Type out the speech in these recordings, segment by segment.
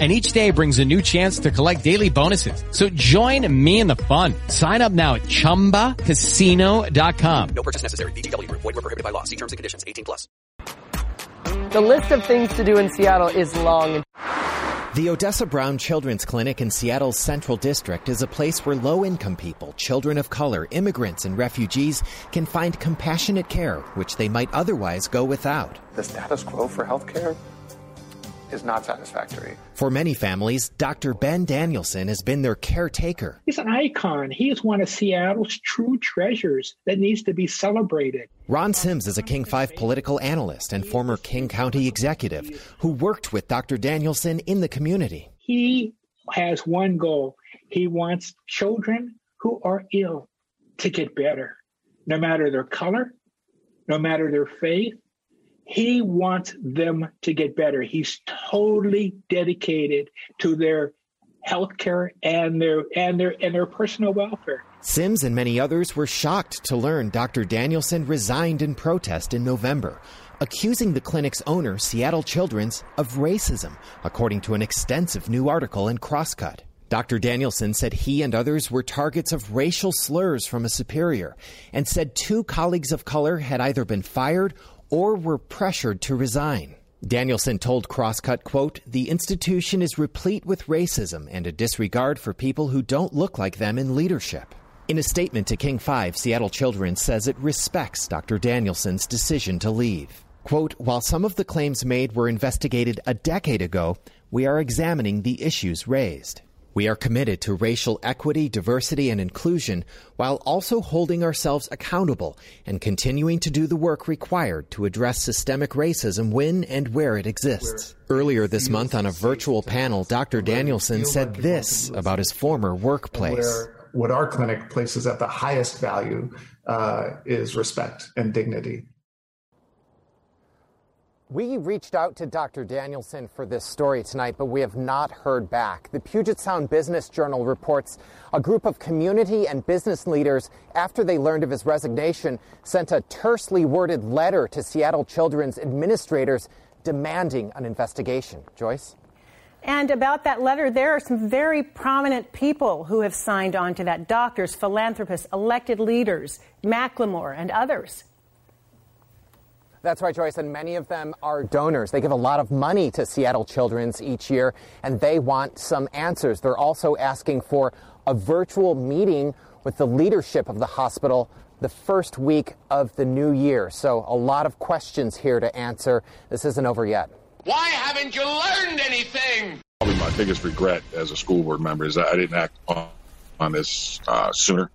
And each day brings a new chance to collect daily bonuses. So join me in the fun. Sign up now at ChumbaCasino.com. No purchase necessary. VGW. Void were prohibited by law. See terms and conditions. 18 plus. The list of things to do in Seattle is long. The Odessa Brown Children's Clinic in Seattle's Central District is a place where low income people, children of color, immigrants, and refugees can find compassionate care which they might otherwise go without. The status quo for healthcare is not satisfactory. For many families, Dr. Ben Danielson has been their caretaker. He's an icon. He is one of Seattle's true treasures that needs to be celebrated. Ron Sims is a King 5 political analyst and former King County executive who worked with Dr. Danielson in the community. He has one goal. He wants children who are ill to get better, no matter their color, no matter their faith. He wants them to get better. He's totally dedicated to their health care and their and their and their personal welfare. Sims and many others were shocked to learn Dr. Danielson resigned in protest in November, accusing the clinic's owner, Seattle Children's, of racism, according to an extensive new article in Crosscut. Dr. Danielson said he and others were targets of racial slurs from a superior and said two colleagues of color had either been fired or were pressured to resign. Danielson told Crosscut, quote, the institution is replete with racism and a disregard for people who don't look like them in leadership. In a statement to King 5, Seattle Children's says it respects Dr. Danielson's decision to leave. Quote, while some of the claims made were investigated a decade ago, we are examining the issues raised. We are committed to racial equity, diversity, and inclusion while also holding ourselves accountable and continuing to do the work required to address systemic racism when and where it exists. Earlier this month on a virtual panel, Dr. Danielson said this about his former workplace. What our clinic places at the highest value uh, is respect and dignity. We reached out to Dr. Danielson for this story tonight, but we have not heard back. The Puget Sound Business Journal reports a group of community and business leaders, after they learned of his resignation, sent a tersely worded letter to Seattle Children's administrators demanding an investigation. Joyce? And about that letter, there are some very prominent people who have signed on to that doctors, philanthropists, elected leaders, Macklemore, and others. That's right, Joyce, and many of them are donors. They give a lot of money to Seattle Children's each year, and they want some answers. They're also asking for a virtual meeting with the leadership of the hospital the first week of the new year. So, a lot of questions here to answer. This isn't over yet. Why haven't you learned anything? Probably my biggest regret as a school board member is that I didn't act on, on this uh, sooner.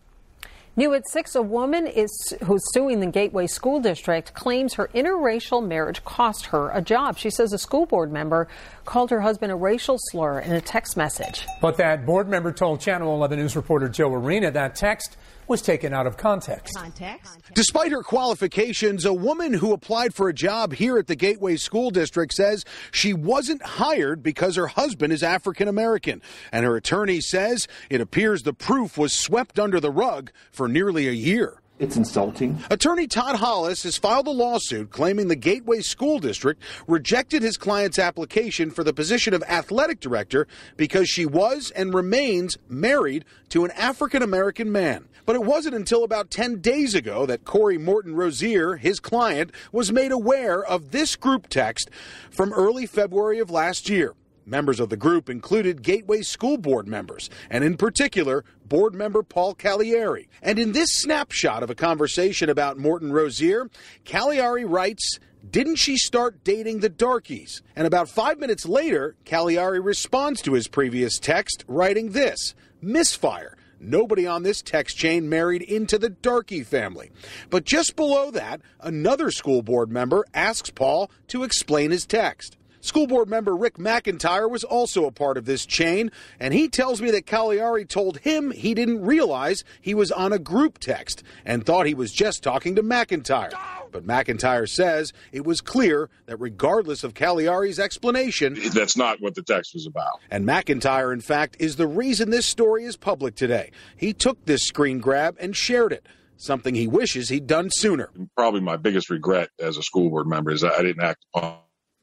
New at 6, a woman is who's suing the Gateway School District claims her interracial marriage cost her a job. She says a school board member called her husband a racial slur in a text message. But that board member told Channel 11 News reporter Joe Arena that text was taken out of context. context. Despite her qualifications, a woman who applied for a job here at the Gateway School District says she wasn't hired because her husband is African American. And her attorney says it appears the proof was swept under the rug for nearly a year. It's insulting. Attorney Todd Hollis has filed a lawsuit claiming the Gateway School District rejected his client's application for the position of athletic director because she was and remains married to an African American man. But it wasn't until about 10 days ago that Corey Morton Rozier, his client, was made aware of this group text from early February of last year. Members of the group included Gateway School Board members, and in particular, board member Paul Cagliari. And in this snapshot of a conversation about Morton Rozier, Cagliari writes, didn't she start dating the darkies? And about five minutes later, Cagliari responds to his previous text, writing this misfire. Nobody on this text chain married into the Darky family. But just below that, another school board member asks Paul to explain his text. School board member Rick McIntyre was also a part of this chain, and he tells me that Cagliari told him he didn't realize he was on a group text and thought he was just talking to McIntyre. But McIntyre says it was clear that regardless of Cagliari's explanation, That's not what the text was about. and McIntyre, in fact, is the reason this story is public today. He took this screen grab and shared it, something he wishes he'd done sooner. Probably my biggest regret as a school board member is that I didn't act on,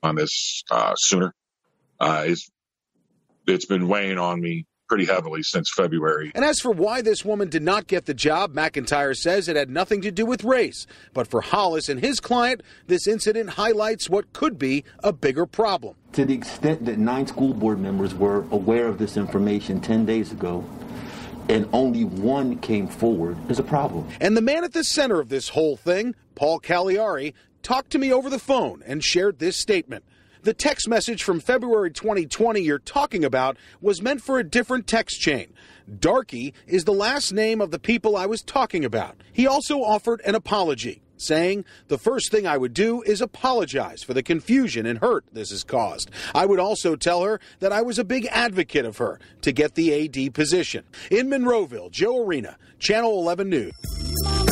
on this uh, sooner. Uh, it's it's been weighing on me pretty heavily since February. And as for why this woman did not get the job, McIntyre says it had nothing to do with race. But for Hollis and his client, this incident highlights what could be a bigger problem. To the extent that nine school board members were aware of this information 10 days ago, and only one came forward, is a problem. And the man at the center of this whole thing, Paul Cagliari, talked to me over the phone and shared this statement. The text message from February 2020 you're talking about was meant for a different text chain. Darky is the last name of the people I was talking about. He also offered an apology, saying, The first thing I would do is apologize for the confusion and hurt this has caused. I would also tell her that I was a big advocate of her to get the AD position. In Monroeville, Joe Arena, Channel 11 News.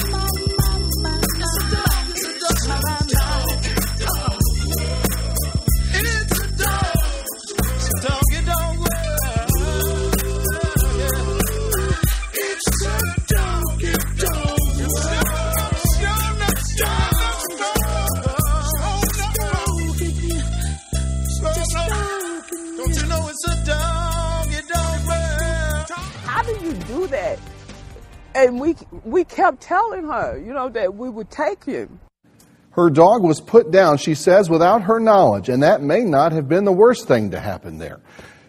That? And we we kept telling her, you know, that we would take him. Her dog was put down, she says, without her knowledge, and that may not have been the worst thing to happen there.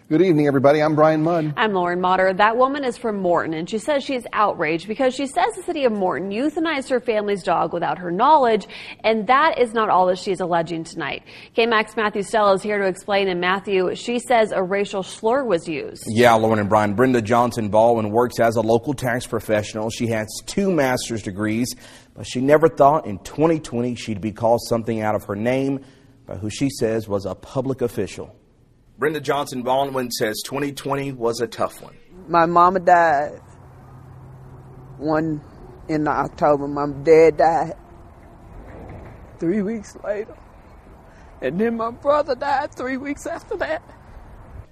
Good evening, everybody. I'm Brian Mudd. I'm Lauren Motter. That woman is from Morton, and she says she's outraged because she says the city of Morton euthanized her family's dog without her knowledge, and that is not all that she's alleging tonight. KMAX Matthew Stella is here to explain, and Matthew, she says a racial slur was used. Yeah, Lauren and Brian. Brenda Johnson Baldwin works as a local tax professional. She has two master's degrees, but she never thought in 2020 she'd be called something out of her name by who she says was a public official. Brenda Johnson Baldwin says 2020 was a tough one. My mama died one in October. My dad died three weeks later. And then my brother died three weeks after that.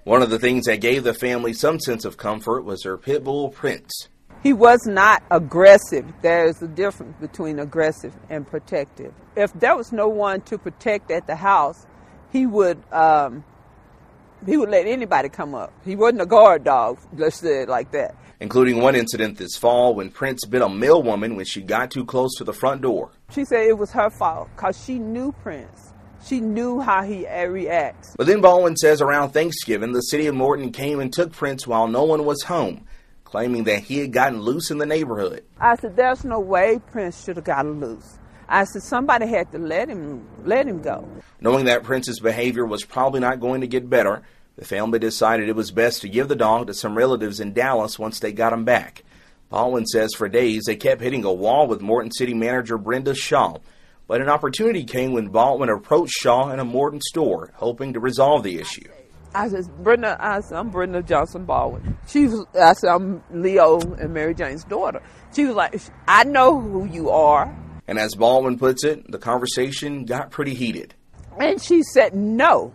One of the things that gave the family some sense of comfort was her pit bull Prince. He was not aggressive. There is a difference between aggressive and protective. If there was no one to protect at the house, he would um, he would let anybody come up. He wasn't a guard dog, let's say it like that. Including one incident this fall when Prince bit a male woman when she got too close to the front door. She said it was her fault because she knew Prince. She knew how he reacts. But then Baldwin says around Thanksgiving, the city of Morton came and took Prince while no one was home, claiming that he had gotten loose in the neighborhood. I said, "There's no way Prince should have gotten loose." I said, "Somebody had to let him let him go." Knowing that Prince's behavior was probably not going to get better, the family decided it was best to give the dog to some relatives in Dallas once they got him back. Baldwin says for days they kept hitting a wall with Morton City manager Brenda Shaw, but an opportunity came when Baldwin approached Shaw in a Morton store, hoping to resolve the issue. I said, Brenda, I said, I'm Brenda Johnson Baldwin. She was, I said, I'm Leo and Mary Jane's daughter. She was like, I know who you are. And as Baldwin puts it, the conversation got pretty heated. And she said, no.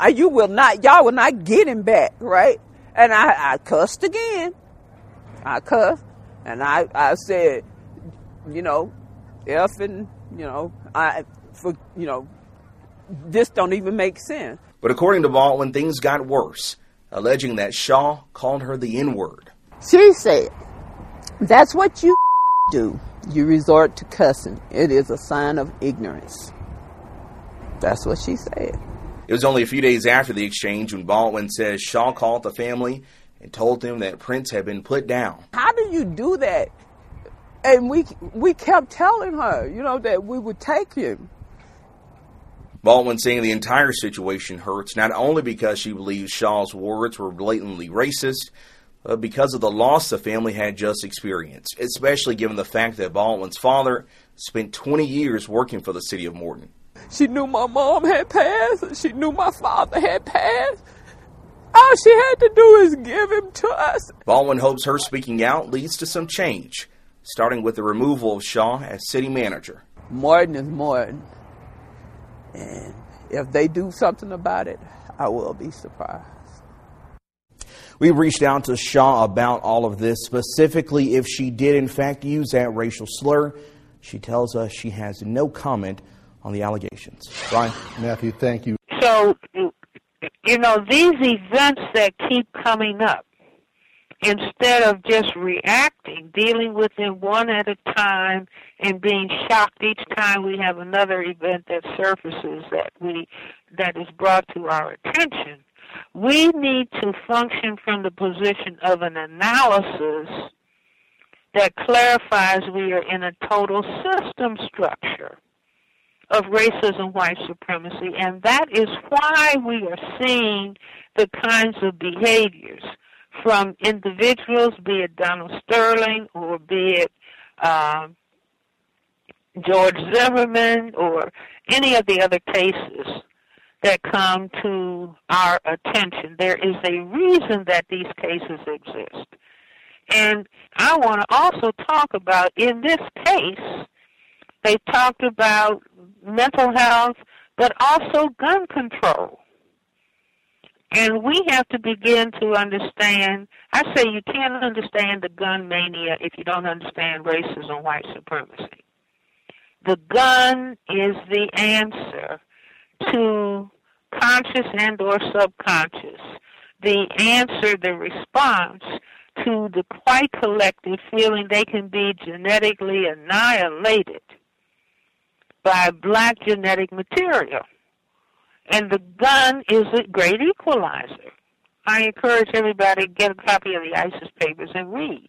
I, you will not, y'all will not get him back, right? And I, I cussed again. I cussed. And I, I said, you know, F and, you know, I, for, you know, this don't even make sense. But according to Baldwin, things got worse, alleging that Shaw called her the N word. She said, that's what you do. You resort to cussing. It is a sign of ignorance. That's what she said. It was only a few days after the exchange when Baldwin says Shaw called the family and told them that Prince had been put down. How do you do that? And we we kept telling her, you know, that we would take him. Baldwin saying the entire situation hurts not only because she believes Shaw's words were blatantly racist, but because of the loss the family had just experienced, especially given the fact that Baldwin's father spent 20 years working for the city of Morton. She knew my mom had passed, she knew my father had passed. All she had to do is give him to us. Baldwin hopes her speaking out leads to some change, starting with the removal of Shaw as city manager. Martin is Martin. And if they do something about it, I will be surprised. We reached out to Shaw about all of this, specifically if she did in fact use that racial slur. She tells us she has no comment on the allegations. Brian? Matthew, thank you. So, you know, these events that keep coming up, instead of just reacting, dealing with them one at a time and being shocked each time we have another event that surfaces that we that is brought to our attention, we need to function from the position of an analysis that clarifies we are in a total system structure of racism, white supremacy, and that is why we are seeing the kinds of behaviors from individuals, be it Donald Sterling or be it uh, George Zimmerman or any of the other cases that come to our attention. There is a reason that these cases exist. And I want to also talk about, in this case, they talked about mental health, but also gun control. And we have to begin to understand. I say you can't understand the gun mania if you don't understand racism, white supremacy. The gun is the answer to conscious and or subconscious. The answer, the response to the white collective feeling they can be genetically annihilated by black genetic material. And the gun is a great equalizer. I encourage everybody to get a copy of the ISIS papers and read.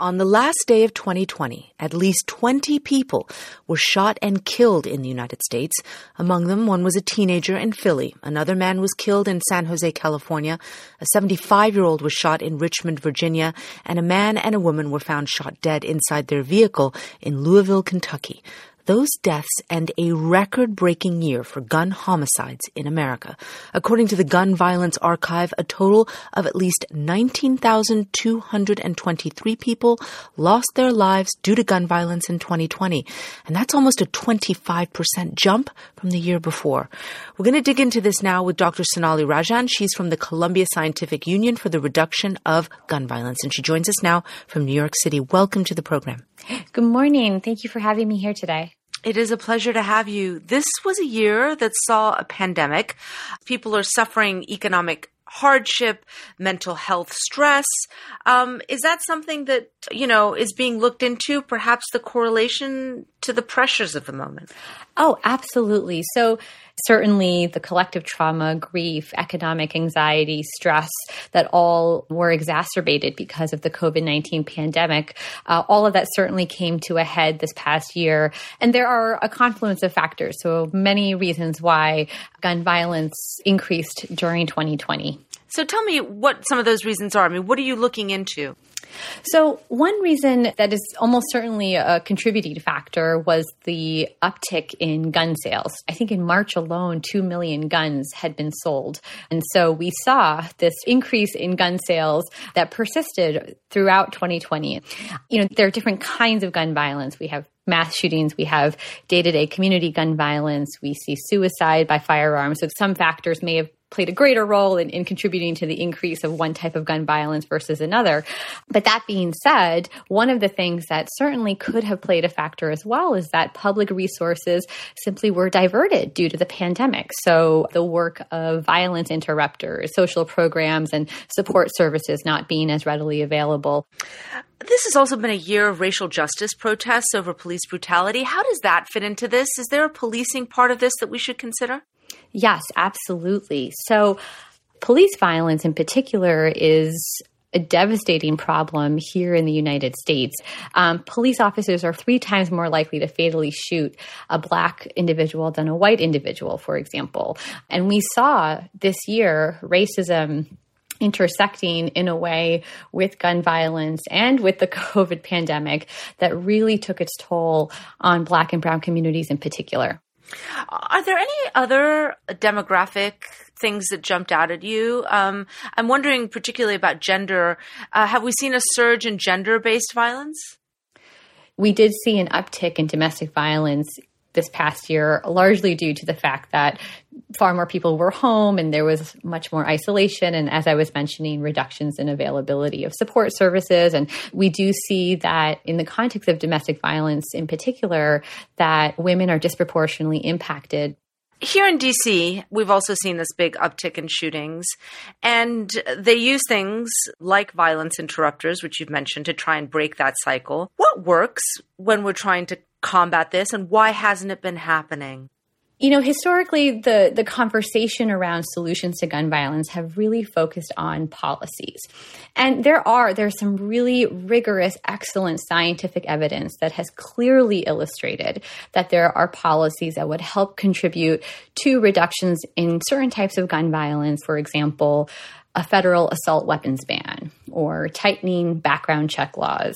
On the last day of 2020, at least 20 people were shot and killed in the United States. Among them, one was a teenager in Philly. Another man was killed in San Jose, California. A 75 year old was shot in Richmond, Virginia. And a man and a woman were found shot dead inside their vehicle in Louisville, Kentucky those deaths end a record breaking year for gun homicides in America. According to the Gun Violence Archive, a total of at least 19,223 people lost their lives due to gun violence in 2020. And that's almost a 25% jump from the year before. We're going to dig into this now with Dr. Sonali Rajan. She's from the Columbia Scientific Union for the Reduction of Gun Violence, and she joins us now from New York City. Welcome to the program. Good morning. Thank you for having me here today. It is a pleasure to have you. This was a year that saw a pandemic. People are suffering economic hardship, mental health stress. Um, is that something that, you know, is being looked into? Perhaps the correlation to the pressures of the moment? Oh, absolutely. So, certainly the collective trauma, grief, economic anxiety, stress that all were exacerbated because of the COVID 19 pandemic, uh, all of that certainly came to a head this past year. And there are a confluence of factors. So, many reasons why gun violence increased during 2020. So tell me what some of those reasons are. I mean, what are you looking into? So, one reason that is almost certainly a contributing factor was the uptick in gun sales. I think in March alone, 2 million guns had been sold. And so we saw this increase in gun sales that persisted throughout 2020. You know, there are different kinds of gun violence. We have mass shootings, we have day to day community gun violence, we see suicide by firearms. So some factors may have played a greater role in, in, contributing to the increase of one type of gun violence versus another. But that being said, one of the things that certainly could have played a factor as well is that public resources simply were diverted due to the pandemic. So the work of violence interrupters, social programs, and support services not being as readily available. This has also been a year of racial justice protests over police brutality. How does that fit into this? Is there a policing part of this that we should consider? Yes, absolutely. So, police violence in particular is a devastating problem here in the United States. Um, police officers are three times more likely to fatally shoot a black individual than a white individual, for example. And we saw this year racism intersecting in a way with gun violence and with the COVID pandemic that really took its toll on black and brown communities in particular. Are there any other demographic things that jumped out at you? Um, I'm wondering particularly about gender. Uh, have we seen a surge in gender based violence? We did see an uptick in domestic violence this past year, largely due to the fact that far more people were home and there was much more isolation. And as I was mentioning, reductions in availability of support services. And we do see that in the context of domestic violence in particular, that women are disproportionately impacted here in DC, we've also seen this big uptick in shootings, and they use things like violence interrupters, which you've mentioned, to try and break that cycle. What works when we're trying to combat this, and why hasn't it been happening? You know, historically, the, the conversation around solutions to gun violence have really focused on policies. And there are, there's some really rigorous, excellent scientific evidence that has clearly illustrated that there are policies that would help contribute to reductions in certain types of gun violence. For example, a federal assault weapons ban or tightening background check laws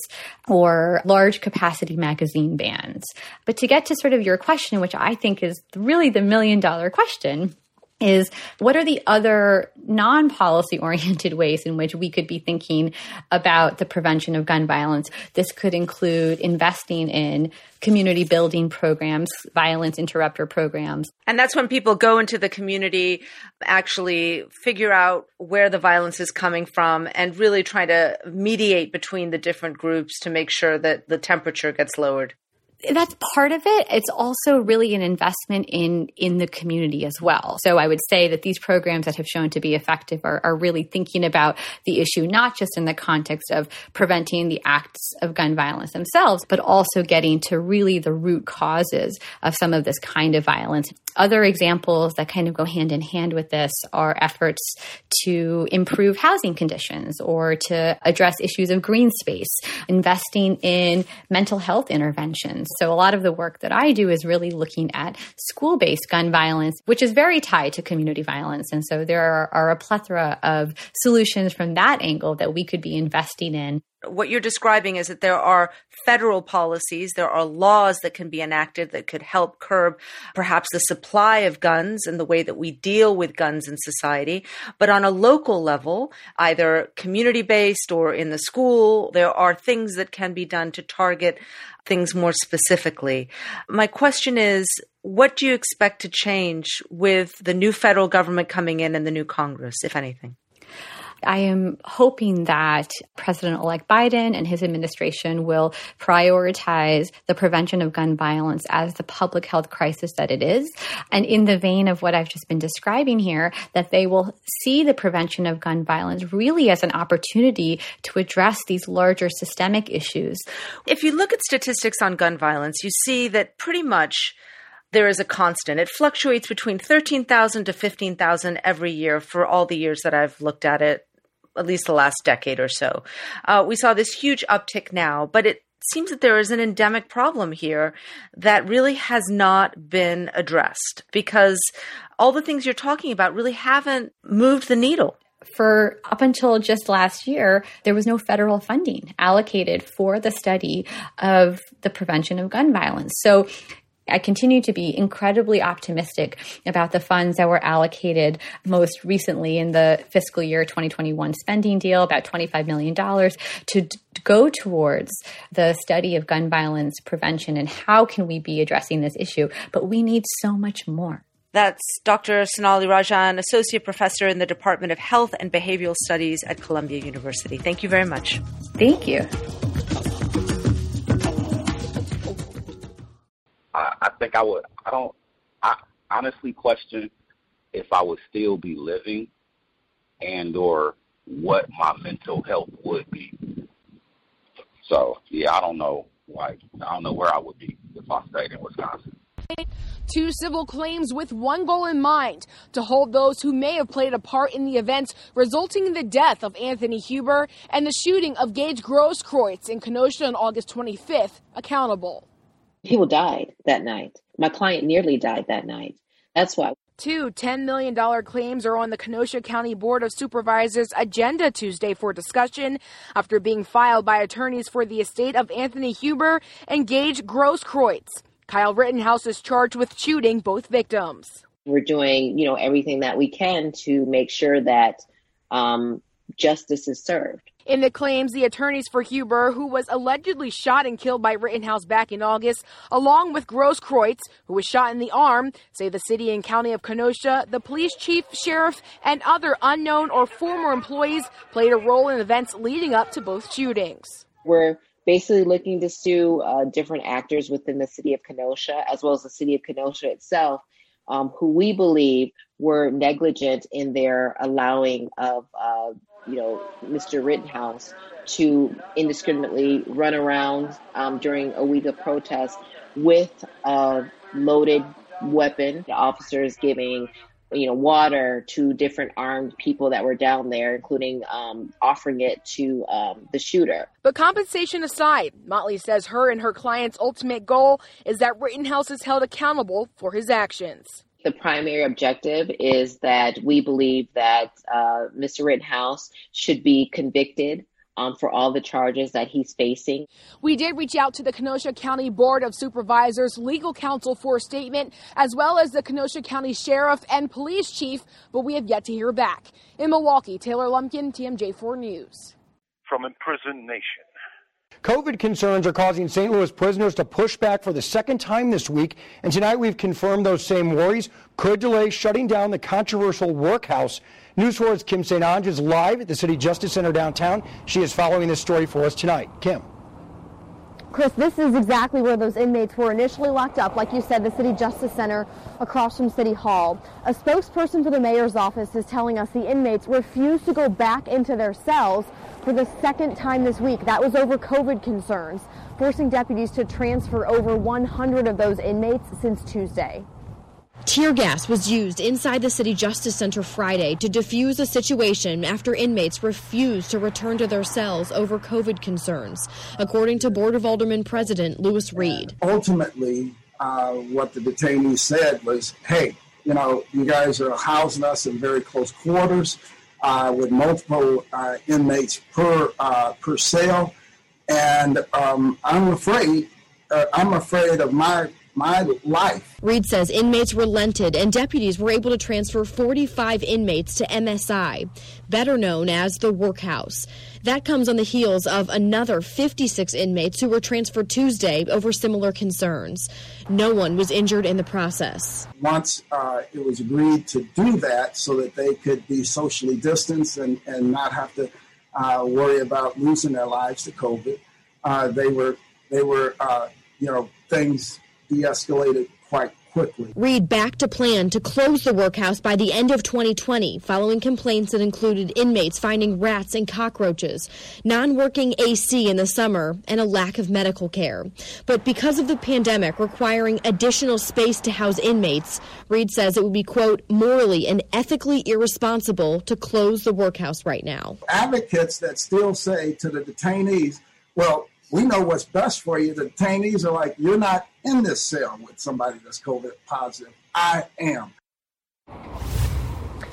or large capacity magazine bans. But to get to sort of your question, which I think is really the million dollar question, is what are the other non policy oriented ways in which we could be thinking about the prevention of gun violence? This could include investing in community building programs, violence interrupter programs. And that's when people go into the community, actually figure out where the violence is coming from, and really try to mediate between the different groups to make sure that the temperature gets lowered that's part of it. It's also really an investment in in the community as well. So I would say that these programs that have shown to be effective are, are really thinking about the issue not just in the context of preventing the acts of gun violence themselves, but also getting to really the root causes of some of this kind of violence. Other examples that kind of go hand in hand with this are efforts to improve housing conditions or to address issues of green space, investing in mental health interventions. So a lot of the work that I do is really looking at school based gun violence, which is very tied to community violence. And so there are, are a plethora of solutions from that angle that we could be investing in what you're describing is that there are federal policies, there are laws that can be enacted that could help curb perhaps the supply of guns and the way that we deal with guns in society. But on a local level, either community based or in the school, there are things that can be done to target things more specifically. My question is what do you expect to change with the new federal government coming in and the new Congress, if anything? I am hoping that President elect Biden and his administration will prioritize the prevention of gun violence as the public health crisis that it is. And in the vein of what I've just been describing here, that they will see the prevention of gun violence really as an opportunity to address these larger systemic issues. If you look at statistics on gun violence, you see that pretty much there is a constant. It fluctuates between 13,000 to 15,000 every year for all the years that I've looked at it at least the last decade or so. Uh, we saw this huge uptick now, but it seems that there is an endemic problem here that really has not been addressed because all the things you're talking about really haven't moved the needle. For up until just last year, there was no federal funding allocated for the study of the prevention of gun violence. So I continue to be incredibly optimistic about the funds that were allocated most recently in the fiscal year 2021 spending deal, about $25 million, to d- go towards the study of gun violence prevention and how can we be addressing this issue. But we need so much more. That's Dr. Sonali Rajan, Associate Professor in the Department of Health and Behavioral Studies at Columbia University. Thank you very much. Thank you. I, I think I would. I don't. I honestly question if I would still be living, and or what my mental health would be. So yeah, I don't know. Like I don't know where I would be if I stayed in Wisconsin. Two civil claims with one goal in mind to hold those who may have played a part in the events resulting in the death of Anthony Huber and the shooting of Gage Grosskreutz in Kenosha on August 25th accountable. People died that night. My client nearly died that night. That's why. Two $10 million claims are on the Kenosha County Board of Supervisors' agenda Tuesday for discussion after being filed by attorneys for the estate of Anthony Huber and Gage Grosskreutz. Kyle Rittenhouse is charged with shooting both victims. We're doing, you know, everything that we can to make sure that um, justice is served. In the claims, the attorneys for Huber, who was allegedly shot and killed by Rittenhouse back in August, along with Grosskreutz, who was shot in the arm, say the city and county of Kenosha, the police chief, sheriff, and other unknown or former employees played a role in events leading up to both shootings. We're basically looking to sue uh, different actors within the city of Kenosha, as well as the city of Kenosha itself, um, who we believe were negligent in their allowing of uh, you know, Mr. Rittenhouse to indiscriminately run around um, during a week of protest with a loaded weapon. The officers giving, you know, water to different armed people that were down there, including um, offering it to um, the shooter. But compensation aside, Motley says her and her client's ultimate goal is that Rittenhouse is held accountable for his actions the primary objective is that we believe that uh, Mr. Rittenhouse should be convicted um, for all the charges that he's facing. We did reach out to the Kenosha County Board of Supervisors legal counsel for a statement, as well as the Kenosha County Sheriff and Police Chief, but we have yet to hear back. In Milwaukee, Taylor Lumpkin, TMJ4 News. From Imprisoned Nation. COVID concerns are causing St. Louis prisoners to push back for the second time this week, and tonight we've confirmed those same worries could delay shutting down the controversial workhouse. News 4's Kim St. Onge is live at the City Justice Center downtown. She is following this story for us tonight. Kim. Chris, this is exactly where those inmates were initially locked up, like you said, the City Justice Center across from City Hall. A spokesperson for the mayor's office is telling us the inmates refused to go back into their cells for the second time this week. That was over COVID concerns, forcing deputies to transfer over 100 of those inmates since Tuesday. Tear gas was used inside the City Justice Center Friday to defuse a situation after inmates refused to return to their cells over COVID concerns, according to Board of Aldermen President Lewis Reed. Ultimately, uh, what the detainees said was, hey, you know, you guys are housing us in very close quarters with multiple uh, inmates per, uh, per cell. And um, I'm afraid, uh, I'm afraid of my my life. Reed says inmates relented and deputies were able to transfer 45 inmates to MSI, better known as the workhouse. That comes on the heels of another 56 inmates who were transferred Tuesday over similar concerns. No one was injured in the process. Once uh, it was agreed to do that so that they could be socially distanced and, and not have to uh, worry about losing their lives to COVID, uh, they were, they were uh, you know, things de-escalated quite quickly. Reed backed a plan to close the workhouse by the end of 2020 following complaints that included inmates finding rats and cockroaches, non-working AC in the summer, and a lack of medical care. But because of the pandemic requiring additional space to house inmates, Reed says it would be, quote, morally and ethically irresponsible to close the workhouse right now. Advocates that still say to the detainees, well, we know what's best for you. The detainees are like, you're not in this cell with somebody that's COVID positive. I am.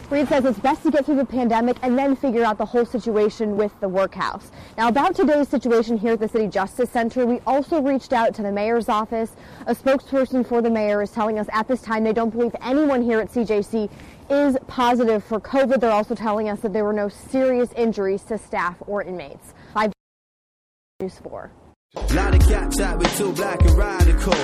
Reed says it's best to get through the pandemic and then figure out the whole situation with the workhouse. Now, about today's situation here at the City Justice Center, we also reached out to the mayor's office. A spokesperson for the mayor is telling us at this time they don't believe anyone here at CJC is positive for COVID. They're also telling us that there were no serious injuries to staff or inmates. Five News 4.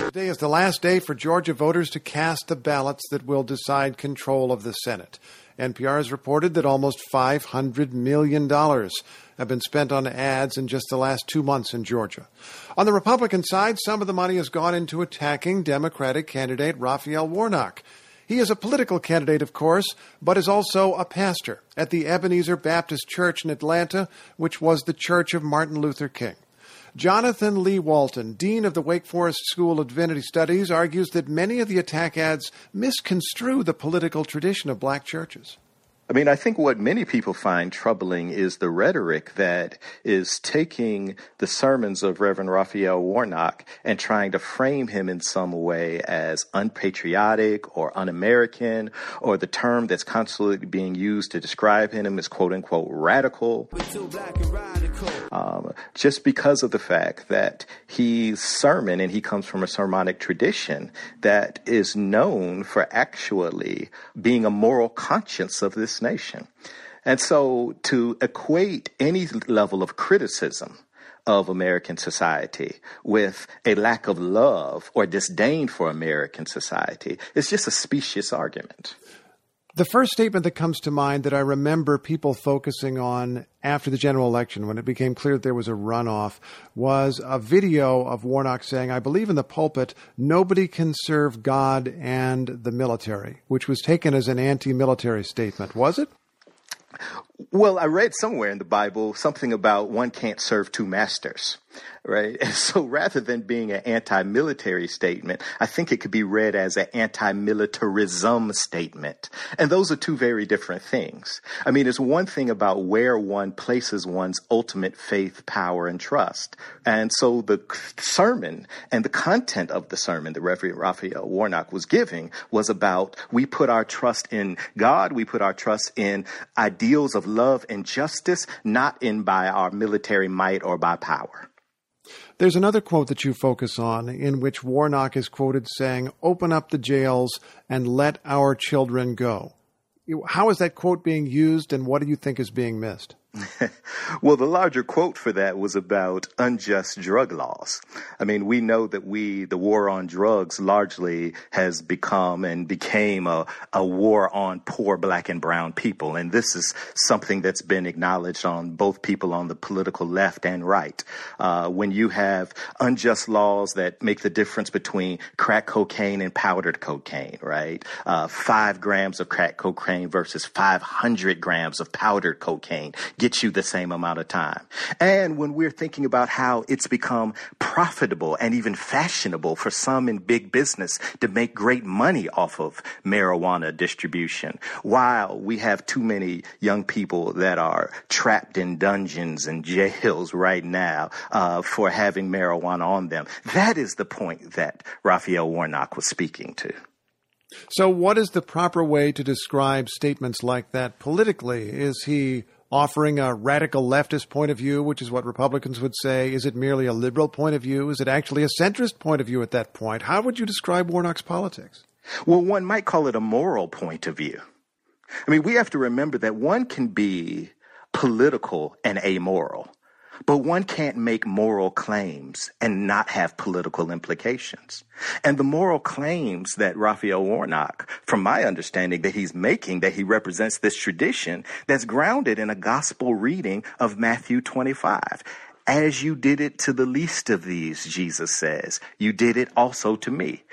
Today is the last day for Georgia voters to cast the ballots that will decide control of the Senate. NPR has reported that almost $500 million have been spent on ads in just the last two months in Georgia. On the Republican side, some of the money has gone into attacking Democratic candidate Raphael Warnock. He is a political candidate, of course, but is also a pastor at the Ebenezer Baptist Church in Atlanta, which was the church of Martin Luther King. Jonathan Lee Walton, Dean of the Wake Forest School of Divinity Studies, argues that many of the attack ads misconstrue the political tradition of black churches. I mean, I think what many people find troubling is the rhetoric that is taking the sermons of Reverend Raphael Warnock and trying to frame him in some way as unpatriotic or un American, or the term that's constantly being used to describe him as quote unquote radical. Um, just because of the fact that he's sermon and he comes from a sermonic tradition that is known for actually being a moral conscience of this nation. And so to equate any level of criticism of American society with a lack of love or disdain for American society is just a specious argument. The first statement that comes to mind that I remember people focusing on after the general election, when it became clear that there was a runoff, was a video of Warnock saying, I believe in the pulpit, nobody can serve God and the military, which was taken as an anti military statement. Was it? Well, I read somewhere in the Bible something about one can't serve two masters right? And so rather than being an anti-military statement, I think it could be read as an anti-militarism statement. And those are two very different things. I mean, it's one thing about where one places one's ultimate faith, power, and trust. And so the sermon and the content of the sermon that Reverend Raphael Warnock was giving was about we put our trust in God, we put our trust in ideals of love and justice, not in by our military might or by power. There's another quote that you focus on in which Warnock is quoted saying, Open up the jails and let our children go. How is that quote being used and what do you think is being missed? well, the larger quote for that was about unjust drug laws. I mean, we know that we, the war on drugs largely has become and became a, a war on poor black and brown people. And this is something that's been acknowledged on both people on the political left and right. Uh, when you have unjust laws that make the difference between crack cocaine and powdered cocaine, right? Uh, five grams of crack cocaine versus 500 grams of powdered cocaine get you the same amount of time. And when we're thinking about how it's become profitable and even fashionable for some in big business to make great money off of marijuana distribution, while we have too many young people that are trapped in dungeons and jails right now uh, for having marijuana on them. That is the point that Raphael Warnock was speaking to. So, what is the proper way to describe statements like that politically? Is he offering a radical leftist point of view, which is what Republicans would say? Is it merely a liberal point of view? Is it actually a centrist point of view at that point? How would you describe Warnock's politics? Well, one might call it a moral point of view. I mean, we have to remember that one can be political and amoral. But one can't make moral claims and not have political implications. And the moral claims that Raphael Warnock, from my understanding, that he's making, that he represents this tradition that's grounded in a gospel reading of Matthew 25. As you did it to the least of these, Jesus says, you did it also to me.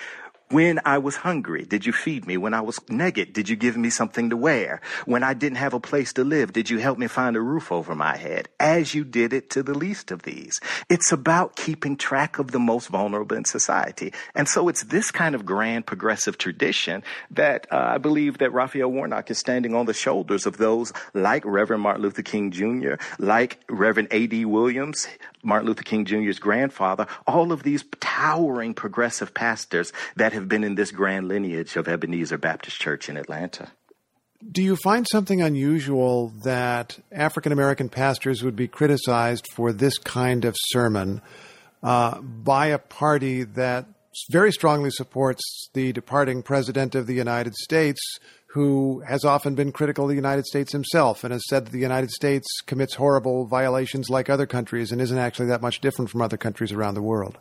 When I was hungry, did you feed me? When I was naked, did you give me something to wear? When I didn't have a place to live, did you help me find a roof over my head? As you did it to the least of these. It's about keeping track of the most vulnerable in society. And so it's this kind of grand progressive tradition that uh, I believe that Raphael Warnock is standing on the shoulders of those like Reverend Martin Luther King Jr., like Reverend A.D. Williams, Martin Luther King Jr.'s grandfather, all of these towering progressive pastors that have been in this grand lineage of Ebenezer Baptist Church in Atlanta. Do you find something unusual that African American pastors would be criticized for this kind of sermon uh, by a party that very strongly supports the departing president of the United States, who has often been critical of the United States himself and has said that the United States commits horrible violations like other countries and isn't actually that much different from other countries around the world?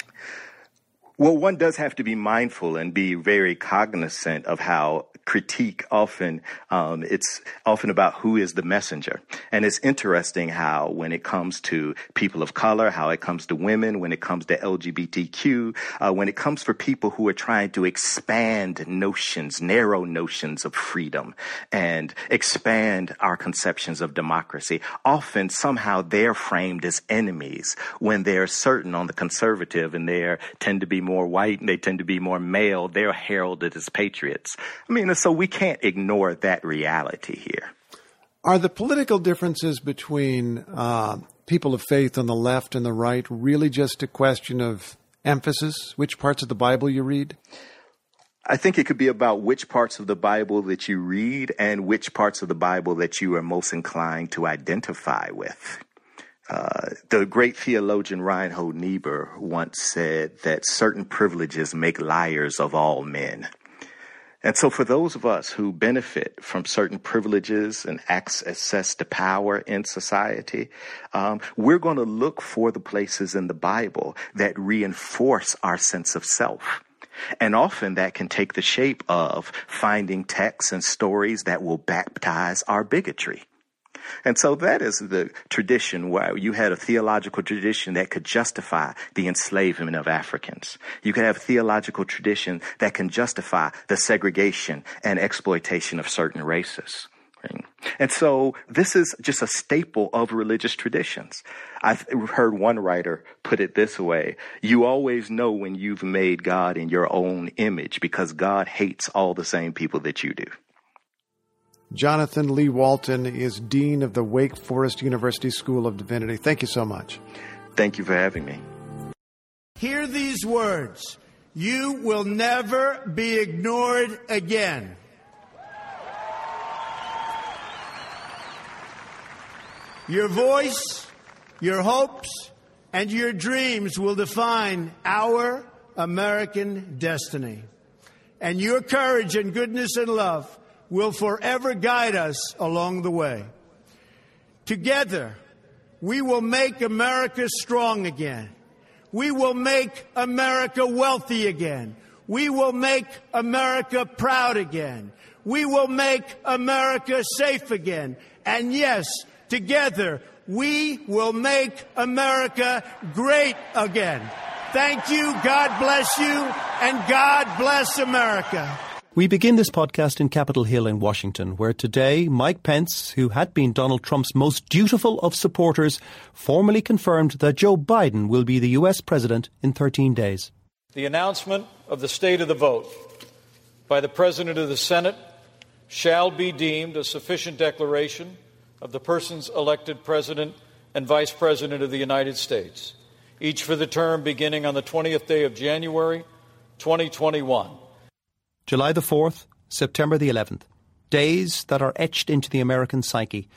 Well, one does have to be mindful and be very cognizant of how critique often um, it's often about who is the messenger. And it's interesting how when it comes to people of color how it comes to women when it comes to lgbtq uh, when it comes for people who are trying to expand notions narrow notions of freedom and expand our conceptions of democracy often somehow they're framed as enemies when they're certain on the conservative and they tend to be more white and they tend to be more male they're heralded as patriots i mean so we can't ignore that reality here. Are the political differences between uh, people of faith on the left and the right really just a question of emphasis, which parts of the Bible you read? I think it could be about which parts of the Bible that you read and which parts of the Bible that you are most inclined to identify with. Uh, the great theologian Reinhold Niebuhr once said that certain privileges make liars of all men. And so, for those of us who benefit from certain privileges and access to power in society, um, we're going to look for the places in the Bible that reinforce our sense of self. And often that can take the shape of finding texts and stories that will baptize our bigotry. And so that is the tradition where you had a theological tradition that could justify the enslavement of Africans. You could have a theological tradition that can justify the segregation and exploitation of certain races. And so this is just a staple of religious traditions. I've heard one writer put it this way. You always know when you've made God in your own image because God hates all the same people that you do. Jonathan Lee Walton is Dean of the Wake Forest University School of Divinity. Thank you so much. Thank you for having me. Hear these words You will never be ignored again. Your voice, your hopes, and your dreams will define our American destiny. And your courage and goodness and love will forever guide us along the way. Together, we will make America strong again. We will make America wealthy again. We will make America proud again. We will make America safe again. And yes, together, we will make America great again. Thank you. God bless you. And God bless America. We begin this podcast in Capitol Hill in Washington, where today Mike Pence, who had been Donald Trump's most dutiful of supporters, formally confirmed that Joe Biden will be the U.S. president in 13 days. The announcement of the state of the vote by the President of the Senate shall be deemed a sufficient declaration of the persons elected President and Vice President of the United States, each for the term beginning on the 20th day of January 2021 July the 4th, September the 11th. Days that are etched into the American psyche.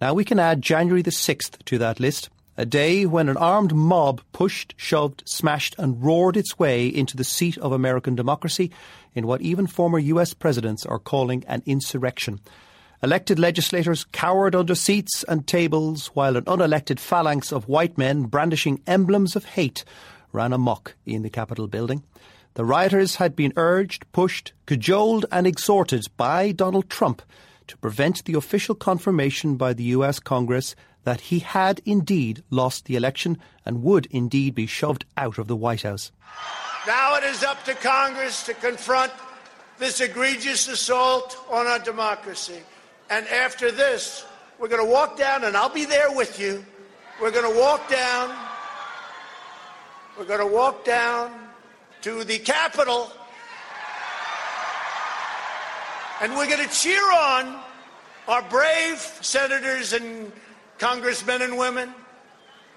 Now we can add January the 6th to that list, a day when an armed mob pushed, shoved, smashed, and roared its way into the seat of American democracy in what even former US presidents are calling an insurrection. Elected legislators cowered under seats and tables while an unelected phalanx of white men brandishing emblems of hate ran amok in the Capitol building. The rioters had been urged, pushed, cajoled, and exhorted by Donald Trump to prevent the official confirmation by the US Congress that he had indeed lost the election and would indeed be shoved out of the White House. Now it is up to Congress to confront this egregious assault on our democracy. And after this, we're going to walk down, and I'll be there with you. We're going to walk down. We're going to walk down to the Capitol. And we're going to cheer on our brave senators and congressmen and women.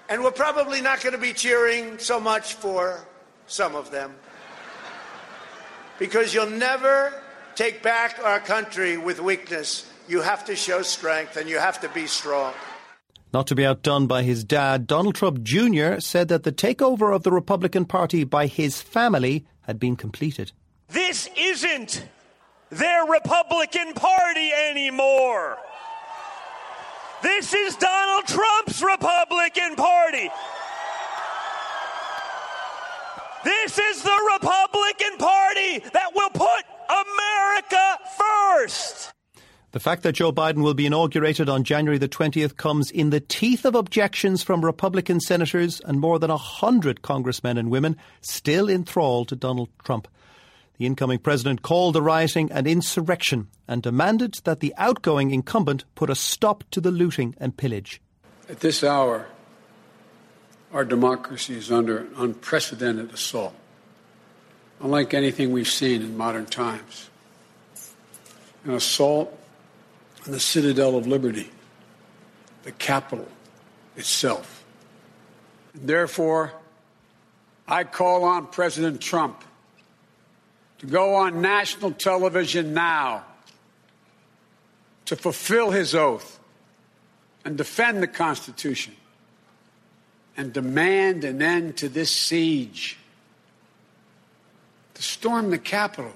And we're probably not going to be cheering so much for some of them. Because you'll never take back our country with weakness. You have to show strength and you have to be strong. Not to be outdone by his dad, Donald Trump Jr. said that the takeover of the Republican Party by his family had been completed. This isn't their Republican Party anymore. This is Donald Trump's Republican Party. This is the Republican Party that will put America first. The fact that Joe Biden will be inaugurated on January the 20th comes in the teeth of objections from Republican senators and more than a hundred congressmen and women still enthralled to Donald Trump. The incoming president called the rioting an insurrection and demanded that the outgoing incumbent put a stop to the looting and pillage. At this hour, our democracy is under an unprecedented assault, unlike anything we've seen in modern times. An assault the citadel of liberty, the Capitol itself. Therefore, I call on President Trump to go on national television now to fulfill his oath and defend the Constitution and demand an end to this siege, to storm the Capitol,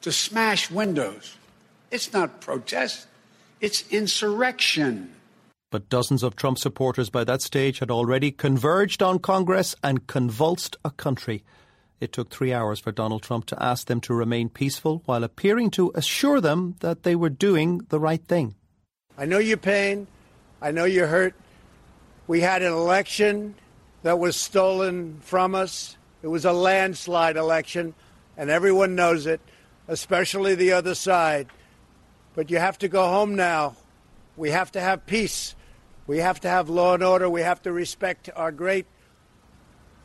to smash windows. It's not protest, it's insurrection. But dozens of Trump supporters by that stage had already converged on Congress and convulsed a country. It took three hours for Donald Trump to ask them to remain peaceful while appearing to assure them that they were doing the right thing. I know your pain. I know you're hurt. We had an election that was stolen from us. It was a landslide election, and everyone knows it, especially the other side. But you have to go home now. We have to have peace. We have to have law and order. We have to respect our great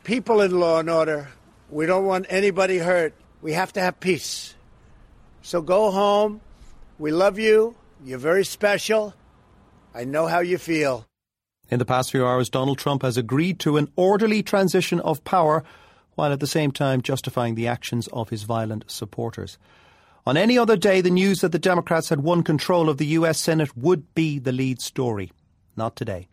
people in law and order. We don't want anybody hurt. We have to have peace. So go home. We love you. You're very special. I know how you feel. In the past few hours, Donald Trump has agreed to an orderly transition of power while at the same time justifying the actions of his violent supporters. On any other day, the news that the Democrats had won control of the US Senate would be the lead story. Not today.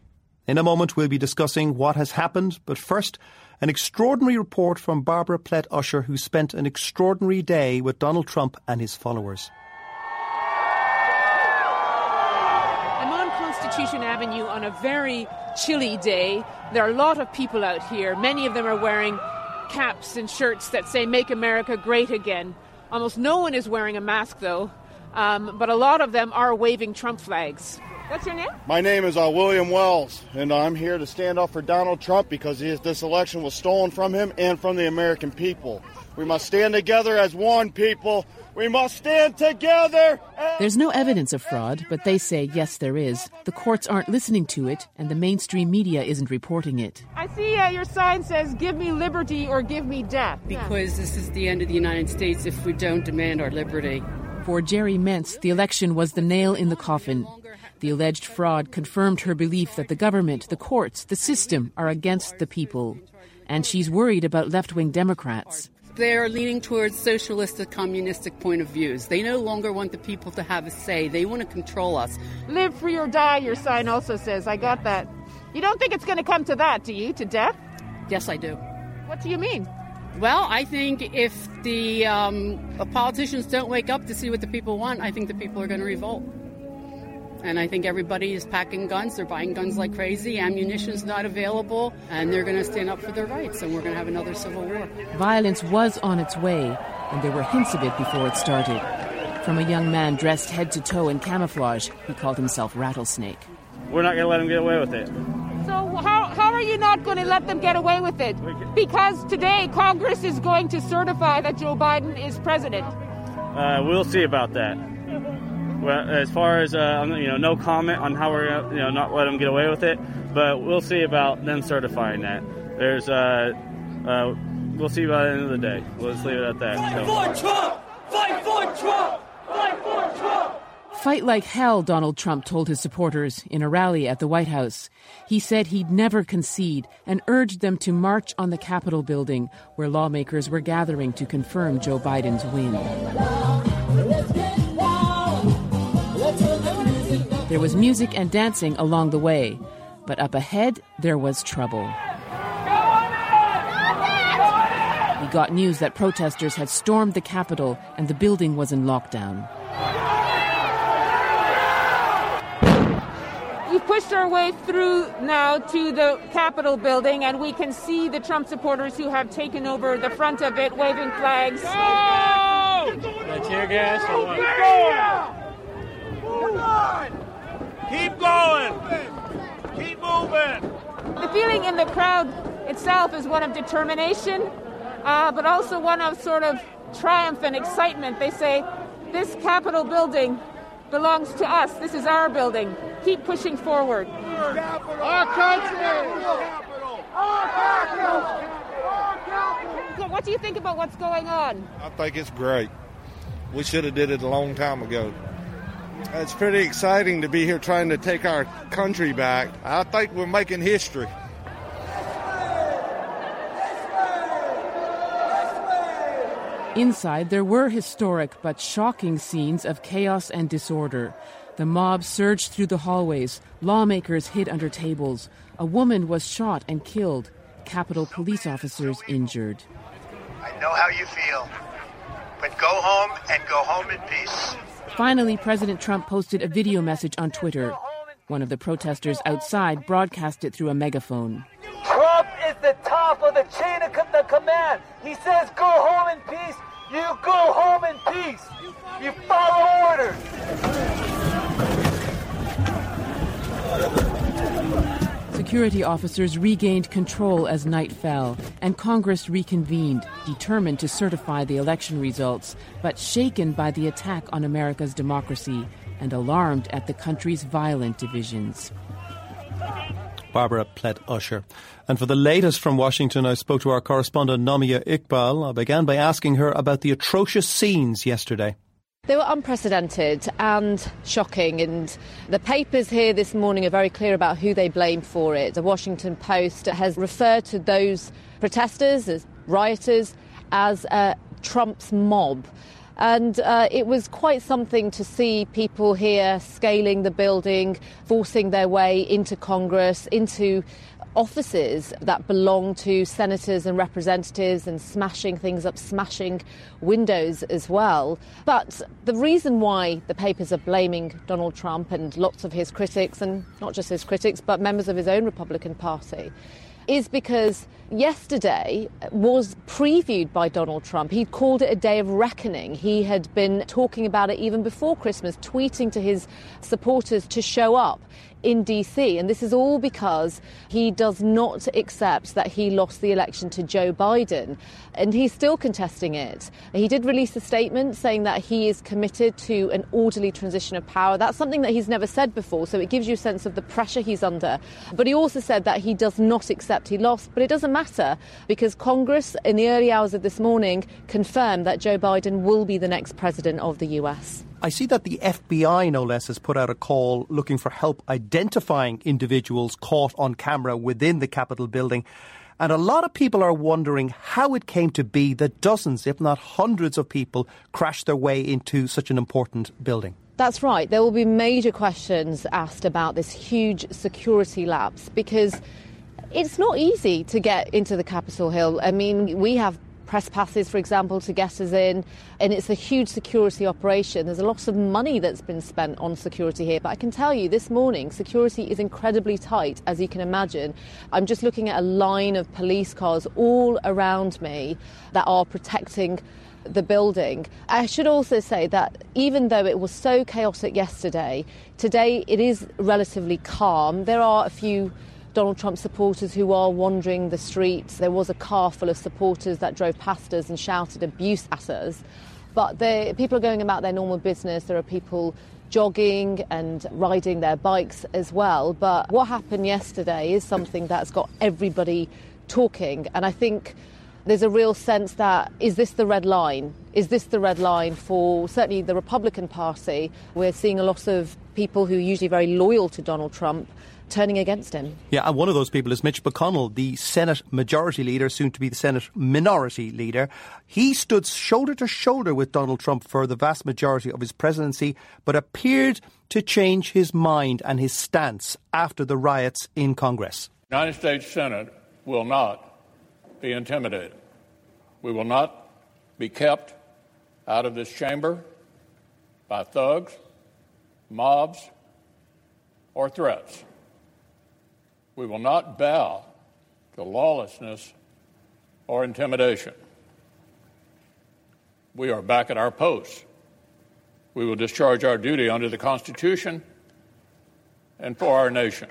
In a moment, we'll be discussing what has happened, but first, an extraordinary report from Barbara Plett Usher, who spent an extraordinary day with Donald Trump and his followers. I'm on Constitution Avenue on a very chilly day. There are a lot of people out here. Many of them are wearing caps and shirts that say Make America Great Again. Almost no one is wearing a mask, though, um, but a lot of them are waving Trump flags. What's your name? My name is uh, William Wells, and I'm here to stand up for Donald Trump because he, this election was stolen from him and from the American people. We must stand together as one people. We must stand together. There's no evidence of fraud, but they say yes, there is. The courts aren't listening to it, and the mainstream media isn't reporting it. I see uh, your sign says, Give me liberty or give me death. Because this is the end of the United States if we don't demand our liberty. For Jerry Mentz, the election was the nail in the coffin. The alleged fraud confirmed her belief that the government, the courts, the system are against the people. And she's worried about left wing Democrats. They're leaning towards socialistic, communistic point of views. They no longer want the people to have a say. They want to control us. Live free or die, your sign also says. I got that. You don't think it's going to come to that, do you? To death? Yes, I do. What do you mean? Well, I think if the um, politicians don't wake up to see what the people want, I think the people are going to revolt. And I think everybody is packing guns. They're buying guns like crazy. Ammunition's not available. And they're going to stand up for their rights. And we're going to have another civil war. Violence was on its way, and there were hints of it before it started. From a young man dressed head to toe in camouflage, he called himself Rattlesnake. We're not going to let him get away with it. So, how, how are you not going to let them get away with it? Because today Congress is going to certify that Joe Biden is president. Uh, we'll see about that. Well, as far as uh, you know, no comment on how we're gonna, you know not let them get away with it, but we'll see about them certifying that. There's uh, uh, we'll see by the end of the day. We'll just leave it at that. Fight for Trump! Fight for Trump! Fight for Trump! Fight like hell, Donald Trump told his supporters in a rally at the White House. He said he'd never concede and urged them to march on the Capitol building, where lawmakers were gathering to confirm Joe Biden's win. There was music and dancing along the way, but up ahead there was trouble. We got news that protesters had stormed the Capitol and the building was in lockdown. We've pushed our way through now to the Capitol building, and we can see the Trump supporters who have taken over the front of it, waving flags. Go! tear gas or what? Keep going! Keep moving! The feeling in the crowd itself is one of determination, uh, but also one of sort of triumph and excitement. They say, This Capitol building belongs to us. This is our building. Keep pushing forward. Our country! Our country. Our So What do you think about what's going on? I think it's great. We should have did it a long time ago. It's pretty exciting to be here trying to take our country back. I think we're making history. Inside, there were historic but shocking scenes of chaos and disorder. The mob surged through the hallways, lawmakers hid under tables. A woman was shot and killed, Capitol police officers injured. I know how you feel, but go home and go home in peace. Finally, President Trump posted a video message on Twitter. One of the protesters outside broadcast it through a megaphone. Trump is the top of the chain of the command. He says, go home in peace. You go home in peace. You follow orders. Security officers regained control as night fell, and Congress reconvened, determined to certify the election results, but shaken by the attack on America's democracy and alarmed at the country's violent divisions. Barbara Plett Usher. And for the latest from Washington, I spoke to our correspondent Nomia Iqbal. I began by asking her about the atrocious scenes yesterday. They were unprecedented and shocking, and the papers here this morning are very clear about who they blame for it. The Washington Post has referred to those protesters as rioters as uh, Trump's mob. And uh, it was quite something to see people here scaling the building, forcing their way into Congress, into offices that belong to senators and representatives and smashing things up, smashing windows as well. But the reason why the papers are blaming Donald Trump and lots of his critics, and not just his critics, but members of his own Republican Party, is because yesterday was previewed by Donald Trump. He called it a day of reckoning. He had been talking about it even before Christmas, tweeting to his supporters to show up in DC. And this is all because he does not accept that he lost the election to Joe Biden. And he's still contesting it. He did release a statement saying that he is committed to an orderly transition of power. That's something that he's never said before, so it gives you a sense of the pressure he's under. But he also said that he does not accept he lost. But it doesn't matter because Congress, in the early hours of this morning, confirmed that Joe Biden will be the next president of the US. I see that the FBI, no less, has put out a call looking for help identifying individuals caught on camera within the Capitol building. And a lot of people are wondering how it came to be that dozens, if not hundreds, of people crashed their way into such an important building. That's right. There will be major questions asked about this huge security lapse because it's not easy to get into the Capitol Hill. I mean, we have press passes, for example, to get us in. And it's a huge security operation. There's a lot of money that's been spent on security here. But I can tell you this morning, security is incredibly tight, as you can imagine. I'm just looking at a line of police cars all around me that are protecting the building. I should also say that even though it was so chaotic yesterday, today it is relatively calm. There are a few Donald Trump supporters who are wandering the streets. There was a car full of supporters that drove past us and shouted abuse at us. But people are going about their normal business. There are people jogging and riding their bikes as well. But what happened yesterday is something that's got everybody talking. And I think there's a real sense that is this the red line? Is this the red line for certainly the Republican Party? We're seeing a lot of people who are usually very loyal to Donald Trump turning against him. Yeah, and one of those people is Mitch McConnell, the Senate Majority Leader, soon to be the Senate Minority Leader. He stood shoulder to shoulder with Donald Trump for the vast majority of his presidency, but appeared to change his mind and his stance after the riots in Congress. The United States Senate will not be intimidated. We will not be kept out of this chamber by thugs, mobs, or threats. We will not bow to lawlessness or intimidation. We are back at our posts. We will discharge our duty under the Constitution and for our nation.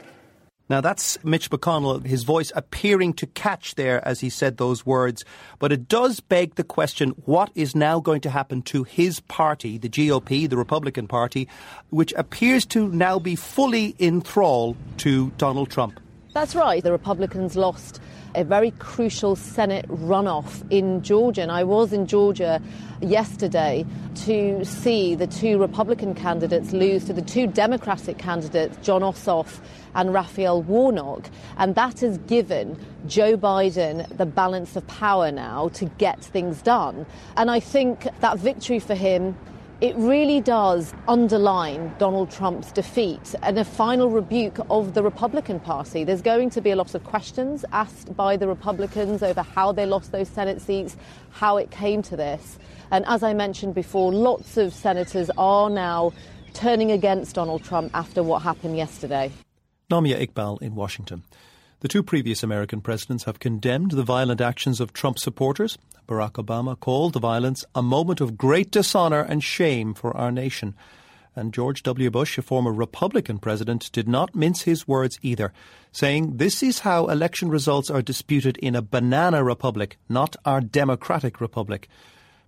Now, that's Mitch McConnell, his voice appearing to catch there as he said those words. But it does beg the question what is now going to happen to his party, the GOP, the Republican Party, which appears to now be fully in thrall to Donald Trump? That's right. The Republicans lost a very crucial Senate runoff in Georgia. And I was in Georgia yesterday to see the two Republican candidates lose to the two Democratic candidates, Jon Ossoff and Raphael Warnock. And that has given Joe Biden the balance of power now to get things done. And I think that victory for him it really does underline Donald Trump's defeat and a final rebuke of the Republican Party. There's going to be a lot of questions asked by the Republicans over how they lost those Senate seats, how it came to this. And as I mentioned before, lots of senators are now turning against Donald Trump after what happened yesterday. Nomia Iqbal in Washington. The two previous American presidents have condemned the violent actions of Trump supporters. Barack Obama called the violence a moment of great dishonor and shame for our nation. And George W. Bush, a former Republican president, did not mince his words either, saying this is how election results are disputed in a banana republic, not our democratic republic.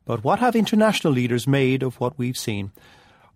But what have international leaders made of what we've seen?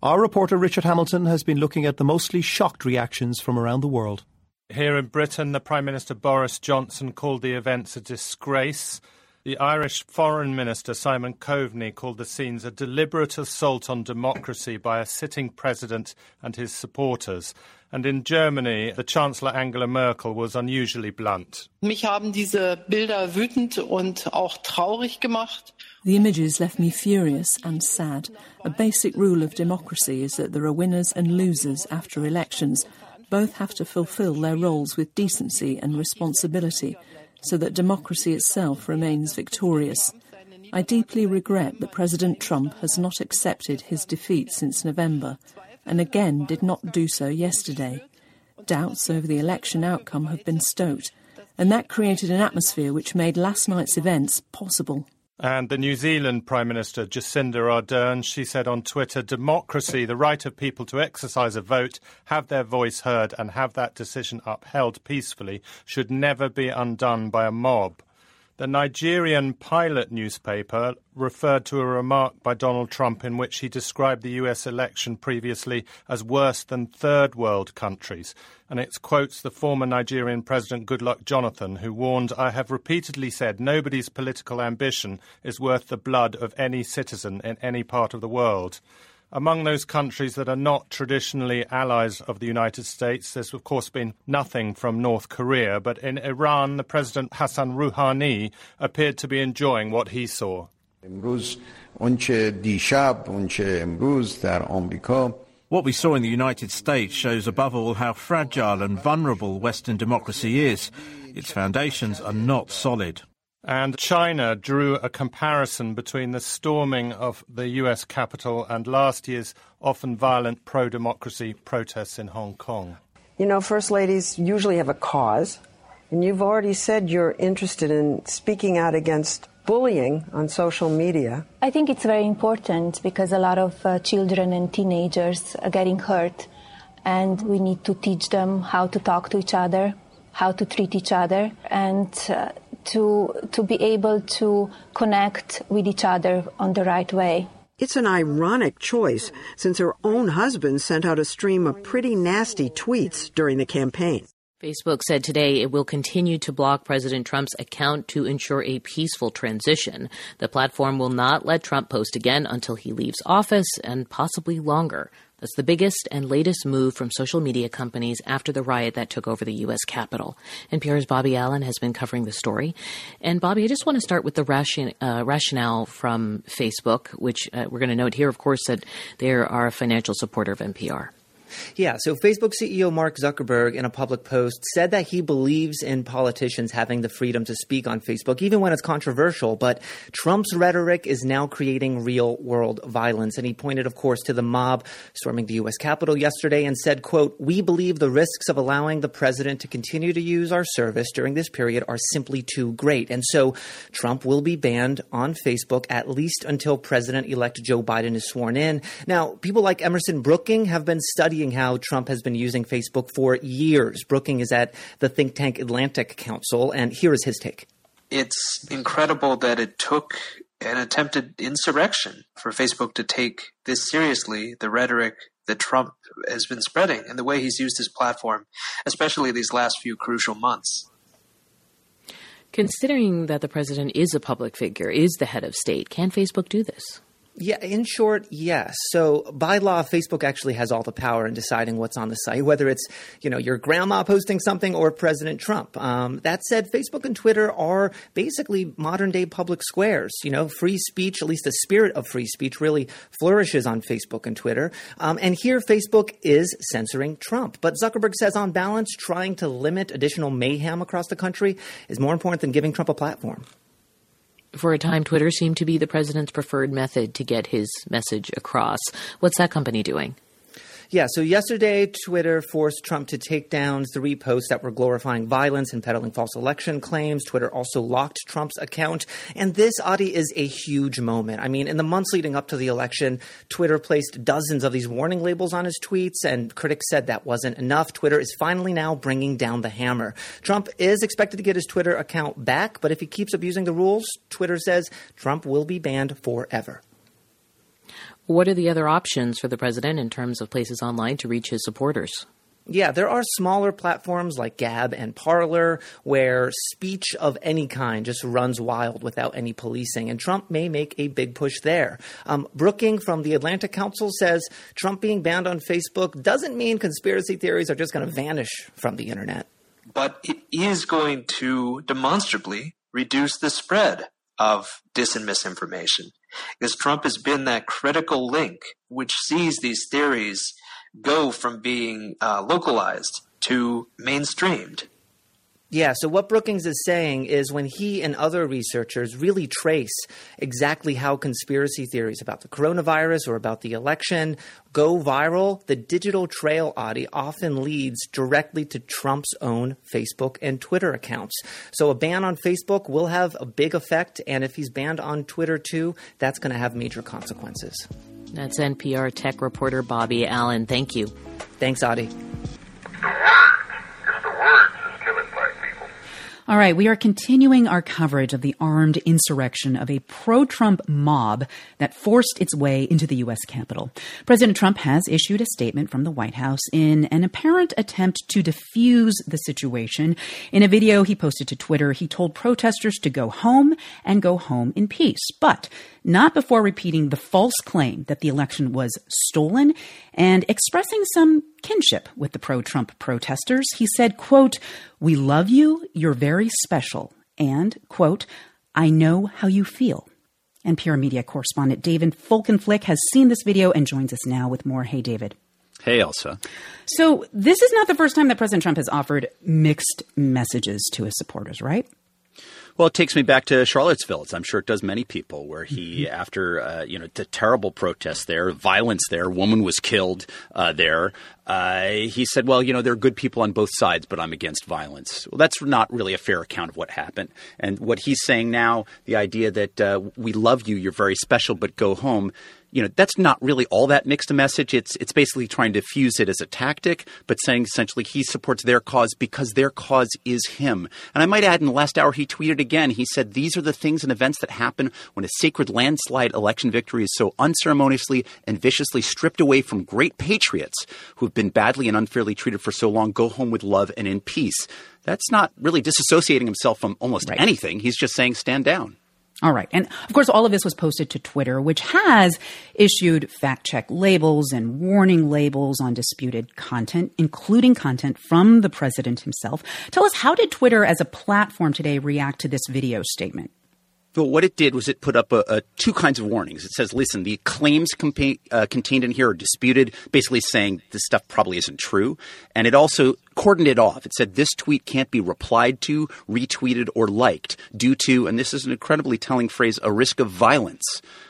Our reporter Richard Hamilton has been looking at the mostly shocked reactions from around the world. Here in Britain, the Prime Minister Boris Johnson called the events a disgrace. The Irish Foreign Minister Simon Coveney called the scenes a deliberate assault on democracy by a sitting president and his supporters. And in Germany, the Chancellor Angela Merkel was unusually blunt. Mich haben diese Bilder wütend und auch traurig gemacht. The images left me furious and sad. A basic rule of democracy is that there are winners and losers after elections both have to fulfill their roles with decency and responsibility so that democracy itself remains victorious. I deeply regret that President Trump has not accepted his defeat since November and again did not do so yesterday. Doubts over the election outcome have been stoked, and that created an atmosphere which made last night's events possible. And the New Zealand Prime Minister, Jacinda Ardern, she said on Twitter democracy, the right of people to exercise a vote, have their voice heard, and have that decision upheld peacefully, should never be undone by a mob. The Nigerian Pilot newspaper referred to a remark by Donald Trump in which he described the US election previously as worse than third world countries. And it quotes the former Nigerian President Goodluck Jonathan, who warned, I have repeatedly said nobody's political ambition is worth the blood of any citizen in any part of the world. Among those countries that are not traditionally allies of the United States, there's of course been nothing from North Korea, but in Iran, the President Hassan Rouhani appeared to be enjoying what he saw. What we saw in the United States shows above all how fragile and vulnerable Western democracy is. Its foundations are not solid. And China drew a comparison between the storming of the US Capitol and last year's often violent pro democracy protests in Hong Kong. You know, First Ladies usually have a cause, and you've already said you're interested in speaking out against bullying on social media. I think it's very important because a lot of uh, children and teenagers are getting hurt, and we need to teach them how to talk to each other, how to treat each other, and uh, to, to be able to connect with each other on the right way. It's an ironic choice since her own husband sent out a stream of pretty nasty tweets during the campaign. Facebook said today it will continue to block President Trump's account to ensure a peaceful transition. The platform will not let Trump post again until he leaves office and possibly longer. That's the biggest and latest move from social media companies after the riot that took over the U.S. Capitol. NPR's Bobby Allyn has been covering the story. And Bobby, I just want to start with the ration, uh, rationale from Facebook, which uh, we're going to note here, of course, that they are a financial supporter of NPR. Yeah, so Facebook CEO Mark Zuckerberg, in a public post, said that he believes in politicians having the freedom to speak on Facebook, even when it's controversial. But Trump's rhetoric is now creating real world violence. And he pointed, of course, to the mob storming the U.S. Capitol yesterday and said, quote, We believe the risks of allowing the president to continue to use our service during this period are simply too great. And so Trump will be banned on Facebook at least until President elect Joe Biden is sworn in. Now, people like Emerson Brooking have been studying studying how Trump has been using Facebook for years. Brooking is at the think tank Atlantic Council, and here is his take. It's incredible that it took an attempted insurrection for Facebook to take this seriously, the rhetoric that Trump has been spreading and the way he's used his platform, especially these last few crucial months. Considering that the president is a public figure, is the head of state, can Facebook do this? Yeah, in short, yes. So by law, Facebook actually has all the power in deciding what's on the site, whether it's you know your grandma posting something or President Trump. Um, that said, Facebook and Twitter are basically modern day public squares. You know, free speech, at least the spirit of free speech, really flourishes on Facebook and Twitter. Um, and here, Facebook is censoring Trump. But Zuckerberg says, on balance, trying to limit additional mayhem across the country is more important than giving Trump a platform for a time, Twitter seemed to be the president's preferred method to get his message across. What's that company doing? Yeah, so yesterday, Twitter forced Trump to take down three posts that were glorifying violence and peddling false election claims. Twitter also locked Trump's account. And this, Audie, is a huge moment. I mean, in the months leading up to the election, Twitter placed dozens of these warning labels on his tweets, and critics said that wasn't enough. Twitter is finally now bringing down the hammer. Trump is expected to get his Twitter account back, but if he keeps abusing the rules, Twitter says Trump will be banned forever. What are the other options for the president in terms of places online to reach his supporters? Yeah, there are smaller platforms like Gab and Parler where speech of any kind just runs wild without any policing, and Trump may make a big push there. Um, Brooking from the Atlantic Council says Trump being banned on Facebook doesn't mean conspiracy theories are just going to vanish from the internet. But it is going to demonstrably reduce the spread of dis and misinformation. Because Trump has been that critical link which sees these theories go from being uh, localized to mainstreamed. Yeah, so what Brookings is saying is when he and other researchers really trace exactly how conspiracy theories about the coronavirus or about the election go viral, the digital trail Audie often leads directly to Trump's own Facebook and Twitter accounts. So a ban on Facebook will have a big effect, and if he's banned on Twitter too, that's going to have major consequences. That's NPR tech reporter Bobby Allyn. Thank you. Thanks, Audie. All right, we are continuing our coverage of the armed insurrection of a pro Trump mob that forced its way into the U.S. Capitol. President Trump has issued a statement from the White House in an apparent attempt to defuse the situation. In a video he posted to Twitter, he told protesters to go home and go home in peace. But not before repeating the false claim that the election was stolen and expressing some kinship with the pro-Trump protesters. He said, quote, "We love you, you're very special." And, quote, "I know how you feel." NPR media correspondent David Folkenflik has seen this video and joins us now with more. Hey, David. Hey, Elsa. So, this is not the first time that President Trump has offered mixed messages to his supporters, right? Well, it takes me back to Charlottesville. As I'm sure it does many people, where he, mm-hmm. after uh, you know the terrible protests there, violence there, woman was killed uh, there. Uh, he said, "Well, you know, there are good people on both sides, but I'm against violence." Well, that's not really a fair account of what happened. And what he's saying now, the idea that uh, we love you, you're very special, but go home you know that's not really all that mixed a message. It's it's basically trying to fuse it as a tactic, but saying essentially he supports their cause because their cause is him. And I might add, in the last hour, he tweeted again. He said, "These are the things and events that happen when a sacred landslide election victory is so unceremoniously and viciously stripped away from great patriots who have been badly and unfairly treated for so long. Go home with love and in peace." That's not really disassociating himself from almost right. anything. He's just saying, "Stand down." All right. And of course, all of this was posted to Twitter, which has issued fact check labels and warning labels on disputed content, including content from the president himself. Tell us, how did Twitter as a platform today react to this video statement? But what it did was it put up a, a, two kinds of warnings. It says, listen, the claims compa- uh, contained in here are disputed, basically saying this stuff probably isn't true. And it also cordoned it off. It said this tweet can't be replied to, retweeted, or liked due to, and this is an incredibly telling phrase, a risk of violence.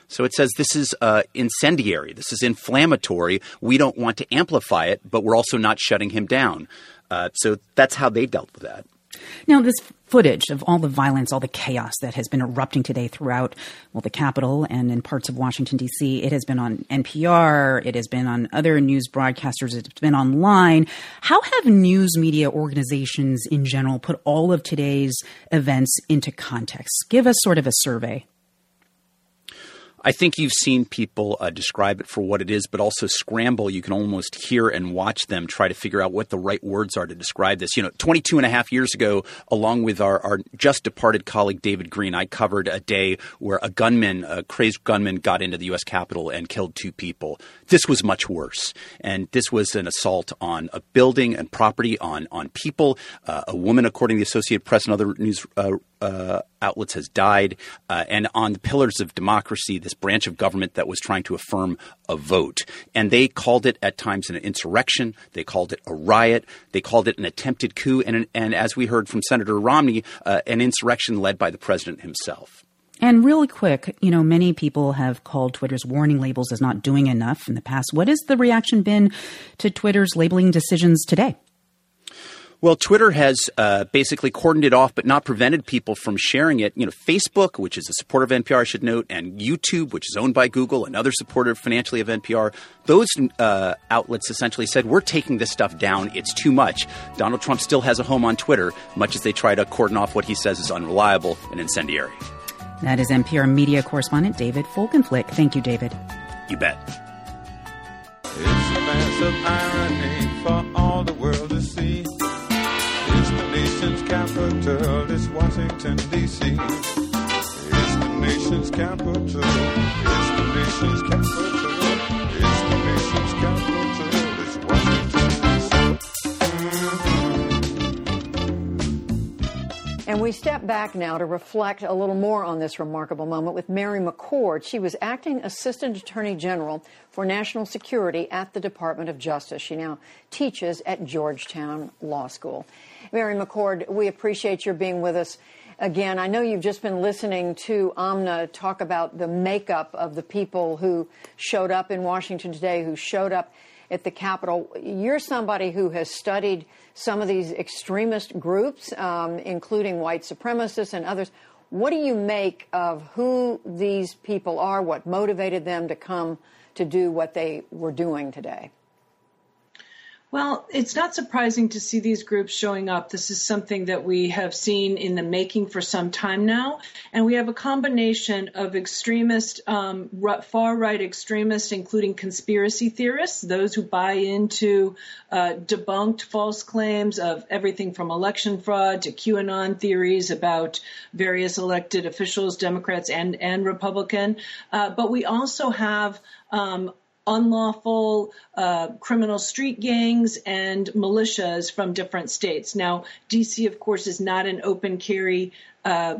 So it says this is uh, incendiary, this is inflammatory. We don't want to amplify it, but we're also not shutting him down. Uh, so that's how they dealt with that. Now, this footage of all the violence, all the chaos that has been erupting today throughout, well, the Capitol and in parts of Washington, D.C., it has been on NPR, it has been on other news broadcasters, it's been online. How have news media organizations in general put all of today's events into context? Give us sort of a survey. I think you've seen people uh, describe it for what it is, but also scramble. You can almost hear and watch them try to figure out what the right words are to describe this. You know, 22 and a half years ago, along with our, our just departed colleague David Greene, I covered a day where a gunman, a crazed gunman, got into the U.S. Capitol and killed two people. This was much worse. And this was an assault on a building and property, on, on people. Uh, a woman, according to the Associated Press and other news uh, uh, outlets has died, uh, and on the pillars of democracy, this branch of government that was trying to affirm a vote. And they called it at times an insurrection. They called it a riot. They called it an attempted coup. And, and as we heard from Senator Romney, uh, an insurrection led by the president himself. And really quick, you know, many people have called Twitter's warning labels as not doing enough in the past. What has the reaction been to Twitter's labeling decisions today? Well, Twitter has uh, basically cordoned it off, but not prevented people from sharing it. You know, Facebook, which is a supporter of NPR, I should note, and YouTube, which is owned by Google, another supporter financially of NPR, those uh, outlets essentially said, "We're taking this stuff down. It's too much." Donald Trump still has a home on Twitter, much as they try to cordon off what he says is unreliable and incendiary. That is NPR media correspondent David Folkenflik. Thank you, David. You bet. It's a massive irony for all the world to see nation's capital is Washington, D.C. It's the nation's capital. It's the nation's capital. And we step back now to reflect a little more on this remarkable moment with Mary McCord. She was acting Assistant Attorney General for National Security at the Department of Justice. She now teaches at Georgetown Law School. Mary McCord, we appreciate your being with us again. I know you've just been listening to Amna talk about the makeup of the people who showed up in Washington today, who showed up at the Capitol. You're somebody who has studied some of these extremist groups, um, including white supremacists and others. What do you make of who these people are, what motivated them to come to do what they were doing today? Well, it's not surprising to see these groups showing up. This is something that we have seen in the making for some time now. And we have a combination of extremist, um, far right extremists, including conspiracy theorists, those who buy into uh, debunked false claims of everything from election fraud to QAnon theories about various elected officials, Democrats and, and Republican. Uh, but we also have um, unlawful uh, criminal street gangs and militias from different states. Now, DC, of course, is not an open carry uh,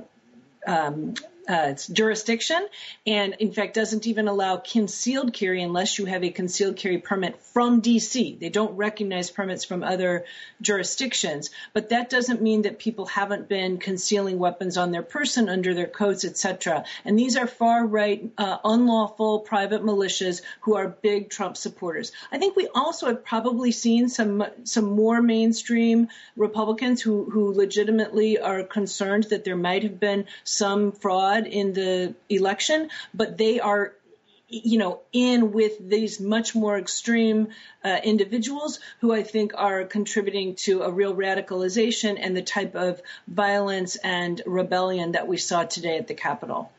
um, uh, jurisdiction, and in fact doesn't even allow concealed carry unless you have a concealed carry permit from DC. They don't recognize permits from other jurisdictions, but that doesn't mean that people haven't been concealing weapons on their person under their coats, etc. And these are far right, uh, unlawful private militias who are big Trump supporters. I think we also have probably seen some some more mainstream Republicans who who legitimately are concerned that there might have been some fraud fraud in the election, but they are you know, in with these much more extreme uh, individuals who I think are contributing to a real radicalization and the type of violence and rebellion that we saw today at the Capitol.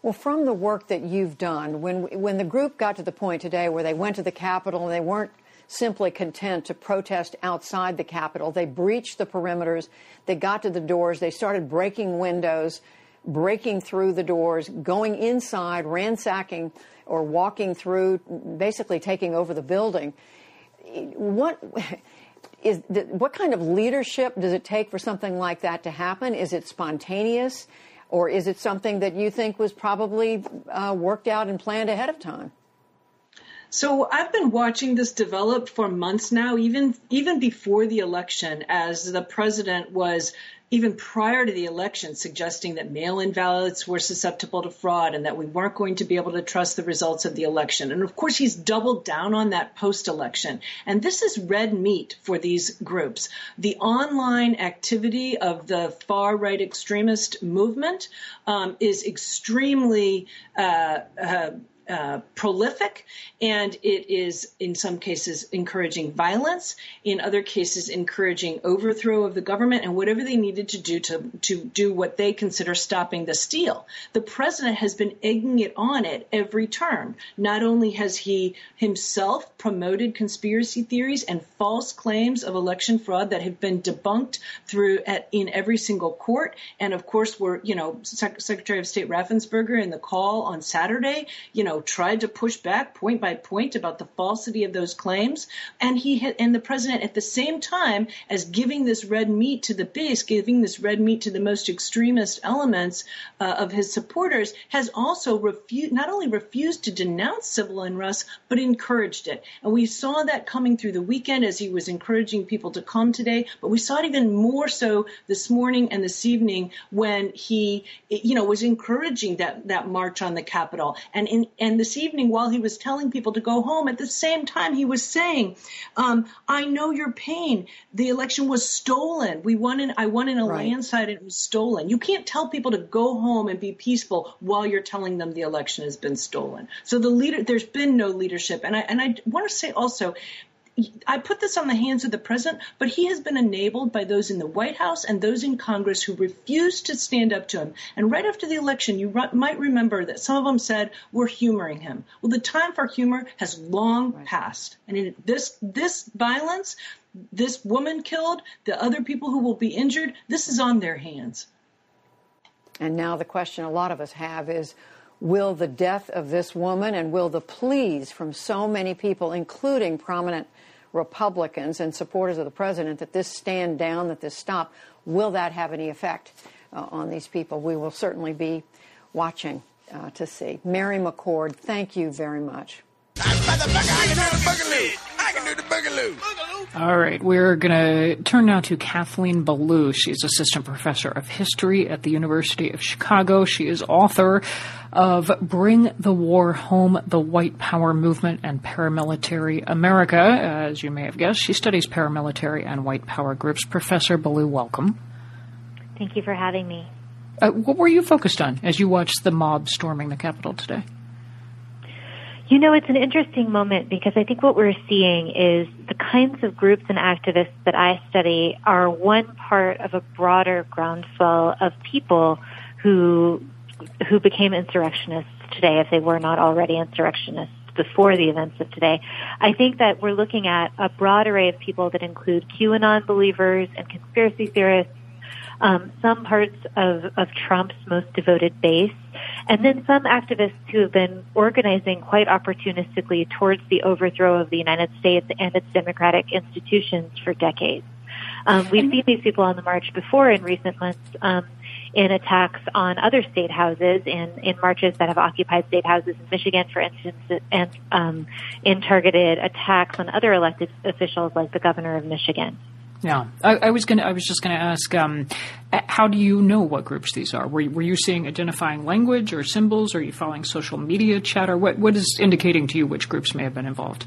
Well, from the work that you've done, when when the group got to the point today where they went to the Capitol and they weren't simply content to protest outside the Capitol, they breached the perimeters, they got to the doors, they started breaking windows breaking through the doors, going inside, ransacking or walking through, basically taking over the building. What is what kind of leadership does it take for something like that to happen? Is it spontaneous, or is it something that you think was probably uh, worked out and planned ahead of time? So I've been watching this develop for months now, even even before the election, as the president was even prior to the election suggesting that mail-in ballots were susceptible to fraud and that we weren't going to be able to trust the results of the election. And of course, he's doubled down on that post-election. And this is red meat for these groups. The online activity of the far right extremist movement um, is extremely uh, uh, uh, prolific and it is in some cases encouraging violence, in other cases encouraging overthrow of the government and whatever they needed to do to, to do what they consider stopping the steal. The president has been egging it on at every turn. Not only has he himself promoted conspiracy theories and false claims of election fraud that have been debunked through at, in every single court, and of course, we're you know Sec- Secretary of State Raffensperger in the call on Saturday, you know, tried to push back point by point about the falsity of those claims, and he and the president at the same time as giving this red meat to the base, giving this red meat to the most extremist elements uh, of his supporters, has also refused not only refused to denounce civil unrest but encouraged it, and we saw that coming through the weekend as he was encouraging people to come today, but we saw it even more so this morning and this evening when he, you know, was encouraging that that march on the Capitol, and in and this evening while he was telling people to go home, at the same time he was saying, um, "I know your pain. The election was stolen. We won in I won in a right. landslide and it was stolen. You can't tell people to go home and be peaceful while you're telling them the election has been stolen. So the leader, there's been no leadership, and I and I want to say also, I put this on the hands of the president, but he has been enabled by those in the White House and those in Congress who refused to stand up to him. And right after the election, you might remember that some of them said, we're humoring him. Well, the time for humor has long right. passed. And in this, this violence, this woman killed, the other people who will be injured, this is on their hands. And now the question a lot of us have is, will the death of this woman and will the pleas from so many people, including prominent Republicans and supporters of the president that this stand down, that this stop, will that have any effect uh, on these people? We will certainly be watching uh, to see. Mary McCord, thank you very much. All right, we're going to turn now to Kathleen Belew. She's assistant professor of history at the University of Chicago. She is author of Bring the War Home, the White Power Movement and Paramilitary America. As you may have guessed, she studies paramilitary and white power groups. Professor Belew, welcome. Thank you for having me. Uh, what were you focused on as you watched the mob storming the Capitol today? You know, it's an interesting moment because I think what we're seeing is the kinds of groups and activists that I study are one part of a broader groundswell of people who who became insurrectionists today if they were not already insurrectionists before the events of today. I think that we're looking at a broad array of people that include QAnon believers and conspiracy theorists, um, some parts of, of Trump's most devoted base, and then some activists who have been organizing quite opportunistically towards the overthrow of the United States and its democratic institutions for decades. Um, we've seen these people on the march before in recent months. Um, in attacks on other state houses in, in marches that have occupied state houses in Michigan, for instance, and um, in targeted attacks on other elected officials like the governor of Michigan. Yeah, I, I was going. I was just going to ask, um, how do you know what groups these are? Were you, were you seeing identifying language or symbols? Are you following social media chatter? What what is indicating to you which groups may have been involved?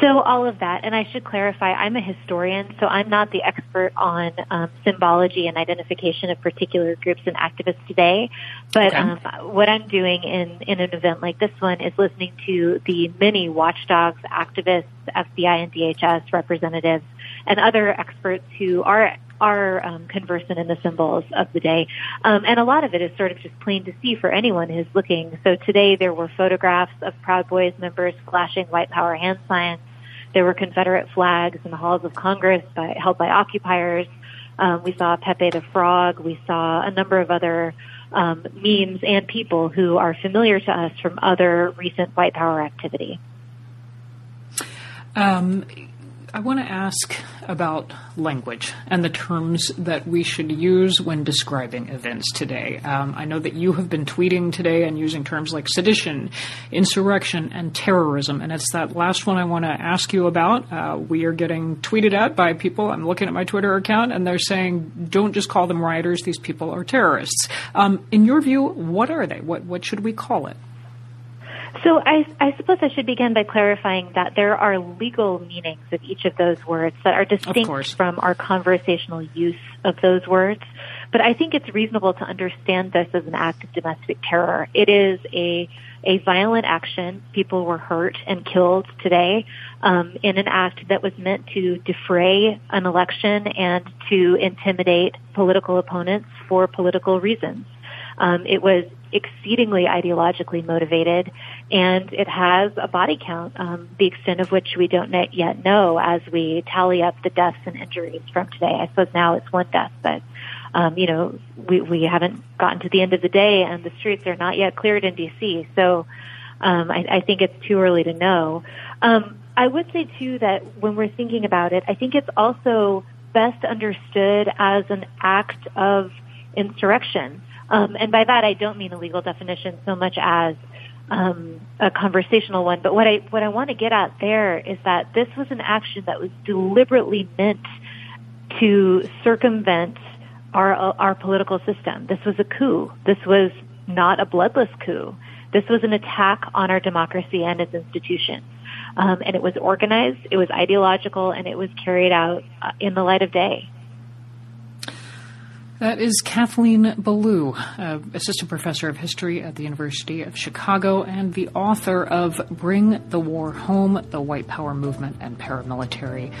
So all of that, and I should clarify, I'm a historian, so I'm not the expert on um, symbology and identification of particular groups and activists today. But okay. um, what I'm doing in in an event like this one is listening to the many watchdogs, activists, FBI and DHS representatives, and other experts who are are um, conversant in the symbols of the day. Um, and a lot of it is sort of just plain to see for anyone who's looking. So today there were photographs of Proud Boys members flashing white power hand signs. There were Confederate flags in the halls of Congress by, held by occupiers. Um, we saw Pepe the Frog. We saw a number of other um, memes and people who are familiar to us from other recent white power activity. Um, I want to ask about language and the terms that we should use when describing events today. Um, I know that you have been tweeting today and using terms like sedition, insurrection, and terrorism, and it's that last one I want to ask you about. Uh, we are getting tweeted at by people. I'm looking at my Twitter account, and they're saying, "Don't just call them rioters; these people are terrorists." Um, in your view, what are they? What what should we call it? So I, I, suppose I should begin by clarifying that there are legal meanings of each of those words that are distinct from our conversational use of those words. But I think it's reasonable to understand this as an act of domestic terror. It is a a violent action. People were hurt and killed today um, in an act that was meant to defray an election and to intimidate political opponents for political reasons. Um, it was exceedingly ideologically motivated, and it has a body count, um, the extent of which we don't yet know as we tally up the deaths and injuries from today. I suppose now it's one death, but um, you know we we haven't gotten to the end of the day, and the streets are not yet cleared in D.C. So um, I, I think it's too early to know. Um, I would say too that when we're thinking about it, I think it's also best understood as an act of insurrection. Um, and by that, I don't mean a legal definition so much as um, a conversational one. But what I what I want to get at there is that this was an action that was deliberately meant to circumvent our our political system. This was a coup. This was not a bloodless coup. This was an attack on our democracy and its institutions. Um, and it was organized, it was ideological, and it was carried out uh, in the light of day. That is Kathleen Belew, uh, assistant professor of history at the University of Chicago and the author of Bring the War Home The White Power Movement and Paramilitary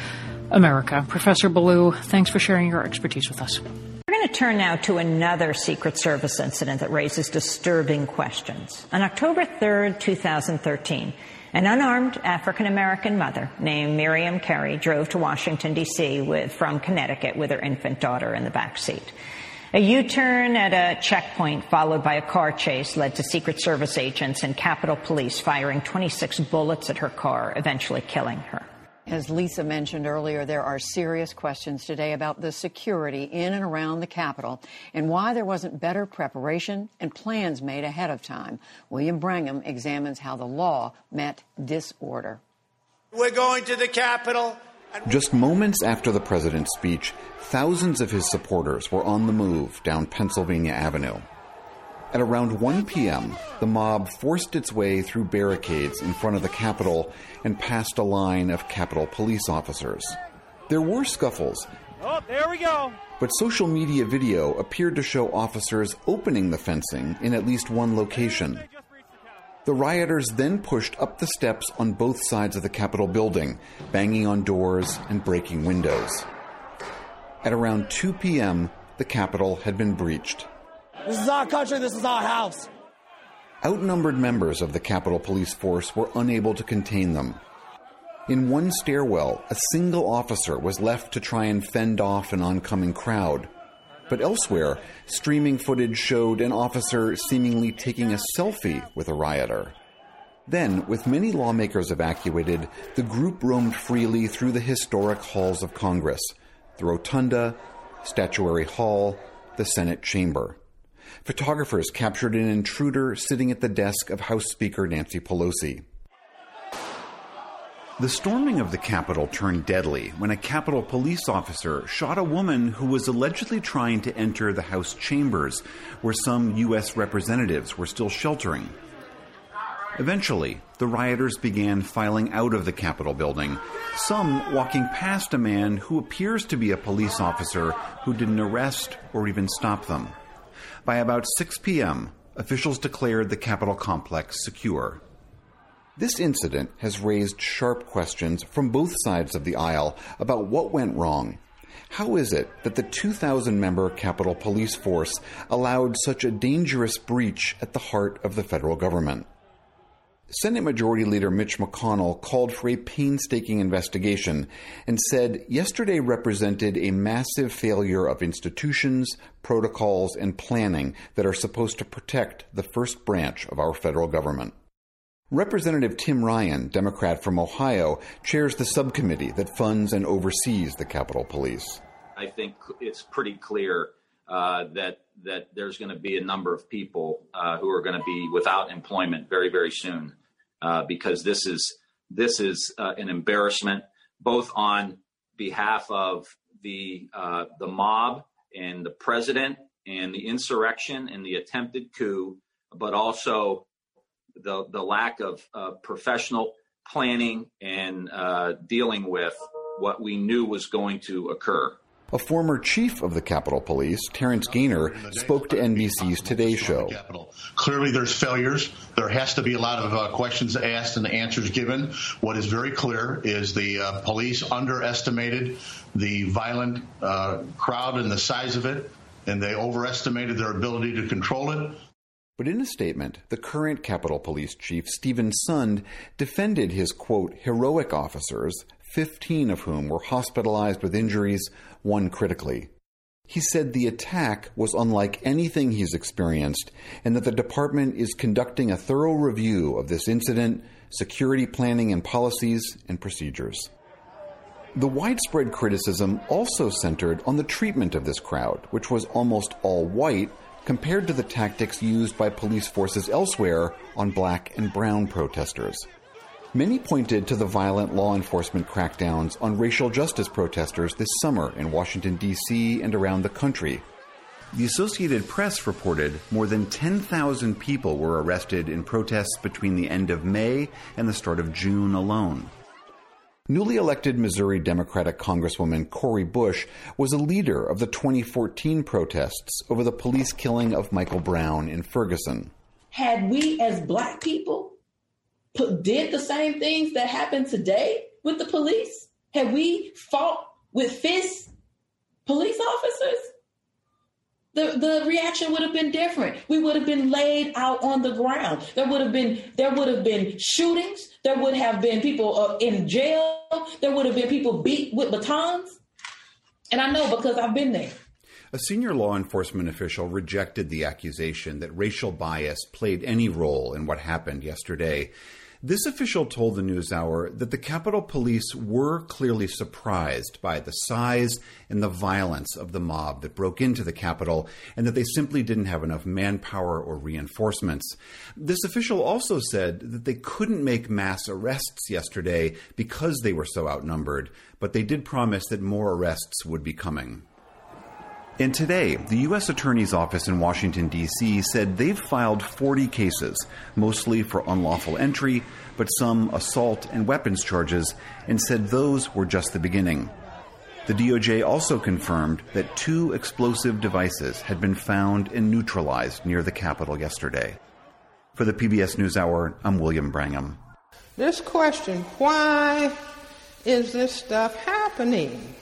America. Professor Belew, thanks for sharing your expertise with us. We're going to turn now to another Secret Service incident that raises disturbing questions. On October 3rd, 2013, an unarmed African American mother named Miriam Carey drove to Washington, D.C. From Connecticut with her infant daughter in the back seat. A U-turn at a checkpoint followed by a car chase led to Secret Service agents and Capitol Police firing 26 bullets at her car, eventually killing her. As Lisa mentioned earlier, there are serious questions today about the security in and around the Capitol and why there wasn't better preparation and plans made ahead of time. William Brangham examines how the law met disorder. We're going to the Capitol. Just moments after the president's speech, thousands of his supporters were on the move down Pennsylvania Avenue. At around 1 p.m., the mob forced its way through barricades in front of the Capitol and past a line of Capitol police officers. There were scuffles. Oh, there we go. But social media video appeared to show officers opening the fencing in at least one location. The rioters then pushed up the steps on both sides of the Capitol building, banging on doors and breaking windows. At around 2 p.m., the Capitol had been breached. This is our country. This is our house. Outnumbered members of the Capitol Police Force were unable to contain them. In one stairwell, a single officer was left to try and fend off an oncoming crowd. But elsewhere, streaming footage showed an officer seemingly taking a selfie with a rioter. Then, with many lawmakers evacuated, the group roamed freely through the historic halls of Congress the Rotunda, Statuary Hall, the Senate Chamber. Photographers captured an intruder sitting at the desk of House Speaker Nancy Pelosi. The storming of the Capitol turned deadly when a Capitol police officer shot a woman who was allegedly trying to enter the House chambers, where some U.S. representatives were still sheltering. Eventually, the rioters began filing out of the Capitol building, some walking past a man who appears to be a police officer who didn't arrest or even stop them. By about 6 p.m., officials declared the Capitol complex secure. This incident has raised sharp questions from both sides of the aisle about what went wrong. How is it that the 2,000 member Capitol Police Force allowed such a dangerous breach at the heart of the federal government? Senate Majority Leader Mitch McConnell called for a painstaking investigation and said yesterday represented a massive failure of institutions, protocols, and planning that are supposed to protect the first branch of our federal government. Representative Tim Ryan, Democrat from Ohio, chairs the subcommittee that funds and oversees the Capitol Police. I think it's pretty clear uh, that that there's going to be a number of people uh, who are going to be without employment very, very soon, uh, because this is this is uh, an embarrassment both on behalf of the uh, the mob and the president and the insurrection and the attempted coup, but also the the lack of professional planning and dealing with what we knew was going to occur. A former chief of the Capitol Police, Terrance Gainer, spoke to NBC's Today Show. Clearly, there's failures. There has to be a lot of uh, questions asked and answers given. What is very clear is the uh, police underestimated the violent uh, crowd and the size of it, and they overestimated their ability to control it. But in a statement, the current Capitol Police Chief, Steven Sund, defended his, quote, heroic officers, 15 of whom were hospitalized with injuries, one critically. He said the attack was unlike anything he's experienced and that the department is conducting a thorough review of this incident, security planning and policies, and procedures. The widespread criticism also centered on the treatment of this crowd, which was almost all white compared to the tactics used by police forces elsewhere on black and brown protesters. Many pointed to the violent law enforcement crackdowns on racial justice protesters this summer in Washington, D.C. and around the country. The Associated Press reported more than 10,000 people were arrested in protests between the end of May and the start of June alone. Newly elected Missouri Democratic Congresswoman Cori Bush was a leader of the 2014 protests over the police killing of Michael Brown in Ferguson. Had we as black people did the same things that happened today with the police, had we fought with fists police officers, the, the reaction would have been different. We would have been laid out on the ground. There would have been there would have been shootings. There would have been people uh, in jail. There would have been people beat with batons. And I know because I've been there. A senior law enforcement official rejected the accusation that racial bias played any role in what happened yesterday. This official told the NewsHour that the Capitol Police were clearly surprised by the size and the violence of the mob that broke into the Capitol, and that they simply didn't have enough manpower or reinforcements. This official also said that they couldn't make mass arrests yesterday because they were so outnumbered, but they did promise that more arrests would be coming. And today, the U.S. Attorney's Office in Washington, D.C. said they've filed 40 cases, mostly for unlawful entry, but some assault and weapons charges, and said those were just the beginning. The DOJ also confirmed that two explosive devices had been found and neutralized near the Capitol yesterday. For the PBS NewsHour, I'm William Brangham. This question why is this stuff happening?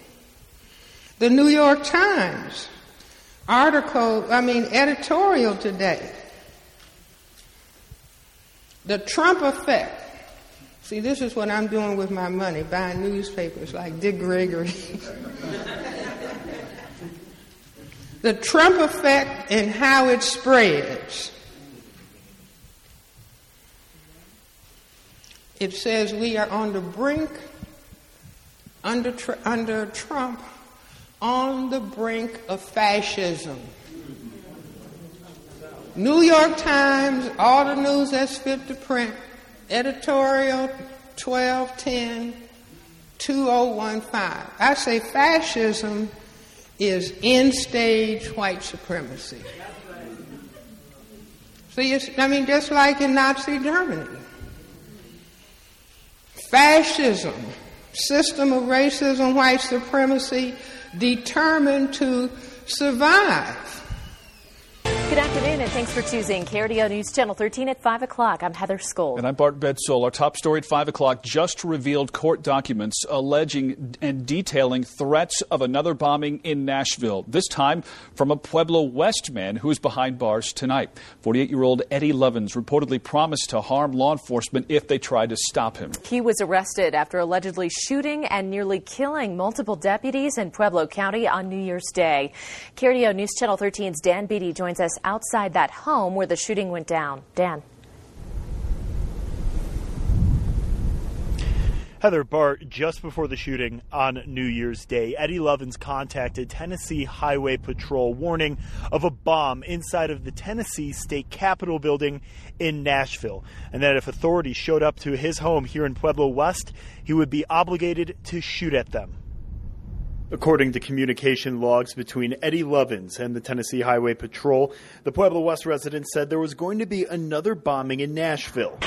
The New York Times article, I mean, editorial today. The Trump effect. See, this is what I'm doing with my money, buying newspapers like Dick Gregory. the Trump effect and how it spreads. It says we are on the brink, under, under Trump, on the brink of fascism. New York Times, all the news that's fit to print, editorial 1210 2015. I say fascism is end stage white supremacy. See, I mean, just like in Nazi Germany. Fascism, system of racism, white supremacy, determined to survive. Good afternoon, and thanks for choosing KRDO News Channel 13 at 5 o'clock. I'm Heather Skoll. And I'm Bart Bedsole. Our top story at 5 o'clock just revealed court documents alleging and detailing threats of another bombing in Nashville, this time from a Pueblo West man who is behind bars tonight. 48 year old Eddie Lovins reportedly promised to harm law enforcement if they tried to stop him. He was arrested after allegedly shooting and nearly killing multiple deputies in Pueblo County on New Year's Day. KRDO News Channel 13's Dan Beatty joins us outside that home where the shooting went down. Dan. Heather Bart, just before the shooting on New Year's Day, Eddie Lovins contacted Tennessee Highway Patrol warning of a bomb inside of the Tennessee State Capitol building in Nashville, and that if authorities showed up to his home here in Pueblo West, he would be obligated to shoot at them. According to communication logs between Eddie Lovins and the Tennessee Highway Patrol, the Pueblo West resident said there was going to be another bombing in Nashville.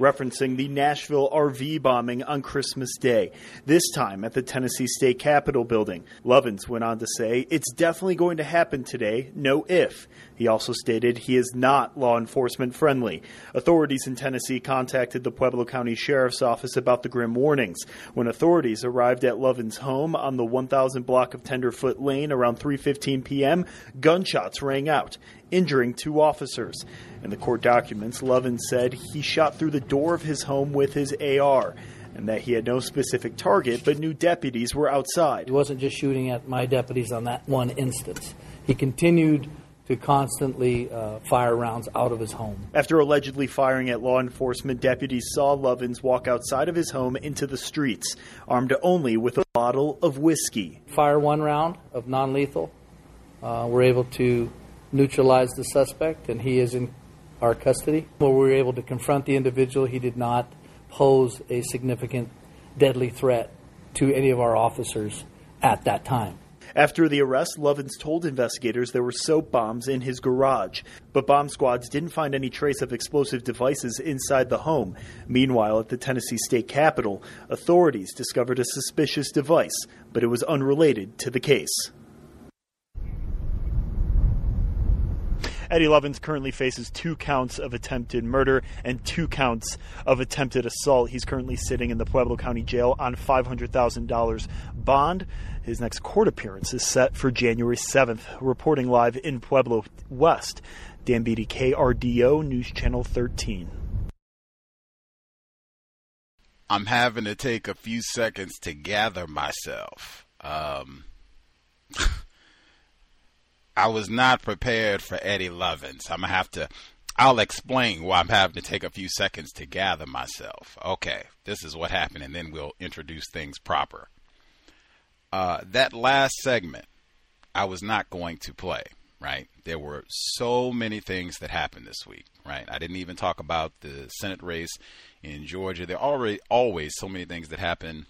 referencing the Nashville RV bombing on Christmas Day, this time at the Tennessee State Capitol building. Lovins went on to say, It's definitely going to happen today, no if. He also stated he is not law enforcement friendly. Authorities in Tennessee contacted the Pueblo County Sheriff's Office about the grim warnings. When authorities arrived at Lovin's home on the 1000 block of Tenderfoot Lane around 3:15 p.m., gunshots rang out, injuring two officers. In the court documents, Lovin said he shot through the door of his home with his AR and that he had no specific target but knew deputies were outside. He wasn't just shooting at my deputies on that one instance. He continued to constantly uh, fire rounds out of his home. After allegedly firing at law enforcement, deputies saw Lovins walk outside of his home into the streets, armed only with a bottle of whiskey. Fire one round of non lethal. Uh, we're able to neutralize the suspect, and he is in our custody. Where we were able to confront the individual, he did not pose a significant deadly threat to any of our officers at that time. After the arrest, Lovins told investigators there were soap bombs in his garage, but bomb squads didn't find any trace of explosive devices inside the home. Meanwhile, at the Tennessee State Capitol, authorities discovered a suspicious device, but it was unrelated to the case. Eddie Lovins currently faces two counts of attempted murder and two counts of attempted assault. He's currently sitting in the Pueblo County Jail on $500,000 bond. His next court appearance is set for January 7th. Reporting live in Pueblo West, Dan Beatty, KRDO News Channel 13. I'm having to take a few seconds to gather myself. Um, I was not prepared for Eddie Lovins. I'm gonna have to. I'll explain why I'm having to take a few seconds to gather myself. Okay, this is what happened, and then we'll introduce things proper. Uh, that last segment, I was not going to play. Right, there were so many things that happened this week. Right, I didn't even talk about the Senate race in Georgia. There are already always so many things that happen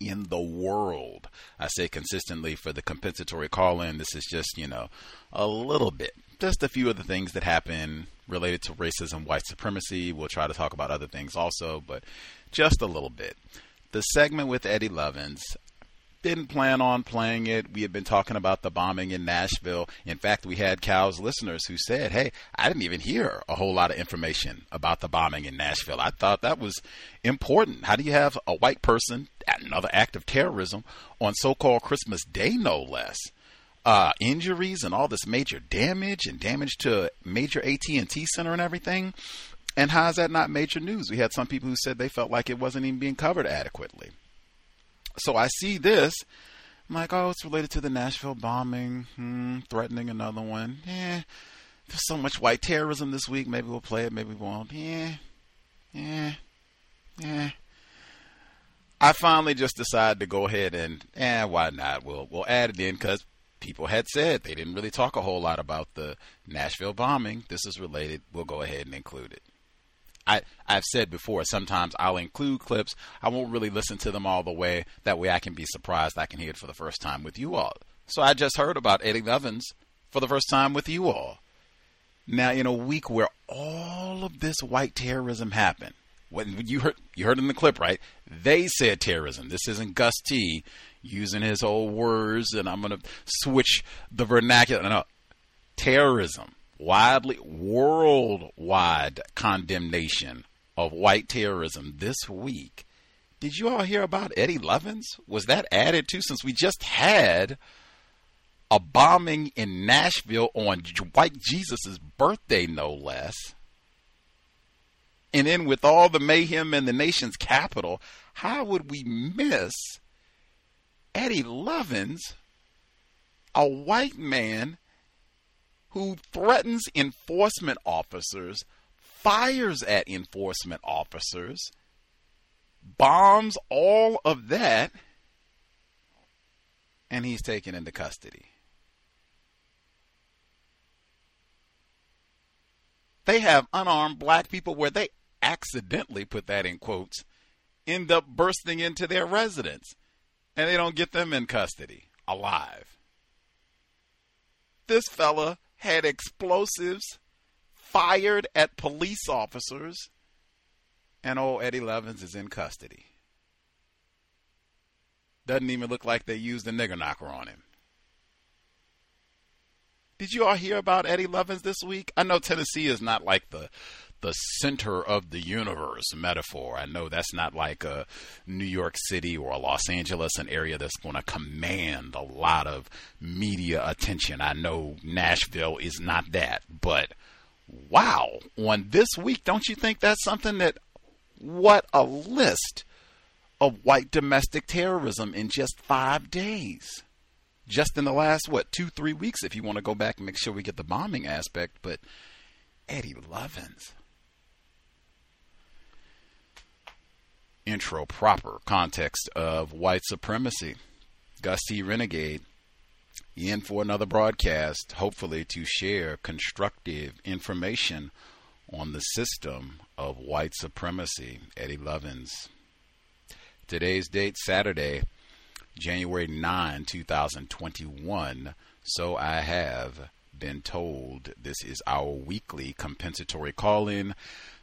in the world. I say consistently for the compensatory call in, this is just, you know, a little bit. Just a few of the things that happen related to racism, white supremacy. We'll try to talk about other things also, but just a little bit. The segment with Eddie Lovins, didn't plan on playing it. We had been talking about the bombing in Nashville. In fact, we had COWS listeners who said, Hey, I didn't even hear a whole lot of information about the bombing in Nashville. I thought that was important. How do you have a white person, another act of terrorism, on so called Christmas Day, no less? Uh, injuries and all this major damage and damage to major AT&T center and everything. And how is that not major news? We had some people who said they felt like it wasn't even being covered adequately. So I see this. I'm like, oh, it's related to the Nashville bombing, hmm, threatening another one. Yeah, there's so much white terrorism this week. Maybe we'll play it, maybe we won't. Yeah, yeah, yeah. I finally just decided to go ahead and, eh, why not? We'll we'll add it in because people had said they didn't really talk a whole lot about the Nashville bombing. This is related. We'll go ahead and include it. I, I've said before, sometimes I'll include clips. I won't really listen to them all the way. That way I can be surprised I can hear it for the first time with you all. So I just heard about Eddie Lovins for the first time with you all. Now, in a week where all of this white terrorism happened, when you heard you heard in the clip, right? They said terrorism. This isn't Gus T using his old words, and I'm to switch the vernacular. No, terrorism widely worldwide condemnation of white terrorism this week. Did you all hear about Eddie Lovins? Was that added to since we just had a bombing in Nashville on White Jesus' birthday, no less? And then with all the mayhem in the nation's capital, how would we miss Eddie Lovins, a white man who threatens enforcement officers, fires at enforcement officers, bombs all of that, and he's taken into custody. They have unarmed black people where they accidentally put that in quotes, end up bursting into their residence, and they don't get them in custody alive. This fella had explosives fired at police officers and old Eddie Lovins is in custody. Doesn't even look like they used a nigger knocker on him. Did you all hear about Eddie Lovins this week? I know Tennessee is not like the the center of the universe metaphor. I know that's not like a New York City or a Los Angeles, an area that's going to command a lot of media attention. I know Nashville is not that, but wow, on this week, don't you think that's something that what a list of white domestic terrorism in just five days? Just in the last, what, two, three weeks, if you want to go back and make sure we get the bombing aspect. But Eddie Lovins. Intro proper context of white supremacy. Gus T. Renegade in for another broadcast, hopefully to share constructive information on the system of white supremacy. Eddie Lovins. Today's date, Saturday, January 9, 2021. So I have been told this is our weekly compensatory call in.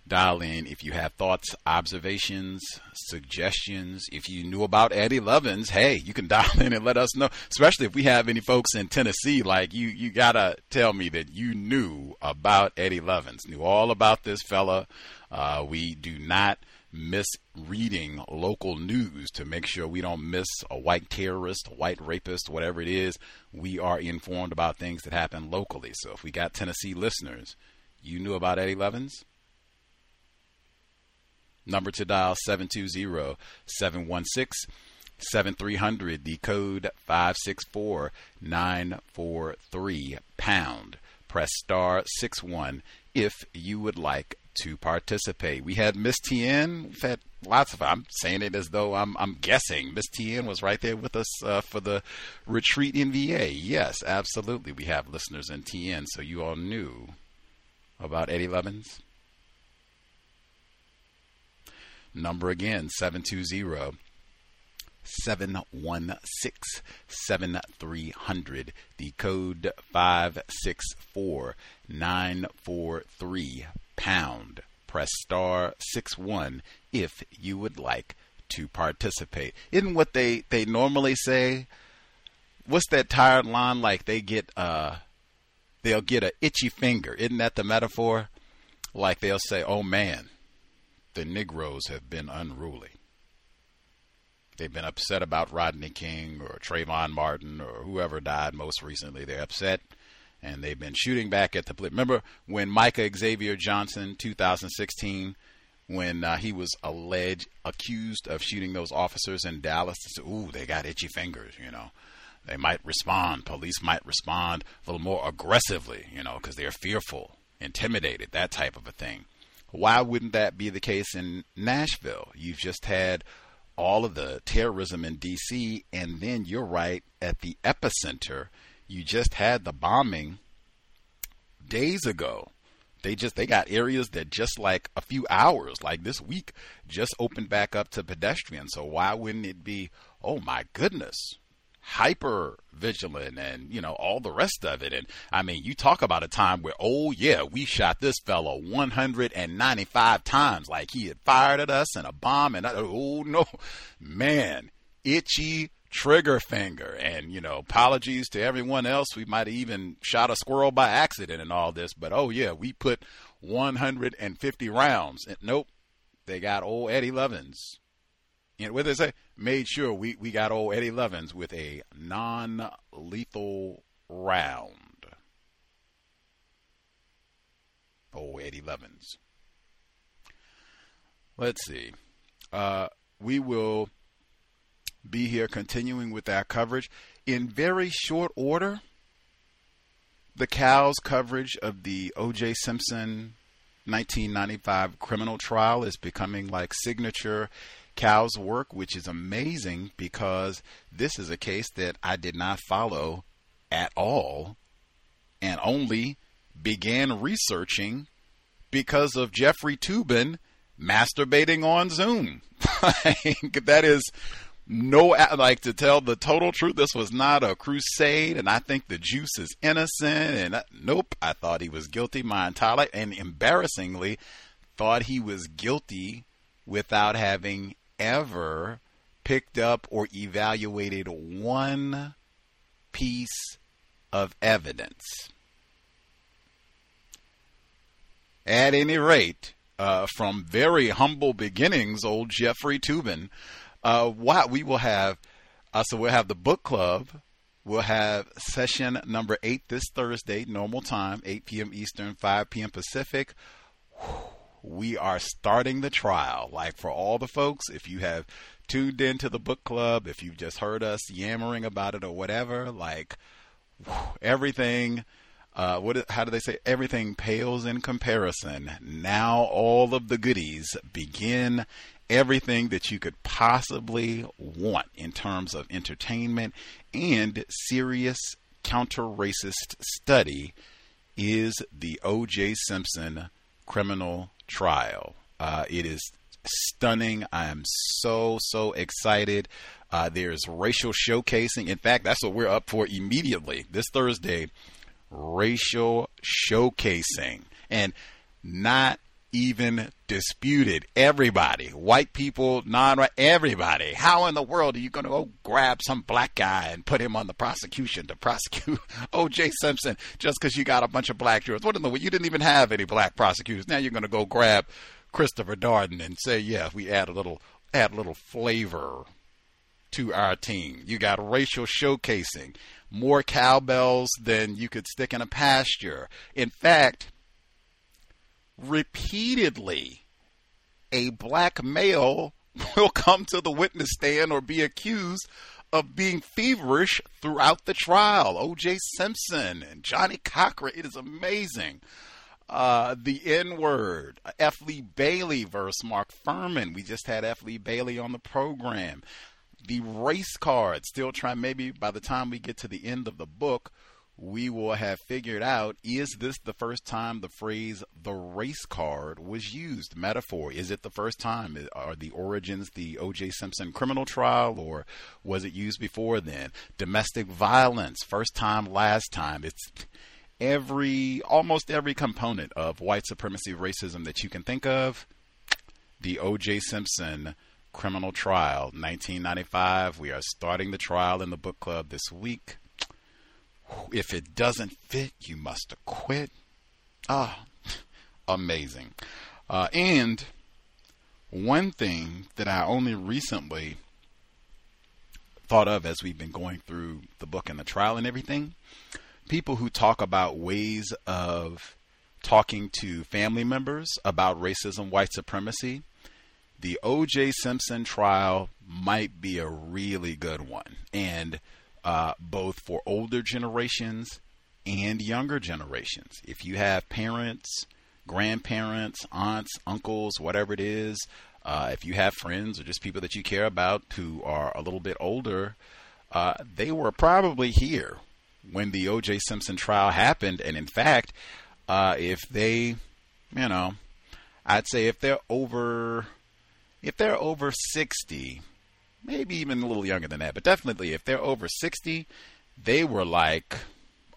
Dial in if you have thoughts, observations, suggestions. If you knew about Eddie Lovins, hey, you can dial in and let us know. Especially if we have any folks in Tennessee, like you, you gotta tell me that you knew about Eddie Lovins, knew all about this fella. Uh, we do not misreading local news to make sure we don't miss a white terrorist, a white rapist, whatever it is. We are informed about things that happen locally. So if we got Tennessee listeners, you knew about Eddie Lovins? Number to dial 720 716 7300. The code 564 943 pound. Press star 61 if you would like to participate. We had Miss Tien. We've had lots of. I'm saying it as though I'm I'm guessing. Miss Tien was right there with us uh, for the retreat in VA. Yes, absolutely. We have listeners in TN, so you all knew about Eddie Lovins. Number again 720 716 7300. The code 564 943 pound. Press star 61 if you would like to participate. Isn't what they, they normally say? What's that tired line like they get uh they'll get a itchy finger. Isn't that the metaphor? Like they'll say, "Oh man, the Negroes have been unruly. They've been upset about Rodney King or Trayvon Martin or whoever died most recently. They're upset and they've been shooting back at the police. Remember when Micah Xavier Johnson, 2016, when uh, he was alleged, accused of shooting those officers in Dallas? Said, Ooh, they got itchy fingers, you know. They might respond. Police might respond a little more aggressively, you know, because they're fearful, intimidated, that type of a thing. Why wouldn't that be the case in Nashville? You've just had all of the terrorism in D.C., and then you're right at the epicenter. You just had the bombing days ago. They just they got areas that just like a few hours, like this week, just opened back up to pedestrians. So why wouldn't it be? Oh my goodness, hyper vigilant and you know all the rest of it. And i mean you talk about a time where oh yeah we shot this fellow 195 times like he had fired at us and a bomb and oh no man itchy trigger finger. And you know apologies to everyone else. We might have even shot a squirrel by accident and all this but oh yeah we put 150 rounds. And nope they got old eddie lovins you know they say made sure we, we got old Eddie Lovins with a non lethal round. Old Eddie Lovins. Let's see. Uh, we will be here continuing with our coverage in very short order. The Cows coverage of the O.J. Simpson 1995 criminal trial is becoming like signature COWS work, which is amazing because this is a case that I did not follow at all and only began researching because of Jeffrey Toobin masturbating on Zoom. that is no like to tell the total truth this was not a crusade and i think the juice is innocent and nope i thought he was guilty my entire life and embarrassingly thought he was guilty without having ever picked up or evaluated one piece of evidence. At any rate, uh, from very humble beginnings, old Jeffrey Toobin, uh, we will have, uh, so we'll have the book club. We'll have session number eight this Thursday, normal time, 8 p.m. Eastern, 5 p.m. Pacific. We are starting the trial. Like for all the folks, if you have tuned into the book club, if you've just heard us yammering about it or whatever, like everything uh, what? How do they say? Everything pales in comparison. Now all of the goodies begin. Everything that you could possibly want in terms of entertainment and serious counter-racist study is the O.J. Simpson criminal trial. Uh, it is stunning. I am so so excited. Uh, there's racial showcasing. In fact, that's what we're up for immediately this Thursday racial showcasing and not even disputed. Everybody, white people, non-white, everybody. How in the world are you going to go grab some black guy and put him on the prosecution to prosecute O.J. Simpson just because you got a bunch of black jurors? What in the world? You didn't even have any black prosecutors. Now you're going to go grab Christopher Darden and say, yeah, we add a little, add a little flavor to our team. You got racial showcasing more cowbells than you could stick in a pasture. In fact, repeatedly, a black male will come to the witness stand or be accused of being feverish throughout the trial. O.J. Simpson and Johnnie Cochran. It is amazing. Uh, the N word, F. Lee Bailey versus Mark Fuhrman. We just had F. Lee Bailey on the program the race card. Still trying, maybe by the time we get to the end of the book, we will have figured out is this the first time the phrase the race card was used? Metaphor. Is it the first time? Are the origins the O.J. Simpson criminal trial or was it used before then? Domestic violence. First time, last time. It's every, almost every component of white supremacy racism that you can think of. The O.J. Simpson criminal trial, 1995. We are starting the trial in the book club this week. If it doesn't fit, you must acquit. Ah, amazing. Uh, and one thing that I only recently thought of as we've been going through the book and the trial and everything people who talk about ways of talking to family members about racism, white supremacy the O.J. Simpson trial might be a really good one, and uh, both for older generations and younger generations. If you have parents, grandparents, aunts, uncles, whatever it is, uh, if you have friends or just people that you care about who are a little bit older, uh, they were probably here when the O.J. Simpson trial happened. And in fact, uh, if they, you know, I'd say if they're over if they're over 60, maybe even a little younger than that, but definitely if they're over 60, they were like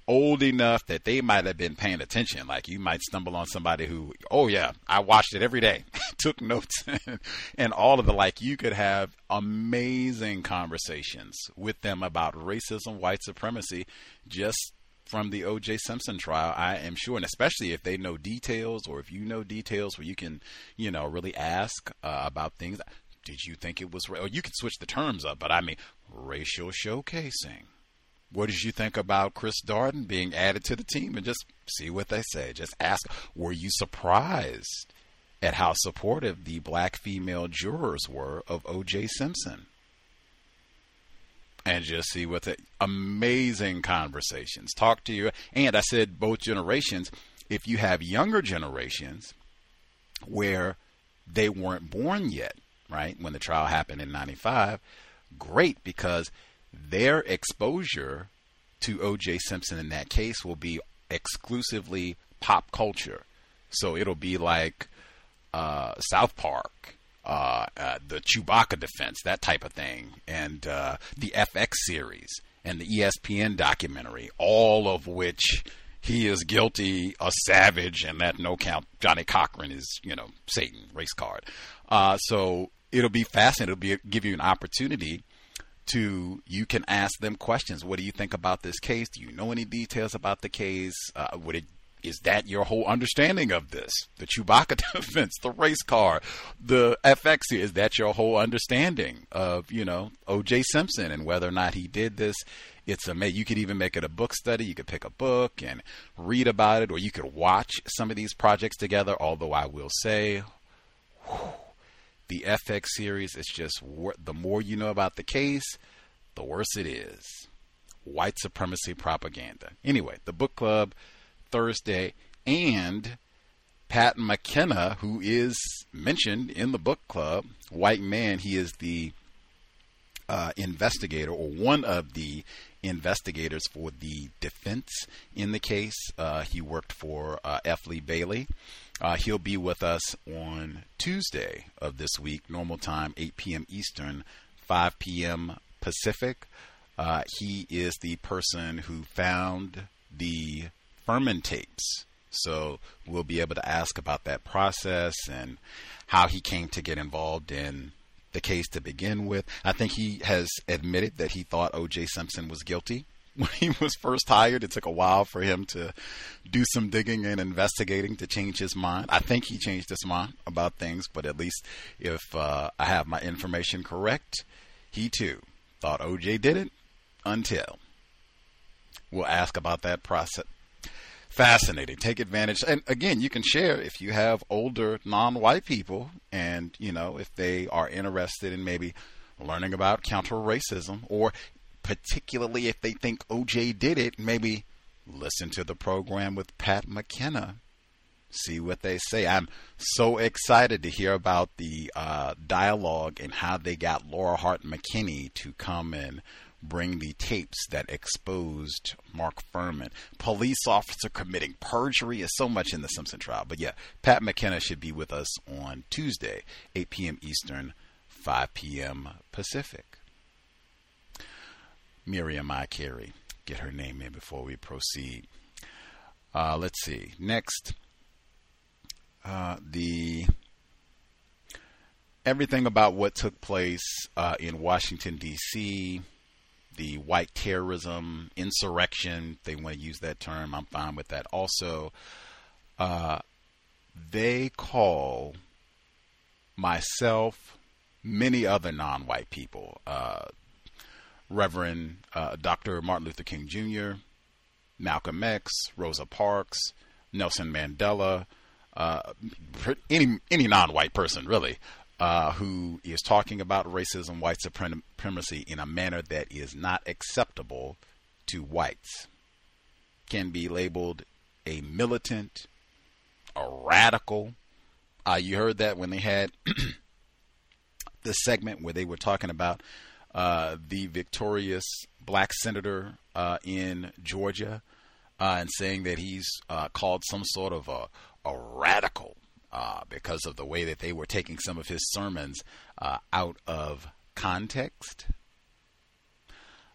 old enough that they might have been paying attention. Like you might stumble on somebody who, oh yeah, I watched it every day, took notes, and all of the like. You could have amazing conversations with them about racism, white supremacy, just from the O.J. Simpson trial, I am sure, and especially if they know details or if you know details where you can, you know, really ask uh, about things. Did you think it was? Or oh, you can switch the terms up, but I mean, racial showcasing. What did you think about Chris Darden being added to the team? And just see what they say. Just ask. Were you surprised at how supportive the black female jurors were of O.J. Simpson? and just see what the amazing conversations. Talk to you. And I said both generations. If you have younger generations where they weren't born yet, right, when the trial happened in 95, great because their exposure to O.J. Simpson in that case will be exclusively pop culture. So it'll be like uh, South Park uh, uh, the Chewbacca defense, that type of thing, and uh, the FX series and the ESPN documentary, all of which he is guilty, a savage, and that no count Johnnie Cochran is, you know, Satan race card. Uh, so it'll be fascinating. It'll be give you an opportunity to you can ask them questions. What do you think about this case? Do you know any details about the case? Uh, would it is that your whole understanding of this? The Chewbacca defense, the race car, the FX, is that your whole understanding of, you know, OJ Simpson and whether or not he did this? It's a you could even make it a book study. You could pick a book and read about it, or you could watch some of these projects together. Although I will say, whew, the FX series is just the more you know about the case, the worse it is. White supremacy propaganda. Anyway, the book club Thursday, and Pat McKenna, who is mentioned in the book club, white man. He is the uh, investigator or one of the investigators for the defense in the case. Uh, he worked for uh, F. Lee Bailey. Uh, he'll be with us on Tuesday of this week, normal time, 8 p.m. Eastern, 5 p.m. Pacific. Uh, he is the person who found the Fuhrman tapes. So we'll be able to ask about that process and how he came to get involved in the case to begin with. I think he has admitted that he thought O.J. Simpson was guilty when he was first hired. It took a while for him to do some digging and investigating to change his mind. I think he changed his mind about things, but at least if uh, I have my information correct, he too thought O.J. did it until. We'll ask about that process fascinating. Take advantage. And again, you can share if you have older non-white people and, you know, if they are interested in maybe learning about counter racism or particularly if they think OJ did it, maybe listen to the program with Pat McKenna. See what they say. I'm so excited to hear about the uh, dialogue and how they got Laura Hart McKinney to come and bring the tapes that exposed Mark Fuhrman. Police officer committing perjury is so much in the Simpson trial. But yeah, Pat McKenna should be with us on Tuesday, 8 p.m. Eastern, 5 p.m. Pacific. Miriam I. Carey. Get her name in before we proceed. Uh, let's see. Next, uh, the everything about what took place uh, in Washington D.C the white terrorism, insurrection, they want to use that term. I'm fine with that. Also, uh, they call myself, many other non white people, uh, Reverend uh, Dr. Martin Luther King Jr., Malcolm X, Rosa Parks, Nelson Mandela, uh, any any non-white person really uh, who is talking about racism, white supremacy in a manner that is not acceptable to whites, can be labeled a militant, a radical. Uh, you heard that when they had the segment where they were talking about uh, the victorious black senator uh, in Georgia uh, and saying that he's uh, called some sort of a, a radical uh, because of the way that they were taking some of his sermons out of context.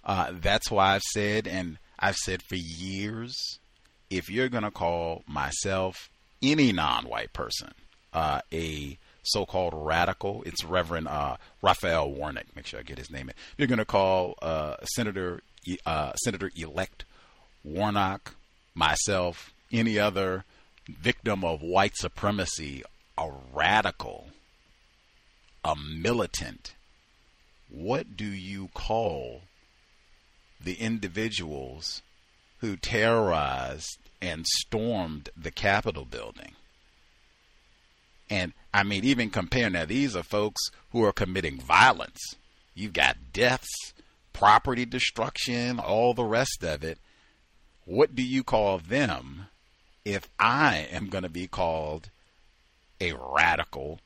That's why I've said, and I've said for years, if you're going to call myself, any non white person, a so called radical, it's Reverend uh, Raphael Warnock. Make sure I get his name. If you're going to call uh, Senator Senator elect Warnock, myself, any other victim of white supremacy, a radical, a militant, what do you call the individuals who terrorized and stormed the Capitol building? And I mean, even comparing now, these are folks who are committing violence. You've got deaths, property destruction, all the rest of it. What do you call them if I am going to be called a radical,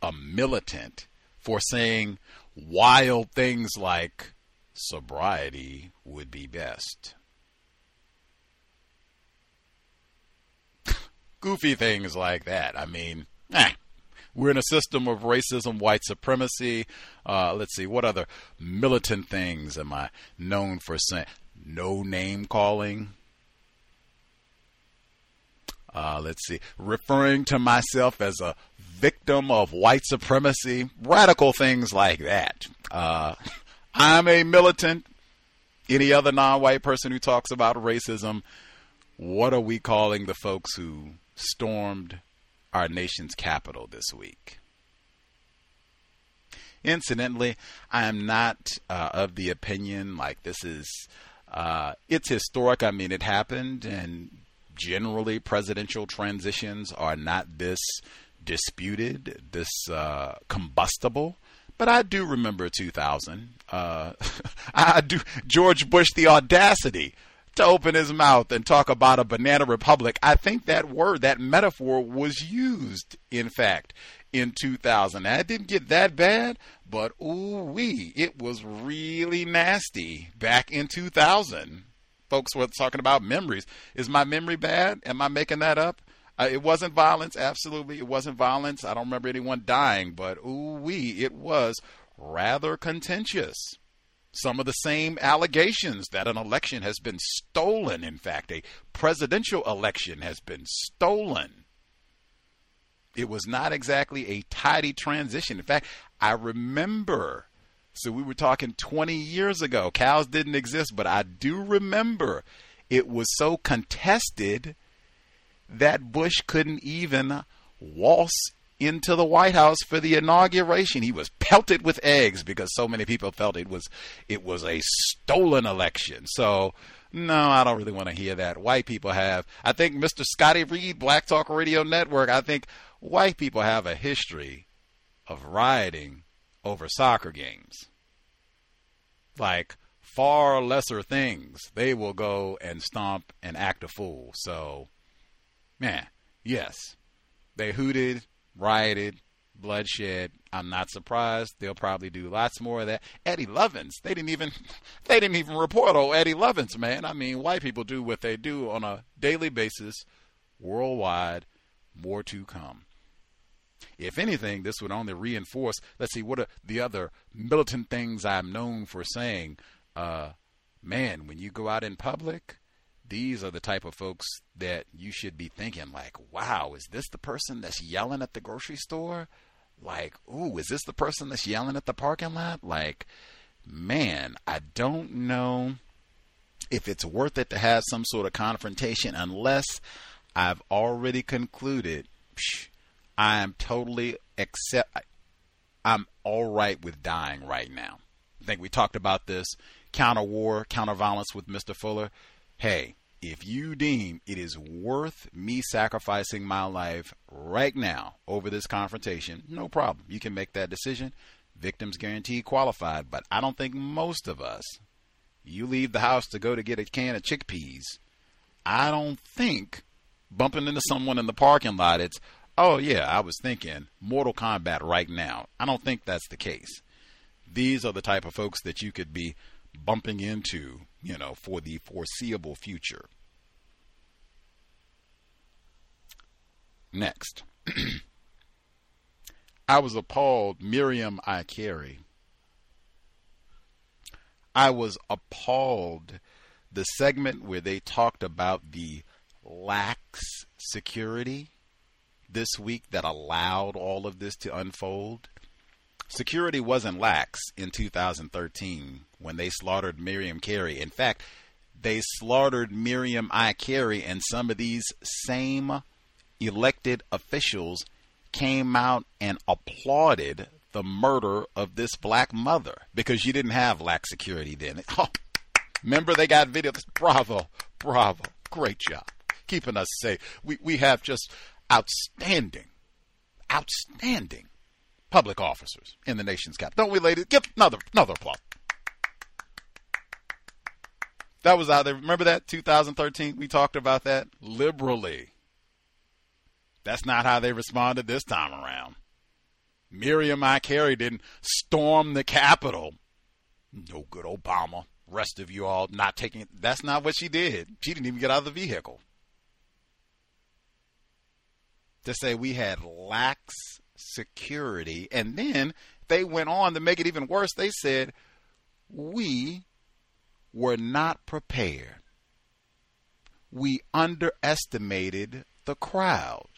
a militant, for saying wild things like sobriety would be best. Goofy things like that. I mean, eh. We're in a system of racism, white supremacy. Uh, let's see, what other militant things am I known for saying? No name calling Uh, let's see, referring to myself as a victim of white supremacy, radical things like that. Uh, I'm a militant. Any other non white person who talks about racism, what are we calling the folks who stormed our nation's capital this week? Incidentally, I am not uh, of the opinion like this is. Uh, it's historic. I mean, it happened, and generally, presidential transitions are not this disputed, this uh, combustible. But I do remember 2000. Uh, I do George Bush the audacity to open his mouth and talk about a banana republic. I think that word, that metaphor, was used, in fact, in 2000. That didn't get that bad, but ooh wee, it was really nasty back in 2000. Folks were talking about memories. Is my memory bad? Am I making that up? Uh, it wasn't violence, absolutely. It wasn't violence. I don't remember anyone dying, but ooh wee, it was rather contentious. Some of the same allegations that an election has been stolen. In fact, a presidential election has been stolen. It was not exactly a tidy transition. In fact, I remember. So we were talking 20 years ago. COWS didn't exist, but I do remember it was so contested that Bush couldn't even waltz into the White House for the inauguration. He was pelted with eggs because so many people felt it was it was a stolen election. So no, I don't really want to hear that. White people have. I think Mr. Scotty Reed, Black Talk Radio Network. I think white people have a history of rioting over soccer games. Like far lesser things, they will go and stomp and act a fool. So Man, yes. They hooted, rioted, bloodshed. I'm not surprised. They'll probably do lots more of that. Eddie Lovins, they didn't even they didn't even report old Eddie Lovins, man. I mean, white people do what they do on a daily basis, worldwide. More to come. If anything, this would only reinforce. Let's see, what are the other militant things I'm known for saying? Uh, man, when you go out in public, these are the type of folks that you should be thinking like, wow, is this the person that's yelling at the grocery store? Like, ooh, is this the person that's yelling at the parking lot? Like, man, I don't know if it's worth it to have some sort of confrontation unless I've already concluded psh, I am totally accept I'm all right with dying right now. I think we talked about this counter war, counter violence with Mr. Fuller hey, if you deem it is worth me sacrificing my life right now over this confrontation, no problem. You can make that decision. Victims guaranteed qualified, but I don't think most of us, you leave the house to go to get a can of chickpeas. I don't think bumping into someone in the parking lot, it's, oh yeah, I was thinking Mortal Kombat right now. I don't think that's the case. These are the type of folks that you could be bumping into you know, for the foreseeable future. Next. I was appalled, Miriam I. Carey. I was appalled the segment where they talked about the lax security this week that allowed all of this to unfold. Security wasn't lax in 2013 when they slaughtered Miriam Carey. In fact, they slaughtered Miriam I. Carey, and some of these same elected officials came out and applauded the murder of this black mother because you didn't have lax security then. Oh, remember they got videos. Bravo, bravo, great job keeping us safe. We we have just outstanding, outstanding public officers in the nation's capital. Don't we, ladies? Give another another applause. That was out there. Remember that 2013? We talked about that liberally. That's not how they responded this time around. Miriam I. Carey didn't storm the Capitol. No good Obama. Rest of you all not taking it. That's not what she did. She didn't even get out of the vehicle. To say we had lax security. And then they went on to make it even worse. They said, We were not prepared. We underestimated the crowd.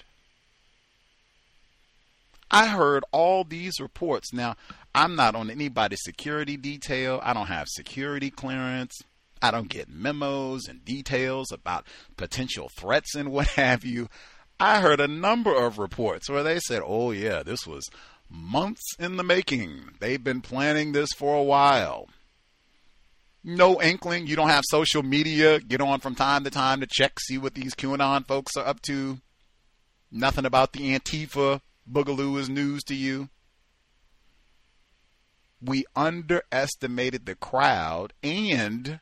I heard all these reports. Now, I'm not on anybody's security detail. I don't have security clearance. I don't get memos and details about potential threats and what have you. I heard a number of reports where they said, oh, yeah, this was months in the making. They've been planning this for a while. No inkling. You don't have social media. Get on from time to time to check, see what these QAnon folks are up to. Nothing about the Antifa boogaloo is news to you. We underestimated the crowd and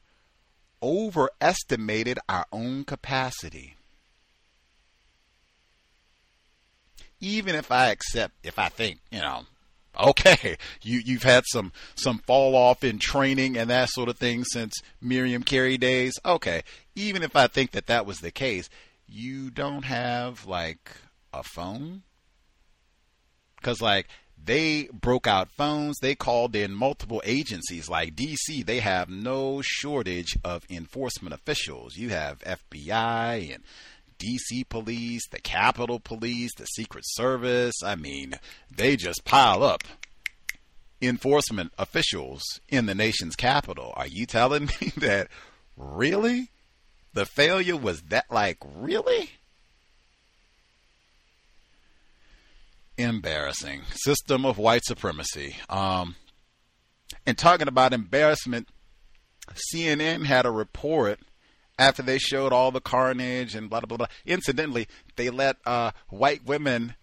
overestimated our own capacity. Even if I accept, if I think, you know, okay, you you've had some some fall off in training and that sort of thing since Miriam Carey days. Okay, even if I think that that was the case, you don't have like a phone because like they broke out phones. They called in multiple agencies like DC. They have no shortage of enforcement officials. You have FBI and DC police, the Capitol Police, the Secret Service. I mean, they just pile up enforcement officials in the nation's capital. Are you telling me that really? The failure was that like really? embarrassing. System of white supremacy. Um, and talking about embarrassment, CNN had a report after they showed all the carnage and blah blah blah. Incidentally, they let uh, white women.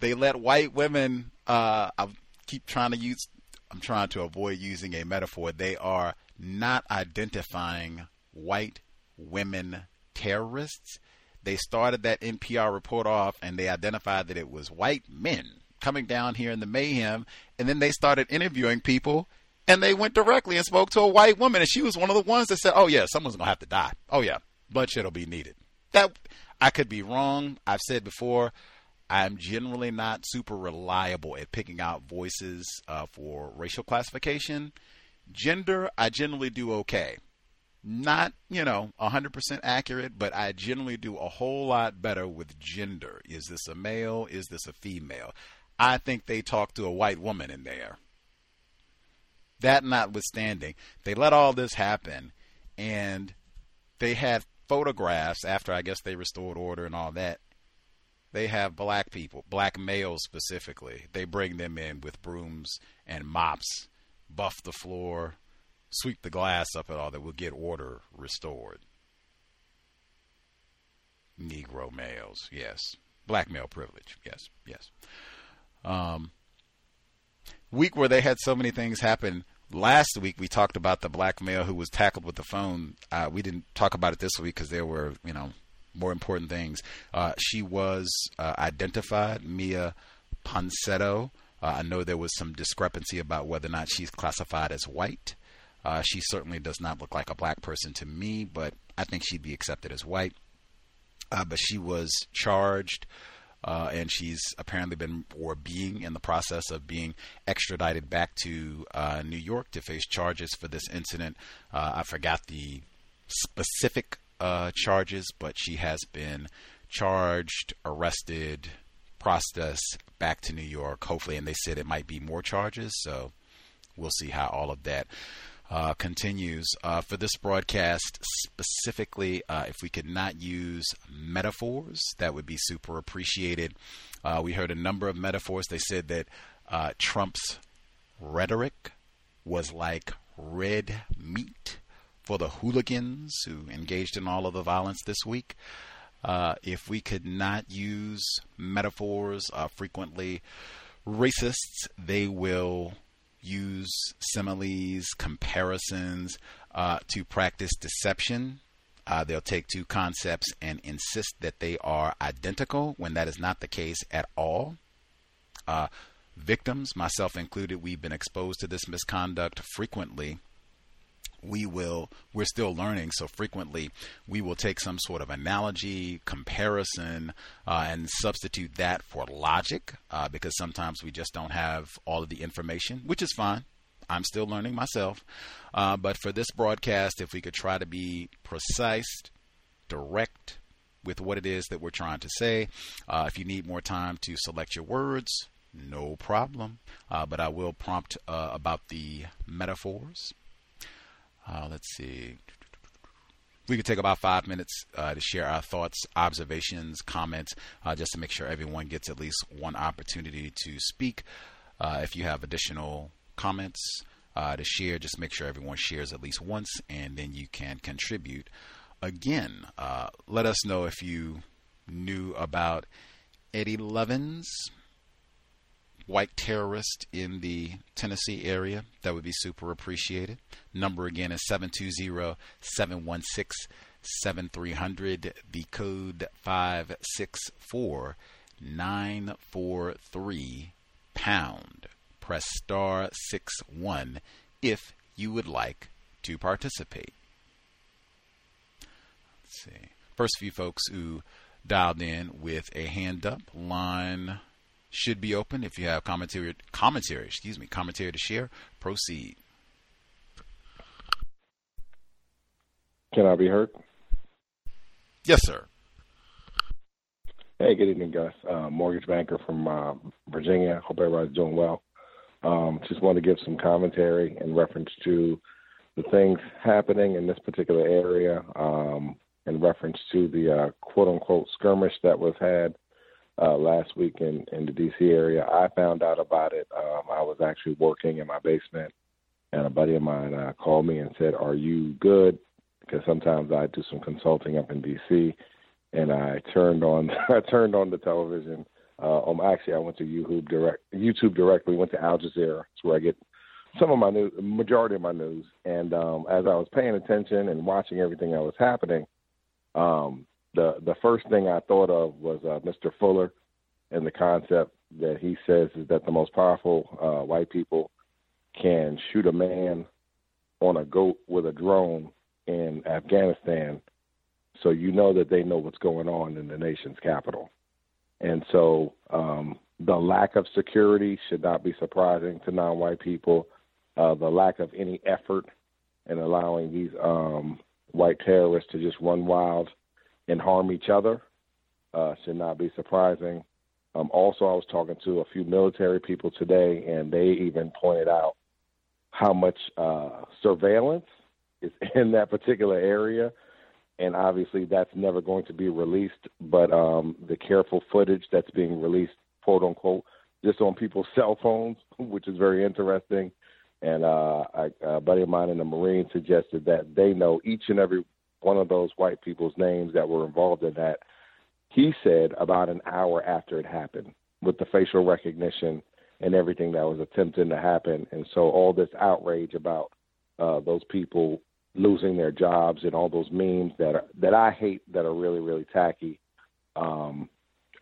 They let white women. Uh, I keep trying to use. I'm trying to avoid using a metaphor. They are not identifying white women terrorists they started that NPR report off and they identified that it was white men coming down here in the mayhem. And then they started interviewing people and they went directly and spoke to a white woman. And she was one of the ones that said, Oh, yeah, someone's to have to die. Oh, yeah, bloodshed will be needed. That I could be wrong. I've said before, I'm generally not super reliable at picking out voices uh, for racial classification. Gender, I generally do okay not, you know, 100% accurate, but I generally do a whole lot better with gender. Is this a male? Is this a female? I think they talked to a white woman in there. That notwithstanding, they let all this happen and they had photographs after I guess they restored order and all that. They have black people, black males specifically. They bring them in with brooms and mops, buff the floor, sweep the glass up and all that will get order restored. Negro males, yes. Black male privilege, yes, yes. Um, week where they had so many things happen. Last week we talked about the black male who was tackled with the phone. Uh, we didn't talk about it this week because there were, you know, more important things. Uh, she was uh, identified, Mia Ponsetto. Uh, I know there was some discrepancy about whether or not she's classified as white. Uh, she certainly does not look like a black person to me, but I think she'd be accepted as white. Uh, but she was charged, uh, and she's apparently been or being in the process of being extradited back to uh, New York to face charges for this incident. Uh, I forgot the specific uh, charges, but she has been charged, arrested, processed back to New York. Hopefully, and they said it might be more charges. So we'll see how all of that uh, continues. Uh, for this broadcast specifically, uh, if we could not use metaphors, that would be super appreciated. Uh, we heard a number of metaphors. They said that uh, Trump's rhetoric was like red meat for the hooligans who engaged in all of the violence this week. Uh, if we could not use metaphors, frequently racists, they will use similes, comparisons uh, to practice deception. Uh, they'll take two concepts and insist that they are identical when that is not the case at all. Uh, victims, myself included, we've been exposed to this misconduct frequently we will we're still learning so frequently we will take some sort of analogy comparison uh, and substitute that for logic uh, because sometimes we just don't have all of the information which is fine i'm still learning myself uh, but for this broadcast if we could try to be precise direct with what it is that we're trying to say. Uh, if you need more time to select your words, no problem. Uh, but I will prompt uh, about the metaphors. Uh, let's see. We could take about five minutes uh, to share our thoughts, observations, comments, uh, just to make sure everyone gets at least one opportunity to speak. Uh, if you have additional comments to share, just make sure everyone shares at least once, and then you can contribute. Again, let us know if you knew about Eddie Lovins white terrorist in the Tennessee area, that would be super appreciated. Number again is 720 716 7300. The code 564 943 pound. Press star 6 1 if you would like to participate. Let's see. First few folks who dialed in with a hand up, line should be open. If you have commentary, commentary, excuse me, commentary to share, proceed. Can I be heard? Yes, sir. Hey, good evening, Gus. Uh, mortgage banker from uh, Virginia. Hope everybody's doing well. Um, just want to give some commentary in reference to the things happening in this particular area, um, in reference to the uh, quote unquote skirmish that was had uh, last week in, in the DC area. I found out about it. Um, I was actually working in my basement, and a buddy of mine uh, called me and said, "Are you good?" Because sometimes I do some consulting up in DC, and I turned on I turned on the television. Uh, um, actually, I went to YouTube direct YouTube directly. Went to Al Jazeera. It's where I get some of my news, majority of my news. And um, as I was paying attention and watching everything that was happening, um, the the first thing I thought of was uh, Mr. Fuller and the concept that he says is that the most powerful uh, white people can shoot a man on a goat with a drone in Afghanistan, so you know that they know what's going on in the nation's capital. And so um, the lack of security should not be surprising to non-white people. Uh, the lack of any effort in allowing these um, white terrorists to just run wild and harm each other uh, should not be surprising. Um, also, I was talking to a few military people today, and they even pointed out how much uh, surveillance is in that particular area. And obviously, that's never going to be released. But um, the careful footage that's being released, quote unquote, just on people's cell phones, which is very interesting. And uh, I, a buddy of mine in the Marine suggested that they know each and every one of those white people's names that were involved in that. He said about an hour after it happened, with the facial recognition and everything that was attempting to happen. And so all this outrage about uh, those people losing their jobs and all those memes that are, that I hate that are really really tacky. Um,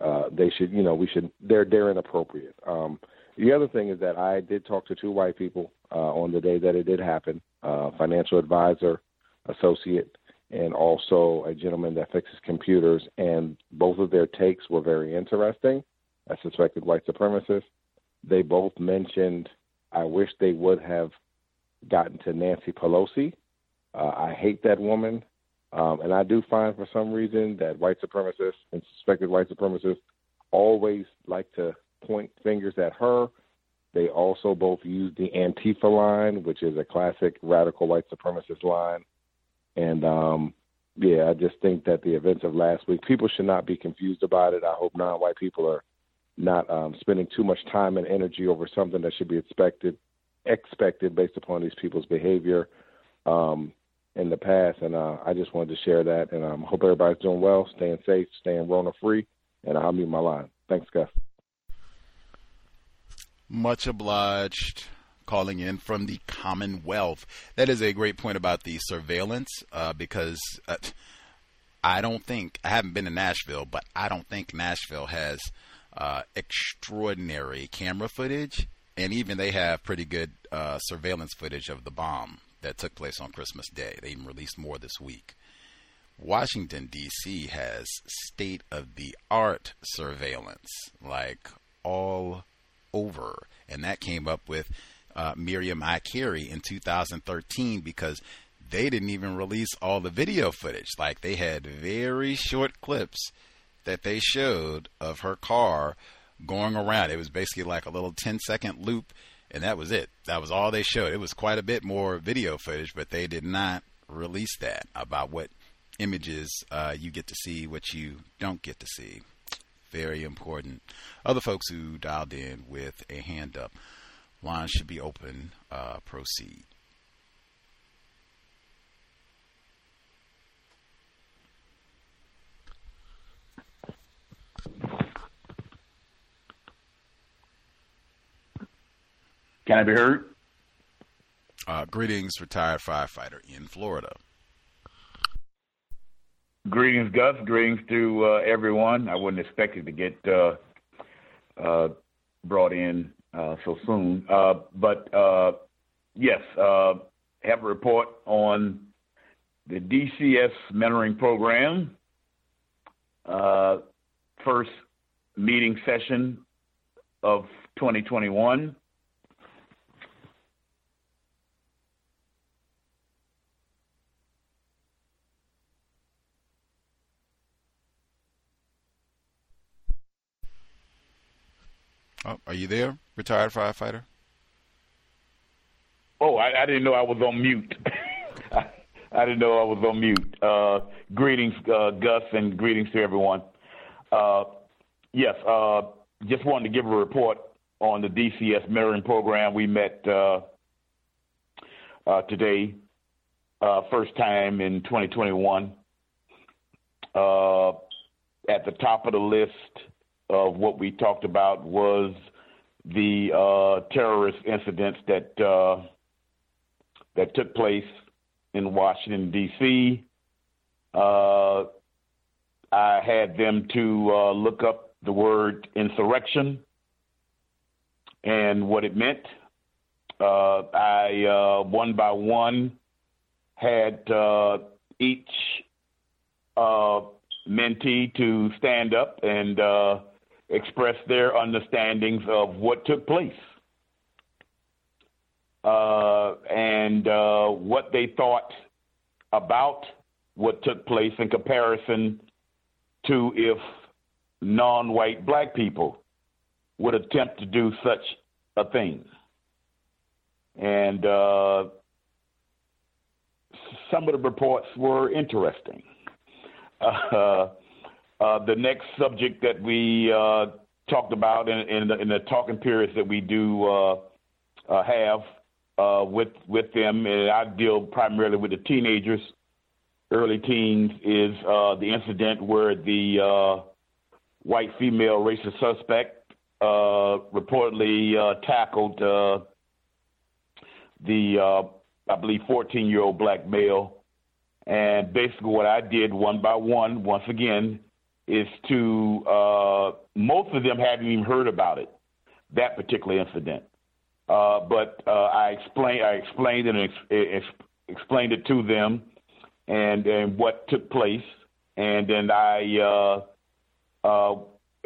uh, they should, you know, we should. They're they're inappropriate. Um, the other thing is that I did talk to two white people uh, on the day that it did happen. Uh, financial advisor, associate, and also a gentleman that fixes computers, and both of their takes were very interesting. I suspected white supremacists. They both mentioned, I wish they would have gotten to Nancy Pelosi. Uh, I hate that woman. Um, and I do find for some reason that white supremacists and suspected white supremacists always like to point fingers at her. They also both use the Antifa line, which is a classic radical white supremacist line. And um, yeah, I just think that the events of last week, people should not be confused about it. I hope non-white people are not um, spending too much time and energy over something that should be expected expected based upon these people's behavior um, in the past. And uh, I just wanted to share that. And I um, hope everybody's doing well, staying safe, staying Rona free. And I'll mute my line. Thanks, Gus. Much obliged calling in from the Commonwealth. That is a great point about the surveillance uh, because uh, I don't think, I haven't been to Nashville, but I don't think Nashville has uh, extraordinary camera footage. And even they have pretty good uh, surveillance footage of the bomb that took place on Christmas Day. They even released more this week. Washington, D.C. has state of the art surveillance, like all over. And that came up with uh, Miriam I. Carey in 2013 because they didn't even release all the video footage. Like they had very short clips that they showed of her car going around. It was basically like a little 10 second loop, and that was it. That was all they showed. It was quite a bit more video footage, but they did not release that about what images uh, you get to see, what you don't get to see. Very important. Other folks who dialed in with a hand up, lines should be open. Uh, proceed. Can I be heard? Uh, greetings, retired firefighter in Florida. Greetings, Gus. Greetings to uh, everyone. I wasn't expecting to get uh, uh brought in uh, so soon, uh, but uh, yes, have a report on the DCS mentoring program. first meeting session of 2021. Oh, are you there, retired firefighter? Oh, I, I didn't know I was on mute. I, I, didn't know I was on mute. Uh, greetings, uh, Gus, and greetings to everyone. Uh, yes, uh, just wanted to give a report on the DCS mentoring program. We met uh, uh, today, first time in 2021. at the top of the list of what we talked about was the uh, terrorist incidents that uh, that took place in Washington D.C. Uh, I had them to uh, look up the word insurrection and what it meant. Uh, I uh, one by one had each mentee to stand up and express their understandings of what took place uh, and uh, what they thought about what took place in comparison to if non white black people would attempt to do such a thing. And uh, some of the reports were interesting. Uh, uh, the next subject that we uh, talked about in, in, the, in, the, talking periods that we do uh, uh have uh, with with them, and I deal primarily with the teenagers, early teens, is the incident where the white female racist suspect reportedly tackled the, I believe, 14 year old black male. And basically, what I did one by one, once again, is to uh, most of them hadn't even heard about it, that particular incident. Uh, but uh, I explained I explained it and ex- ex- explained it to them, and and what took place, and then I uh, uh,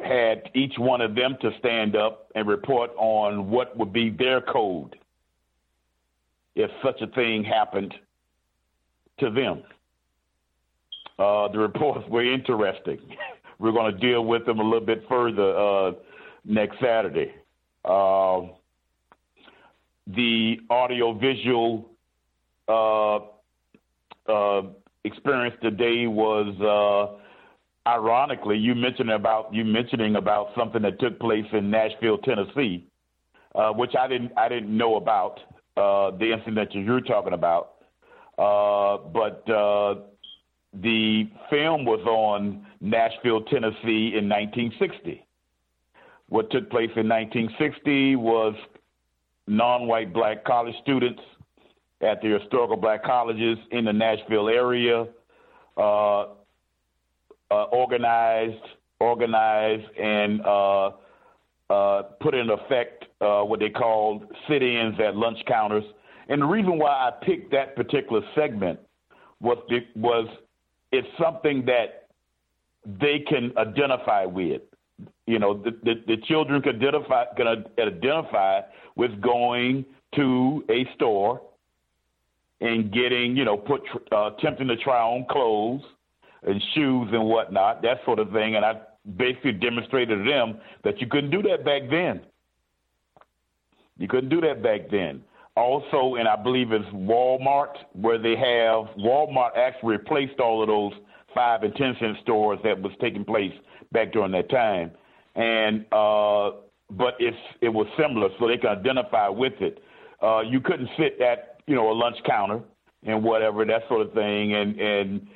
had each one of them to stand up and report on what would be their code if such a thing happened to them. Uh, the reports were interesting. We're going to deal with them a little bit further uh, next Saturday. Uh, the audio visual uh, uh, experience today was uh, ironically you mentioned about you mentioning about something that took place in Nashville, Tennessee, which I didn't I didn't know about the incident that you're talking about, but the film was on Nashville, Tennessee in 1960. What took place in 1960 was non white black college students at the historical black colleges in the Nashville area uh, uh, organized, organized, and uh, uh put in effect uh, what they called sit ins at lunch counters. And the reason why I picked that particular segment was, was it's something that they can identify with. You know, the, the, the children can identify, can identify with going to a store and getting, you know, put uh, attempting to try on clothes and shoes and whatnot, that sort of thing. And I basically demonstrated to them that you couldn't do that back then. You couldn't do that back then. Also, and I believe it's Walmart, where they have Walmart actually replaced all of those five and ten cent stores that was taking place back during that time. And uh, but it's it was similar, so they can identify with it. Uh, you couldn't sit at you know a lunch counter and whatever that sort of thing, and and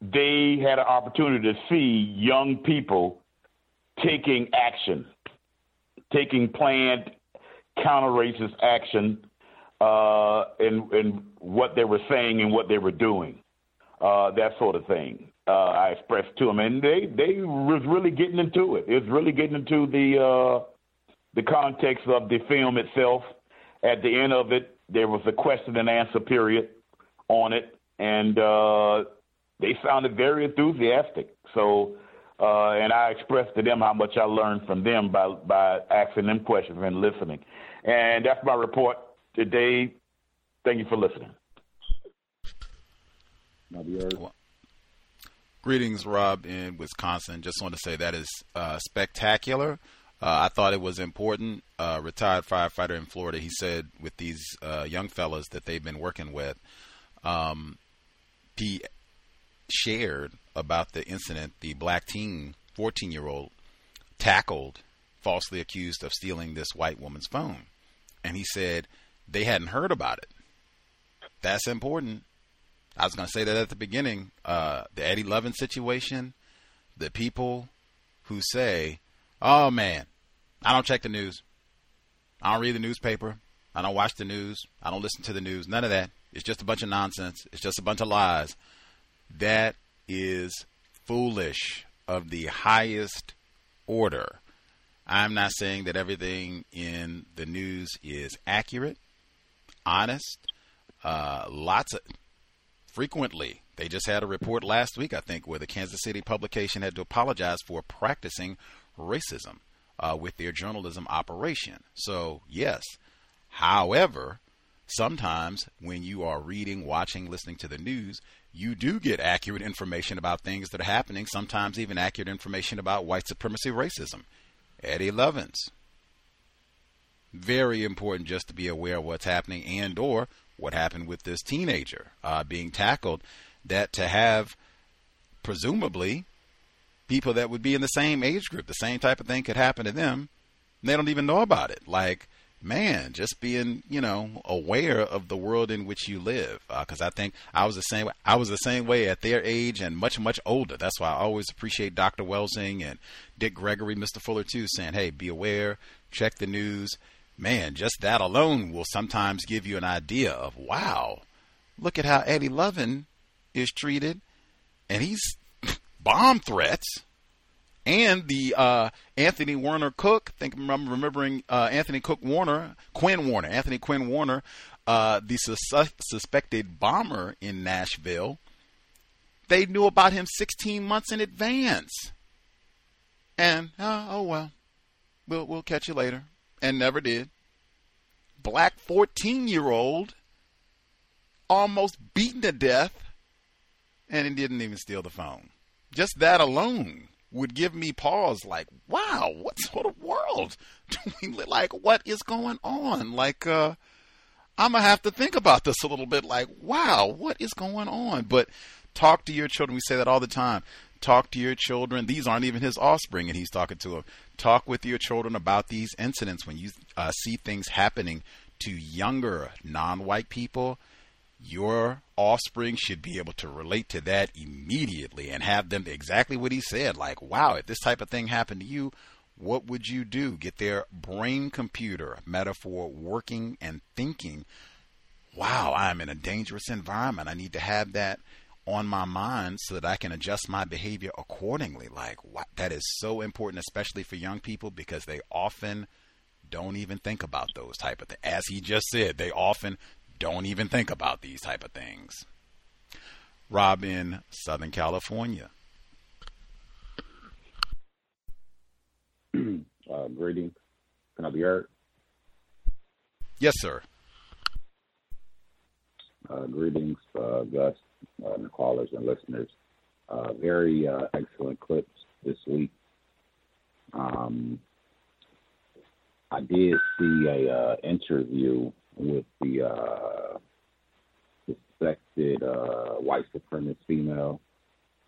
they had an opportunity to see young people taking action, taking planned counter racist action uh, in, in what they were saying and what they were doing, uh, that sort of thing. Uh, I expressed to them, and they they was really getting into it. It was really getting into the uh, the context of the film itself. At the end of it, there was a question and answer period on it, and uh, they sounded very enthusiastic. So, uh, and I expressed to them how much I learned from them by by asking them questions and listening. And that's my report today. Thank you for listening. Greetings, Rob in Wisconsin. Just want to say that is uh, spectacular. Uh, I thought it was important. Uh, retired firefighter in Florida, he said with these uh, young fellas that they've been working with, um, he shared about the incident the black teen, 14 year old, tackled, falsely accused of stealing this white woman's phone. And he said they hadn't heard about it. That's important. I was going to say that at the beginning. Uh, the Eddie Lovin situation, the people who say, oh man, I don't check the news. I don't read the newspaper. I don't watch the news. I don't listen to the news. None of that. It's just a bunch of nonsense. It's just a bunch of lies. That is foolish of the highest order. I'm not saying that everything in the news is accurate, honest. Uh, lots of frequently. They just had a report last week, I think, where the Kansas City publication had to apologize for practicing racism uh, with their journalism operation. So, yes. However, sometimes when you are reading, watching, listening to the news, you do get accurate information about things that are happening, sometimes even accurate information about white supremacy racism. Eddie Lovins. Very important just to be aware of what's happening and or what happened with this teenager uh, being tackled, that to have presumably people that would be in the same age group, the same type of thing could happen to them, and they don't even know about it. Like, man, just being you know aware of the world in which you live. Because uh, I think I was the same. I was the same way at their age and much much older. That's why I always appreciate Dr. Welsing and Dick Gregory, Mr. Fuller too, saying, "Hey, be aware, check the news." Man, just that alone will sometimes give you an idea of wow, look at how Eddie Lovin is treated, and he's bomb threats. And the uh, Anthony Warner Cook, I think I'm remembering uh, Anthony Cook Warner, Quinn Warner, Anthony Quinn Warner, uh, the sus- suspected bomber in Nashville. They knew about him 16 months in advance, and uh, oh well, we'll we'll catch you later and never did. Black 14 year old almost beaten to death and he didn't even steal the phone. Just that alone would give me pause like, wow, what sort of world do we live? Like, what is going on? Like, uh, I'm gonna have to think about this a little bit. Like, wow, what is going on? But talk to your children. We say that all the time. Talk to your children. These aren't even his offspring, and he's talking to them. Talk with your children about these incidents when you uh, see things happening to younger non white people. Your offspring should be able to relate to that immediately and have them exactly what he said like, wow, if this type of thing happened to you, what would you do? Get their brain computer metaphor working and thinking, wow, I'm in a dangerous environment. I need to have that on my mind so that I can adjust my behavior accordingly. Like what, that is so important, especially for young people, because they often don't even think about those type of things. As he just said, they often don't even think about these type of things. Rob in Southern California. uh, greetings. Can I be heard? Yes, sir. Uh, greetings, uh, Gus, uh, and callers and listeners. Uh, very uh, excellent clips this week. Um, I did see a uh, interview with the uh, suspected uh, white supremacist female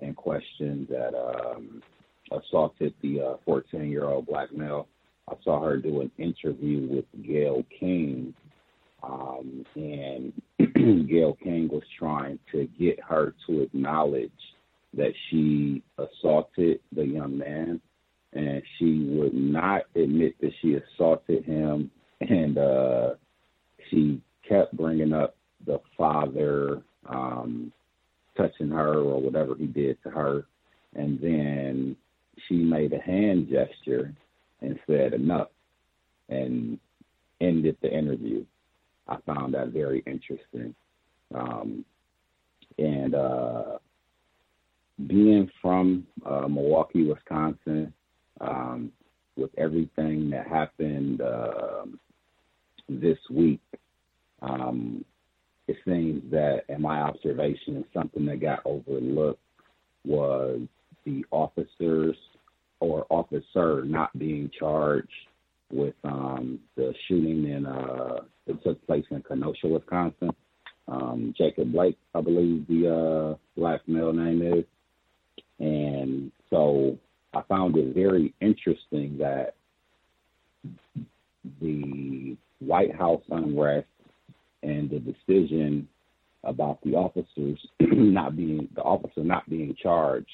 in question that um, assaulted the 14 uh, year old black male. I saw her do an interview with Gayle King, um, and Gayle King was trying to get her to acknowledge that she assaulted the young man, and she would not admit that she assaulted him, and uh, she kept bringing up the father um, touching her or whatever he did to her, and then she made a hand gesture and said enough and ended the interview. I found that very interesting. Um, and uh, being from uh, Milwaukee, Wisconsin, um, with everything that happened uh, this week, um, it seems that, in my observation, something that got overlooked was the officers or officer not being charged with um, the shooting in uh, that took place in Kenosha, Wisconsin. Um, Jacob Blake, I believe the uh, black male name is, and so I found it very interesting that the White House unrest and the decision about the officers not being the officer not being charged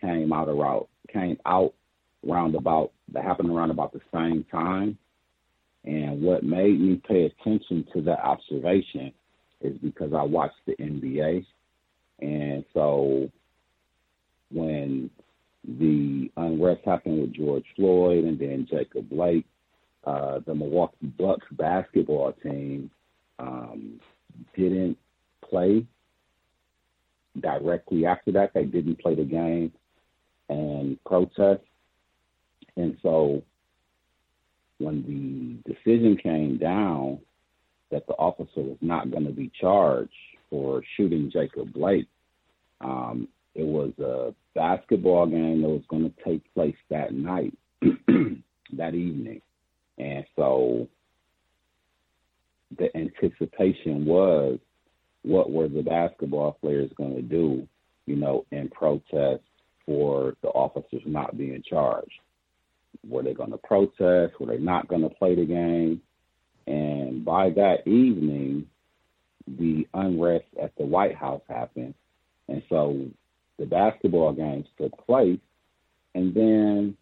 came out around came out around about that happened around about the same time. And what made me pay attention to that observation is because I watched the NBA. And so when the unrest happened with George Floyd and then Jacob Blake, uh, the Milwaukee Bucks basketball team um, didn't play directly after that. They didn't play the game and protest. And so when the decision came down that the officer was not going to be charged for shooting Jacob Blake, um, it was a basketball game that was going to take place that night, that evening. And so the anticipation was what were the basketball players going to do, you know, in protest for the officers not being charged. Were they going to protest? Were they not going to play the game? And by that evening, the unrest at the White House happened. And so the basketball games took place. And then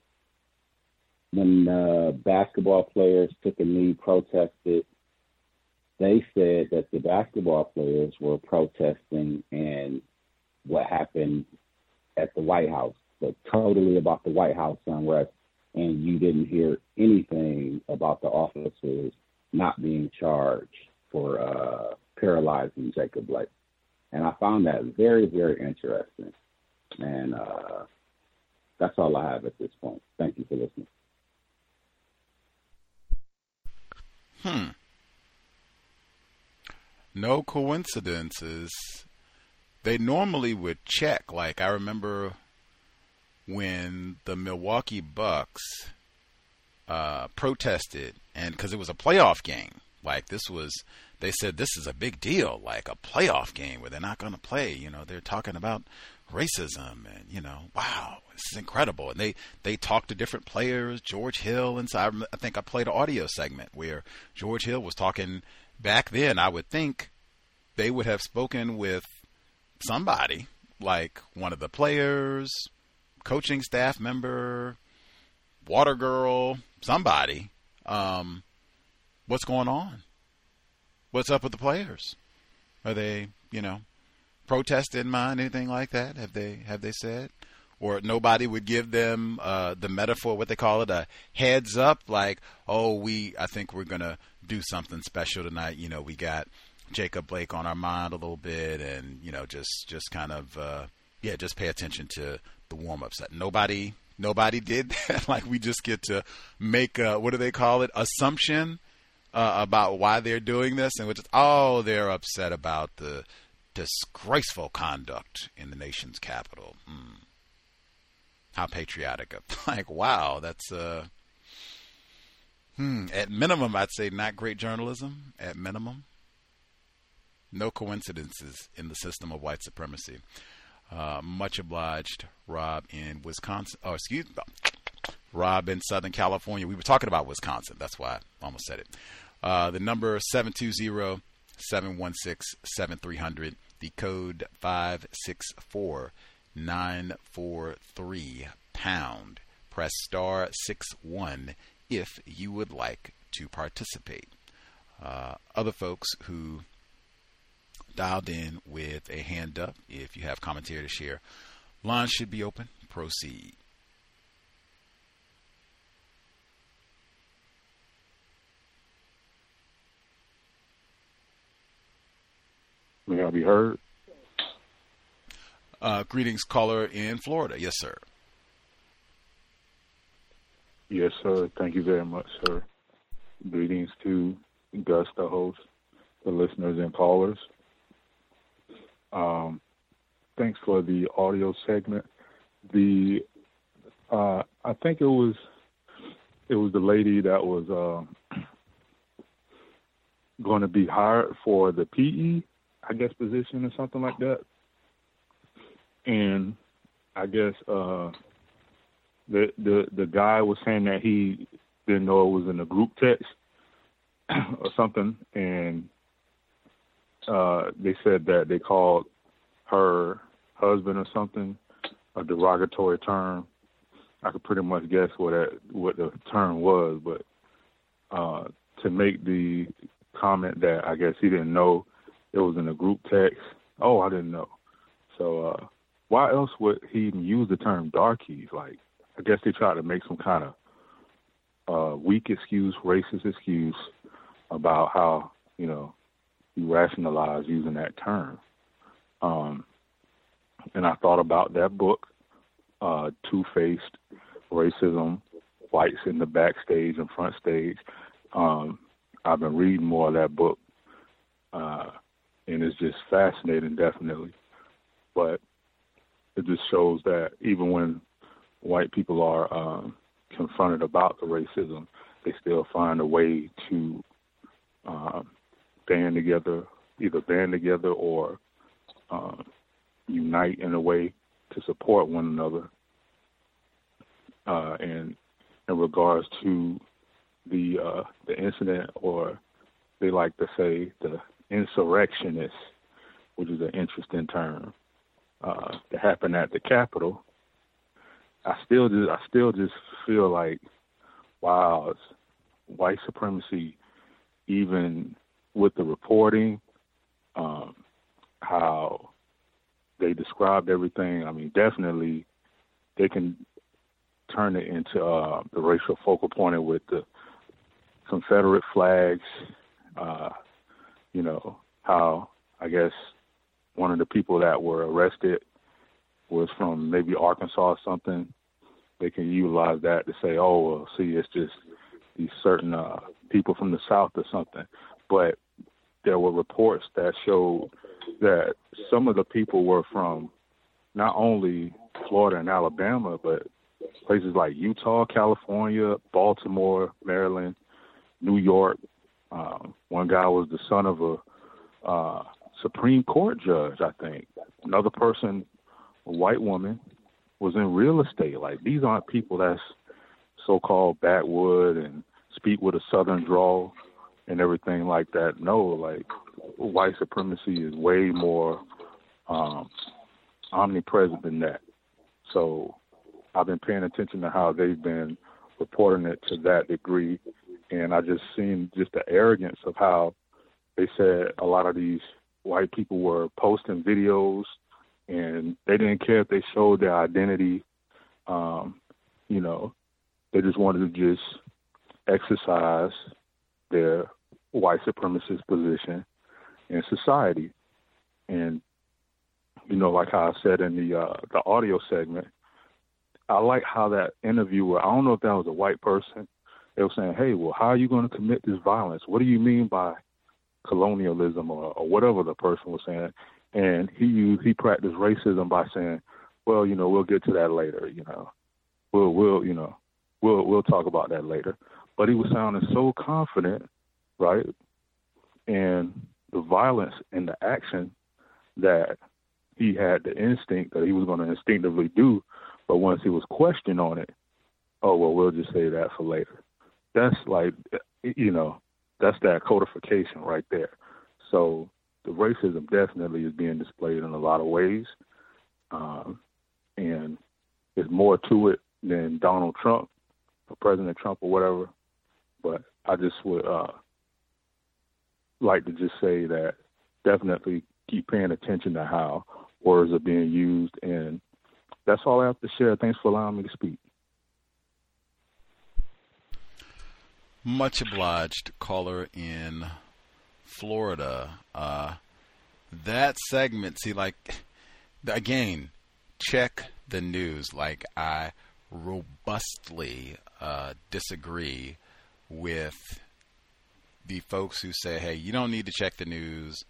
when the basketball players took a knee, protested, they said that the basketball players were protesting and what happened at the White House, but totally about the White House unrest, and you didn't hear anything about the officers not being charged for uh, paralyzing Jacob Blake. And I found that very, very interesting. And uh, that's all I have at this point. Thank you for listening. Hmm. No coincidences they normally would check. Like I remember when the Milwaukee Bucks uh, protested, and because it was a playoff game, like this was, they said this is a big deal, like a playoff game where they're not going to play. You know, they're talking about racism, and you know, wow, this is incredible. And they they talked to different players, George Hill, and so I, I think I played an audio segment where George Hill was talking. Back then, I would think they would have spoken with somebody, like one of the players, coaching staff member, water girl, somebody. Um, what's going on? What's up with the players? Are they, you know, protesting mind anything like that? Have they have they said? Or nobody would give them uh, the metaphor, what they call it, a heads up, like, oh, we, I think we're gonna do something special tonight. You know, we got Jacob Blake on our mind a little bit, and you know, just just kind of uh, yeah, just pay attention to the warm ups. That Nobody nobody did that. like we just get to make a, what do they call it assumption uh, about why they're doing this, and which is, oh, they're upset about the disgraceful conduct in the nation's capital. Hmm. How patriotic! like, wow, that's uh, hmm. At minimum, I'd say not great journalism. At minimum, no coincidences in the system of white supremacy. Uh, much obliged, Rob in Wisconsin. Oh, excuse me. Rob in Southern California. We were talking about Wisconsin. That's why I almost said it. Uh, the number 720 716 7300. The code 564 943 pound. Press star 6 1 if you would like to participate. Uh, other folks who dialed in with a hand up, if you have commentary to share, lines should be open. Proceed. May I be heard? Uh, greetings, caller in Florida. Yes, sir. Yes, sir. Thank you very much, sir. Greetings to Gus, the host, the listeners and callers. Um, thanks for the audio segment. The uh, I think it was it was the lady that was uh, going to be hired for the PE I guess position or something like that. And I guess uh the the the guy was saying that he didn't know it was in a group text or something and uh they said that they called her husband or something a derogatory term. I could pretty much guess what that what the term was, but uh to make the comment that I guess he didn't know it was in a group text. Oh, I didn't know. So uh, why else would he even use the term darkies? Like, I guess they tried to make some kind of uh, weak excuse, racist excuse about how you know you rationalize using that term. Um, and I thought about that book, uh, Two Faced Racism, Whites in the Backstage and Front Stage. Um, I've been reading more of that book. Uh, and it's just fascinating, definitely. But it just shows that even when white people are um, confronted about the racism, they still find a way to um, band together, either band together or um, unite in a way to support one another. Uh, and in regards to the uh, the incident, or they like to say the insurrectionists, which is an interesting term, uh, that happened at the Capitol. I still just I still just feel like, wow, white supremacy, even with the reporting, um, how they described everything. I mean, definitely they can turn it into uh, the racial focal point with the Confederate flags, uh, you know, how I guess one of the people that were arrested was from maybe Arkansas or something. They can utilize that to say, oh, well, see, it's just these certain uh, people from the South or something. But there were reports that showed that some of the people were from not only Florida and Alabama, but places like Utah, California, Baltimore, Maryland, New York, um, one guy was the son of a uh, Supreme Court judge, I think. Another person, a white woman, was in real estate. Like these aren't people that's so-called backwood and speak with a southern drawl and everything like that. No, like white supremacy is way more um, omnipresent than that. So I've been paying attention to how they've been reporting it to that degree and I just seen just the arrogance of how they said a lot of these white people were posting videos and they didn't care if they showed their identity. Um, you know, they just wanted to just exercise their white supremacist position in society. And you know, like how I said in the uh, the audio segment, I like how that interviewer. I don't know if that was a white person they were saying, "Hey, well, how are you going to commit this violence? What do you mean by colonialism or, or whatever the person was saying?" And he used he practiced racism by saying, "Well, you know, we'll get to that later. You know, we'll we'll you know, we'll we'll talk about that later." But he was sounding so confident, right? And the violence and the action that he had the instinct that he was going to instinctively do, but once he was questioned on it, oh well, we'll just say that for later. That's like, you know, that's that codification right there. So the racism definitely is being displayed in a lot of ways, um, and there's more to it than Donald Trump or President Trump or whatever. But I just would uh, like to just say that definitely keep paying attention to how words are being used, and that's all I have to share. Thanks for allowing me to speak. Much obliged, caller in Florida. Uh, that segment, see, like, again, check the news. Like, I robustly uh, disagree with the folks who say, hey, you don't need to check the news.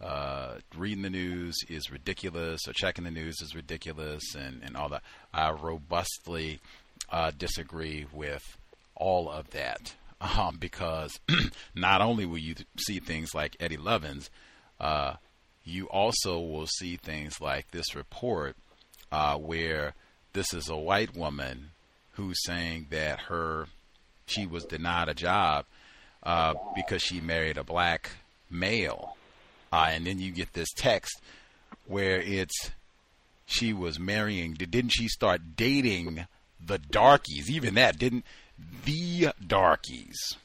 Uh, reading the news is ridiculous, or checking the news is ridiculous, and, and all that. I robustly uh, disagree with all of that um, because not only will you see things like Eddie Lovins, uh, you also will see things like this report uh, where this is a white woman who's saying that her she was denied a job uh, because she married a black male, uh, and then you get this text where it's she was marrying. Didn't she start dating the darkies? Even that didn't the darkies.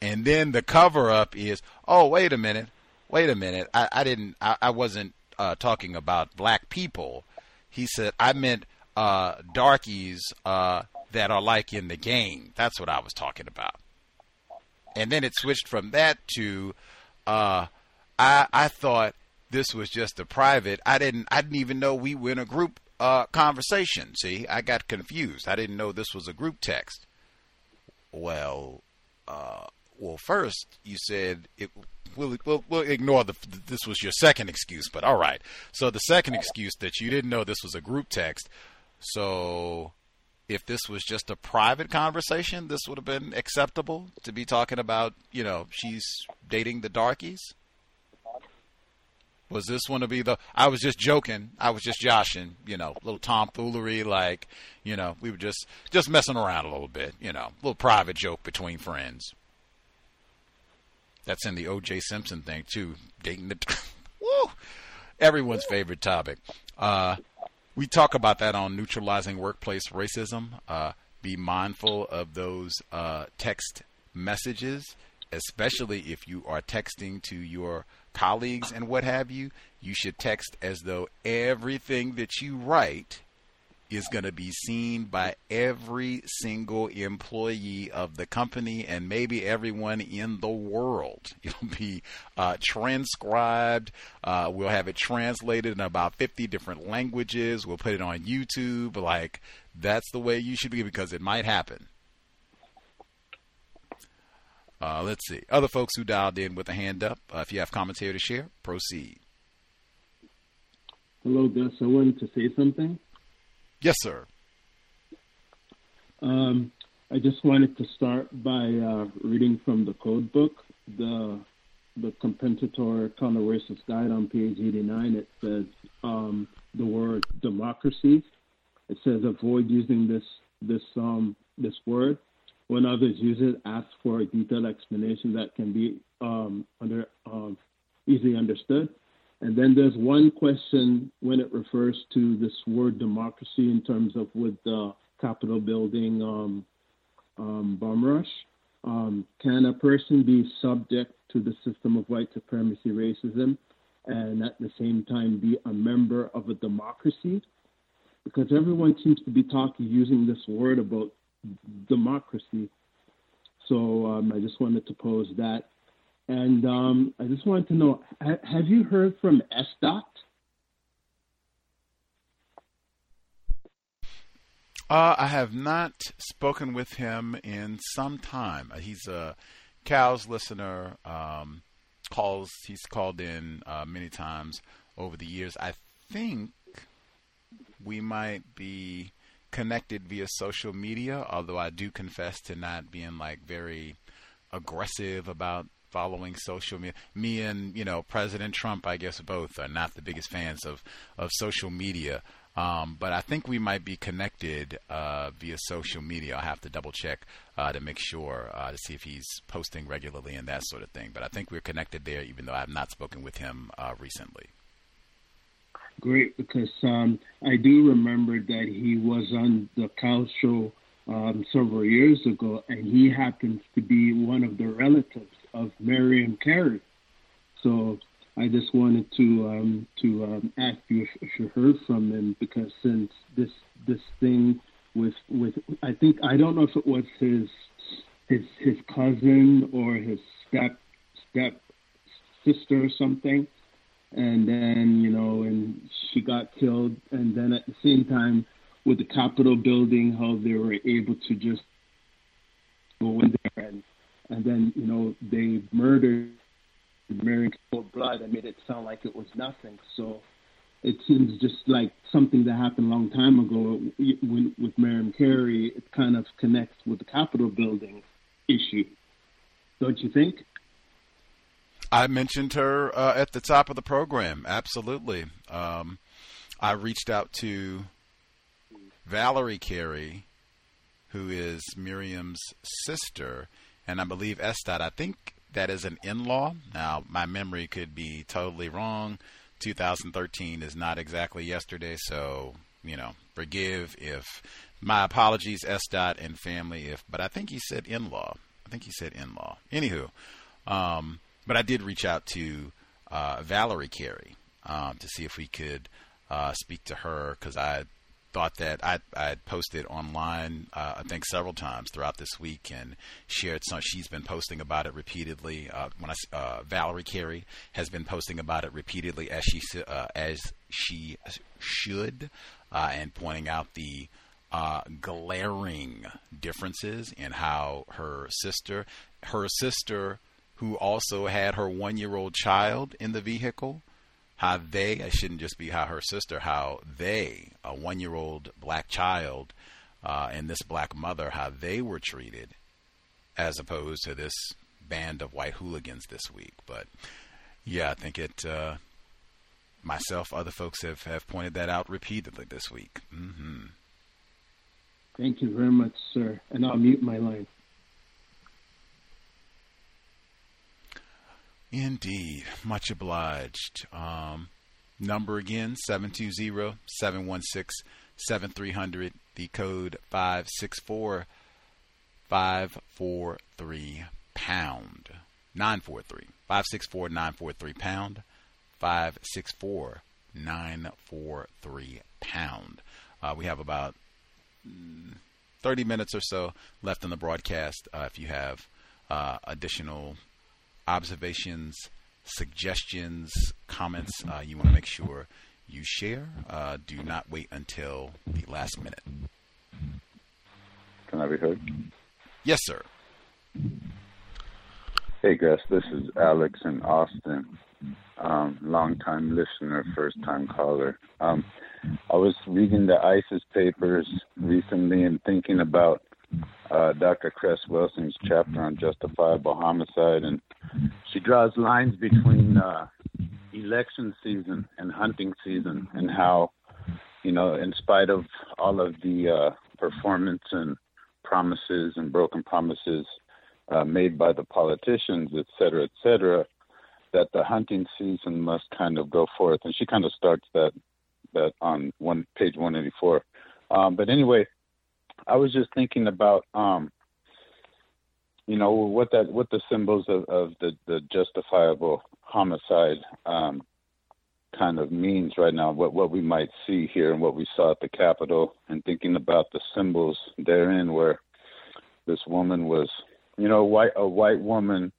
And then the cover up is, oh, wait a minute, wait a minute. I, I didn't, I, I wasn't uh, talking about black people. He said, I meant uh, darkies uh, that are like in the game. That's what I was talking about. And then it switched from that to, uh, I, I thought this was just a private. I didn't, I didn't even know we were in a group uh, conversation. See, I got confused. I didn't know this was a group text. Well, uh, well, first you said it. We'll, we'll, we'll ignore the. This was your second excuse, but all right. So the second excuse that you didn't know this was a group text. So if this was just a private conversation, this would have been acceptable to be talking about. You know, she's dating the darkies. Was this one to be the? I was just joking. I was just joshing. You know, little tomfoolery. Like, you know, we were just just messing around a little bit. You know, little private joke between friends. That's in the O.J. Simpson thing too. Dating the. Woo! Everyone's favorite topic. Uh, we talk about that on neutralizing workplace racism. Uh, be mindful of those uh, text messages, especially if you are texting to your colleagues and what have you, you should text as though everything that you write is going to be seen by every single employee of the company and maybe everyone in the world. It'll be uh, transcribed. Uh, we'll have it translated in about 50 different languages. We'll put it on YouTube. Like, that's the way you should be because it might happen. Uh, let's see. Other folks who dialed in with a hand up, uh, if you have commentary to share, proceed. Hello, Gus. I wanted to say something. Yes, sir. Um, I just wanted to start by uh, reading from the code book, the the compensatory counter-racist guide on page 89. It says um, the word democracy. It says avoid using this this um, this word when others use it, ask for a detailed explanation that can be um, under um, easily understood. And then there's one question when it refers to this word democracy in terms of with the Capitol building um, um bomb rush. Um, can a person be subject to the system of white supremacy racism and at the same time be a member of a democracy? Because everyone seems to be talking using this word about democracy. So um, I just wanted to pose that. And um, I just wanted to know ha- have you heard from SDOT? Uh, I have not spoken with him in some time. Uh, he's a COWS listener. Um, calls. He's called in uh, many times over the years. I think we might be connected via social media, although I do confess to not being like very aggressive about following social media. Me and you know President Trump, I guess both are not the biggest fans of of social media. Um, but I think we might be connected uh, via social media. I'll have to double check uh, to make sure uh, to see if he's posting regularly and that sort of thing. But I think we're connected there, even though I have not spoken with him uh, recently. Great, because um, I do remember that he was on the Cow Show um, several years ago, and he happens to be one of the relatives of Miriam Carey. So I just wanted to um, to um, ask you if, if, you heard from him because since this this thing with with I think I don't know if it was his his his cousin or his step step sister or something, and then you know and she got killed, and then at the same time with the Capitol building, how they were able to just go in there and and then you know they murdered Mary cold blood. I made it sound like it was nothing. So it seems just like something that happened a long time ago when, with Miriam Carey. It kind of connects with the Capitol building issue, don't you think? I mentioned her uh, at the top of the program. Absolutely. Um, I reached out to Valerie Carey, who is Miriam's sister, and I believe Estat. I think that is an in-law. Now, my memory could be totally wrong. 2013 is not exactly yesterday, so you know, forgive if my apologies. Dot and family. If, but I think he said in-law. I think he said in-law. Anywho, um, but I did reach out to uh, Valerie Carey um, to see if we could uh, speak to her because I thought that I I posted online uh, I think several times throughout this week and shared some. She's been posting about it repeatedly. Uh, when I uh, Valerie Carey has been posting about it repeatedly as she uh, as she should, uh, and pointing out the uh, glaring differences in how her sister, her sister, who also had her one year old child in the vehicle how they, it shouldn't just be how her sister, how they, a one year old black child uh, and this black mother, how they were treated as opposed to this band of white hooligans this week. But yeah, I think it, uh, myself, other folks have, have pointed that out repeatedly this week. Mm-hmm. Thank you very much, sir. And I'll mute my line. Indeed. Much obliged. Um, number again 720 716 7300. The code 564 543 pound. 943. 564 943 pound. 564 943 pound. Uh, we have about mm, 30 minutes or so left in the broadcast. Uh, if you have uh, additional observations, suggestions, comments, uh, you want to make sure you share. Uh, do not wait until the last minute. Can I be heard? Yes, sir. Hey, Gus. This is Alex in Austin. Um, long time listener, first time caller. Um, I was reading the ISIS papers recently and thinking about uh, Dr. Cress Welsing's chapter on justifiable homicide, and she draws lines between uh, election season and hunting season, and how, you know, in spite of all of the uh, performance and promises and broken promises uh, made by the politicians, et cetera, et cetera, that the hunting season must kind of go forth. And she kind of starts that that on one page 184. Um, but anyway, I was just thinking about um, you know what that what the symbols of, of the the justifiable homicide um, kind of means right now. What what we might see here and what we saw at the Capitol, and thinking about the symbols therein, where this woman was, you know, white a white woman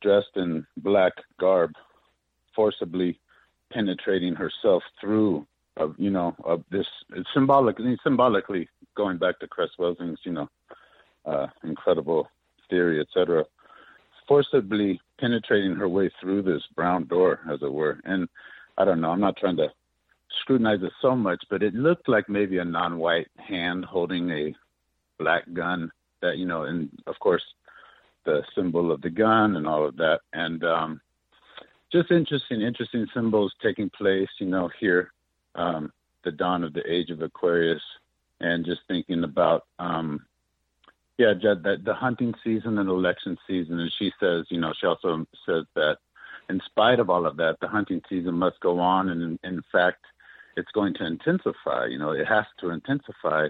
dressed in black garb, forcibly penetrating herself through of you know of this symbolically symbolically going back to Cress Welsing's, you know, uh, incredible theory, etc., forcibly penetrating her way through this brown door, as it were. And I don't know, I'm not trying to scrutinize it so much, but it looked like maybe a non-white hand holding a black gun that, you know, and of course the symbol of the gun and all of that. And um, just interesting, interesting symbols taking place, you know, here, um, the dawn of the age of Aquarius, and just thinking about, um, yeah, Jed, that the hunting season and election season. And she says, you know, she also says that in spite of all of that, the hunting season must go on. And in, in fact, it's going to intensify, you know, it has to intensify.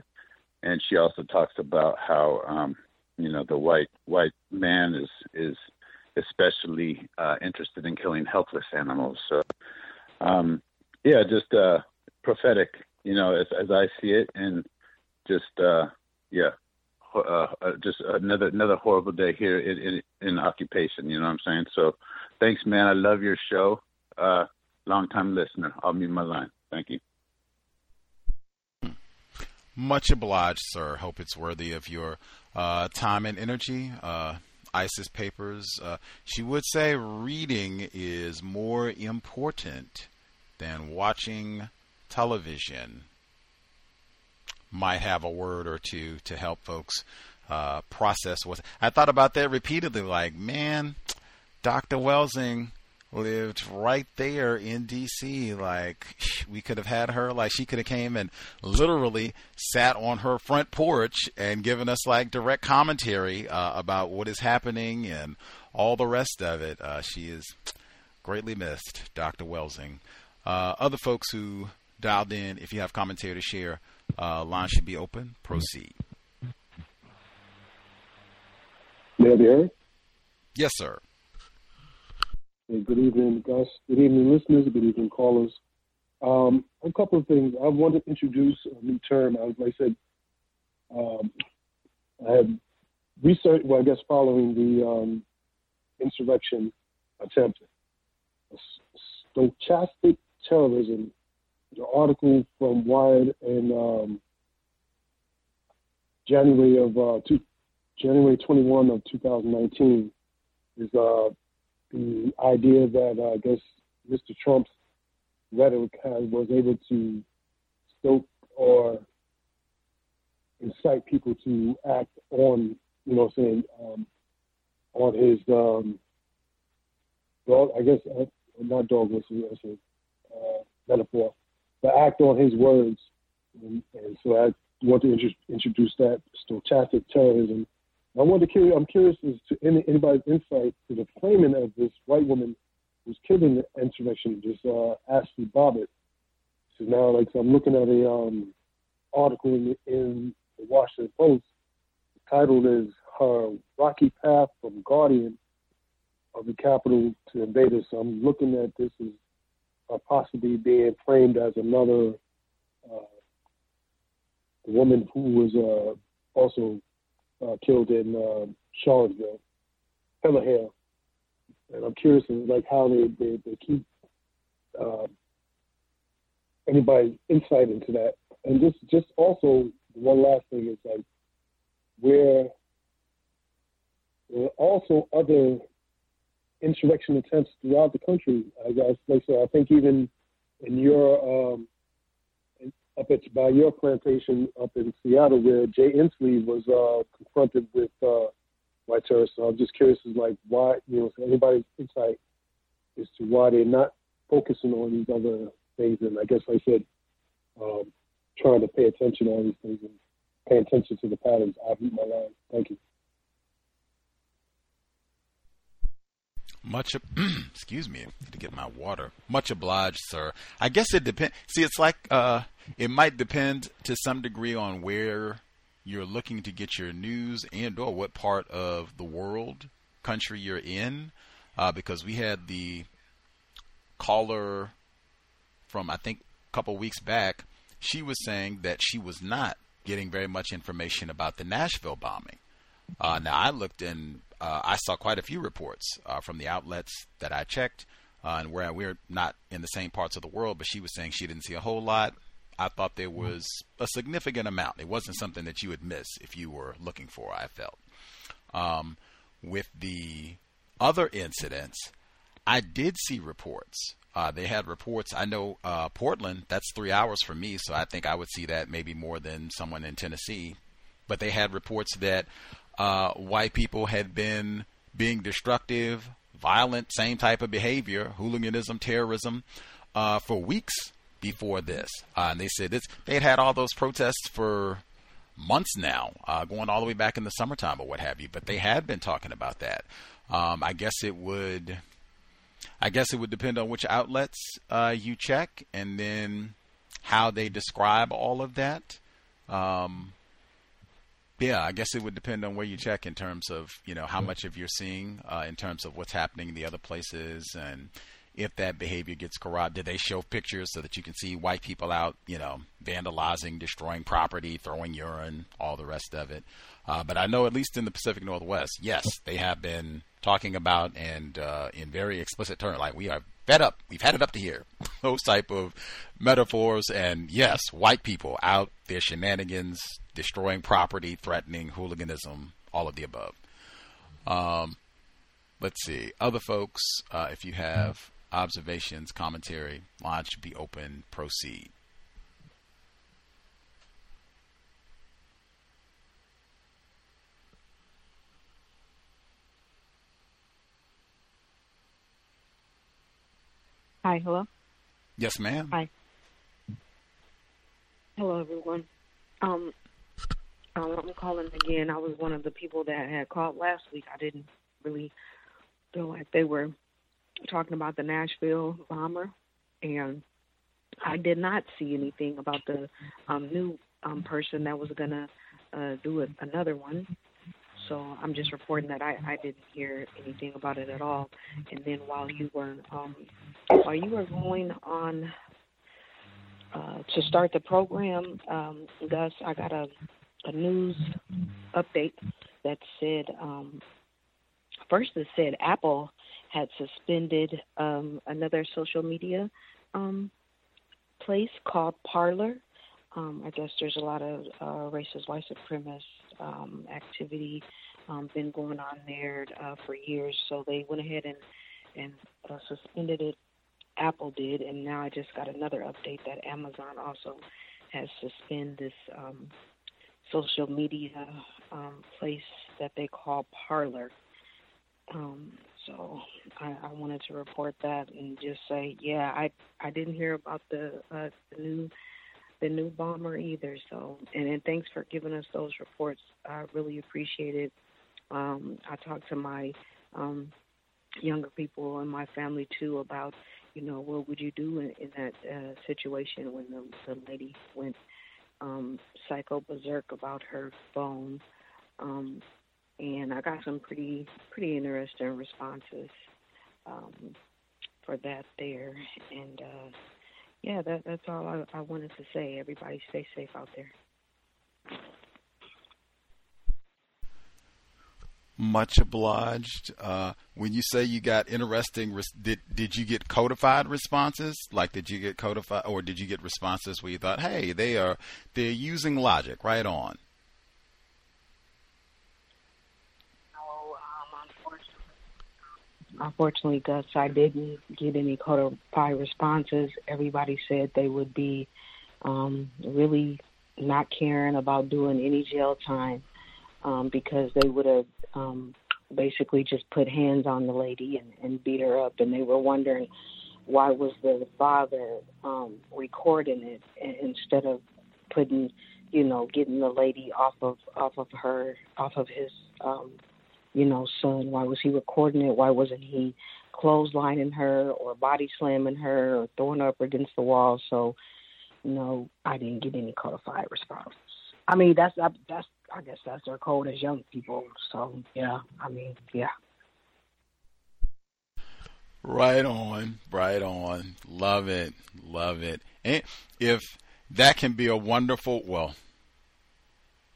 And she also talks about how, um, you know, the white white man is is especially uh, interested in killing helpless animals. So, um, yeah, just uh, prophetic, you know, as, as I see it, and just uh, yeah, uh, uh, just another another horrible day here in, in, in occupation. You know what I'm saying? So, thanks, man. I love your show. Uh, long time listener. I'll mute my line. Thank you. Much obliged, sir. Hope it's worthy of your uh, time and energy. Uh, ISIS papers. Uh, she would say reading is more important than watching television. Might have a word or two to help folks uh, process what I thought about that repeatedly. Like, man, Dr. Welsing lived right there in DC. Like we could have had her, like she could have came and literally sat on her front porch and given us like direct commentary uh, about what is happening and all the rest of it. Uh, she is greatly missed, Dr. Welsing. Uh, other folks who dialed in, if you have commentary to share, uh, line should be open. Proceed. May I be heard? Yes, sir. Hey, good evening, Gus. Good evening, listeners. Good evening, callers. Um, a couple of things. I want to introduce a new term. As I said, um, I had research, well, I guess following the um, insurrection attempt, stochastic terrorism. The article from Wired in um, January of uh, two, January 21 of 2019 is uh, the idea that uh, I guess Mr. Trump's rhetoric has, was able to stoke or incite people to act on, you know, saying um, on his um, dog. I guess uh, not dog whistle. That's a uh, metaphor. But act on his words, and, and so I want to int- introduce that stochastic terrorism I wonder, I'm curious as to any, anybody's insight to the framing of this white woman who's killed in the insurrection, just uh, Ashli Babbitt. So now, like, so I'm looking at a um, article in, in the Washington Post. The title is "Her Rocky Path from Guardian of the Capitol to Invaders." So I'm looking at this as possibly being framed as another uh, woman who was uh, also uh, killed in uh, Charlottesville, Heather Hale. And I'm curious like how they, they, they keep uh, anybody's insight into that. And just just also one last thing is like where there are also other insurrection attempts throughout the country. I guess like so I think even in your um, up at by your plantation up in Seattle, where Jay Inslee was uh, confronted with uh, white terrorists. So I'm just curious, as like why you know anybody's insight as to why they're not focusing on these other things. And I guess like I said, um, trying to pay attention to all these things and pay attention to the patterns. I'll mute my line. Thank you. Much, excuse me, to get my water. Much obliged, sir. I guess it depends. See, it's like uh, it might depend to some degree on where you're looking to get your news and/or what part of the world, country you're in, uh, because we had the caller from I think a couple weeks back. She was saying that she was not getting very much information about the Nashville bombing. Uh, now I looked and uh, I saw quite a few reports uh, from the outlets that I checked, uh, and where we're not in the same parts of the world. But she was saying she didn't see a whole lot. I thought there was a significant amount. It wasn't something that you would miss if you were looking for. I felt. Um, with the other incidents, I did see reports. Uh, they had reports. I know uh, Portland. That's three hours from me, so I think I would see that maybe more than someone in Tennessee. But they had reports that uh, white people had been being destructive, violent, same type of behavior, hooliganism, terrorism, uh, for weeks before this. Uh, and they said this, they had had all those protests for months now, uh, going all the way back in the summertime or what have you. But they had been talking about that. Um, I guess it would, I guess it would depend on which outlets uh, you check, and then how they describe all of that. Um, yeah, I guess it would depend on where you check in terms of you know how much of you're seeing uh, in terms of what's happening in the other places and if that behavior gets corrupt. Did they show pictures so that you can see white people out, you know, vandalizing, destroying property, throwing urine, all the rest of it? Uh, but I know at least in the Pacific Northwest, yes, they have been talking about and uh, in very explicit terms, like we are fed up, we've had it up to here, those type of metaphors. And yes, white people out their shenanigans, destroying property, threatening hooliganism, all of the above. Um, let's see, other folks, uh, if you have observations, commentary, line should be open. Proceed. Hi, hello. Yes, ma'am. Hi. Hello, everyone. Um, um, I'm calling again. I was one of the people that had called last week. I didn't really feel like they were talking about the Nashville bomber, and I did not see anything about the um, new um, person that was gonna uh, do it, another one. So I'm just reporting that I, I didn't hear anything about it at all. And then while you were um, while you were going on uh, to start the program, um, Gus, I got a a news update that said um, first it said Apple had suspended um, another social media um, place called Parler. Um, I guess there's a lot of uh, racist white supremacist um, activity um, been going on there uh, for years. So they went ahead and and uh, suspended it. Apple did, and now I just got another update that Amazon also has suspended this um, social media um, place that they call Parler. Um, so I, I wanted to report that and just say, yeah, I I didn't hear about the, uh, the new the new bomber either. So and, and thanks for giving us those reports. I really appreciate it. Um, I talked to my um, younger people in my family too about, you know, what would you do in, in that uh, situation when the, the lady went um, psycho berserk about her phone. Um, and I got some pretty pretty interesting responses um, for that there. And uh, yeah, that that's all I, I wanted to say. Everybody, stay safe out there. Much obliged. Uh, when you say you got interesting, res- did did you get codified responses? Like, did you get codified, or did you get responses where you thought, "Hey, they are they're using logic right on"? Unfortunately, Gus, I didn't get any codified responses. Everybody said they would be um, really not caring about doing any jail time um, because they would have um, basically just put hands on the lady and, and beat her up, and they were wondering why was the father um, recording it instead of putting, you know, getting the lady off of off of her off of his um, you know, son? Why was he recording it? Why wasn't he clotheslining her or body slamming her or throwing her up against the wall? So, no, I didn't get any codified response. I mean, that's that's I guess that's their code as young people. So yeah, I mean, yeah. Right on, right on. Love it, love it. And if that can be a wonderful, well,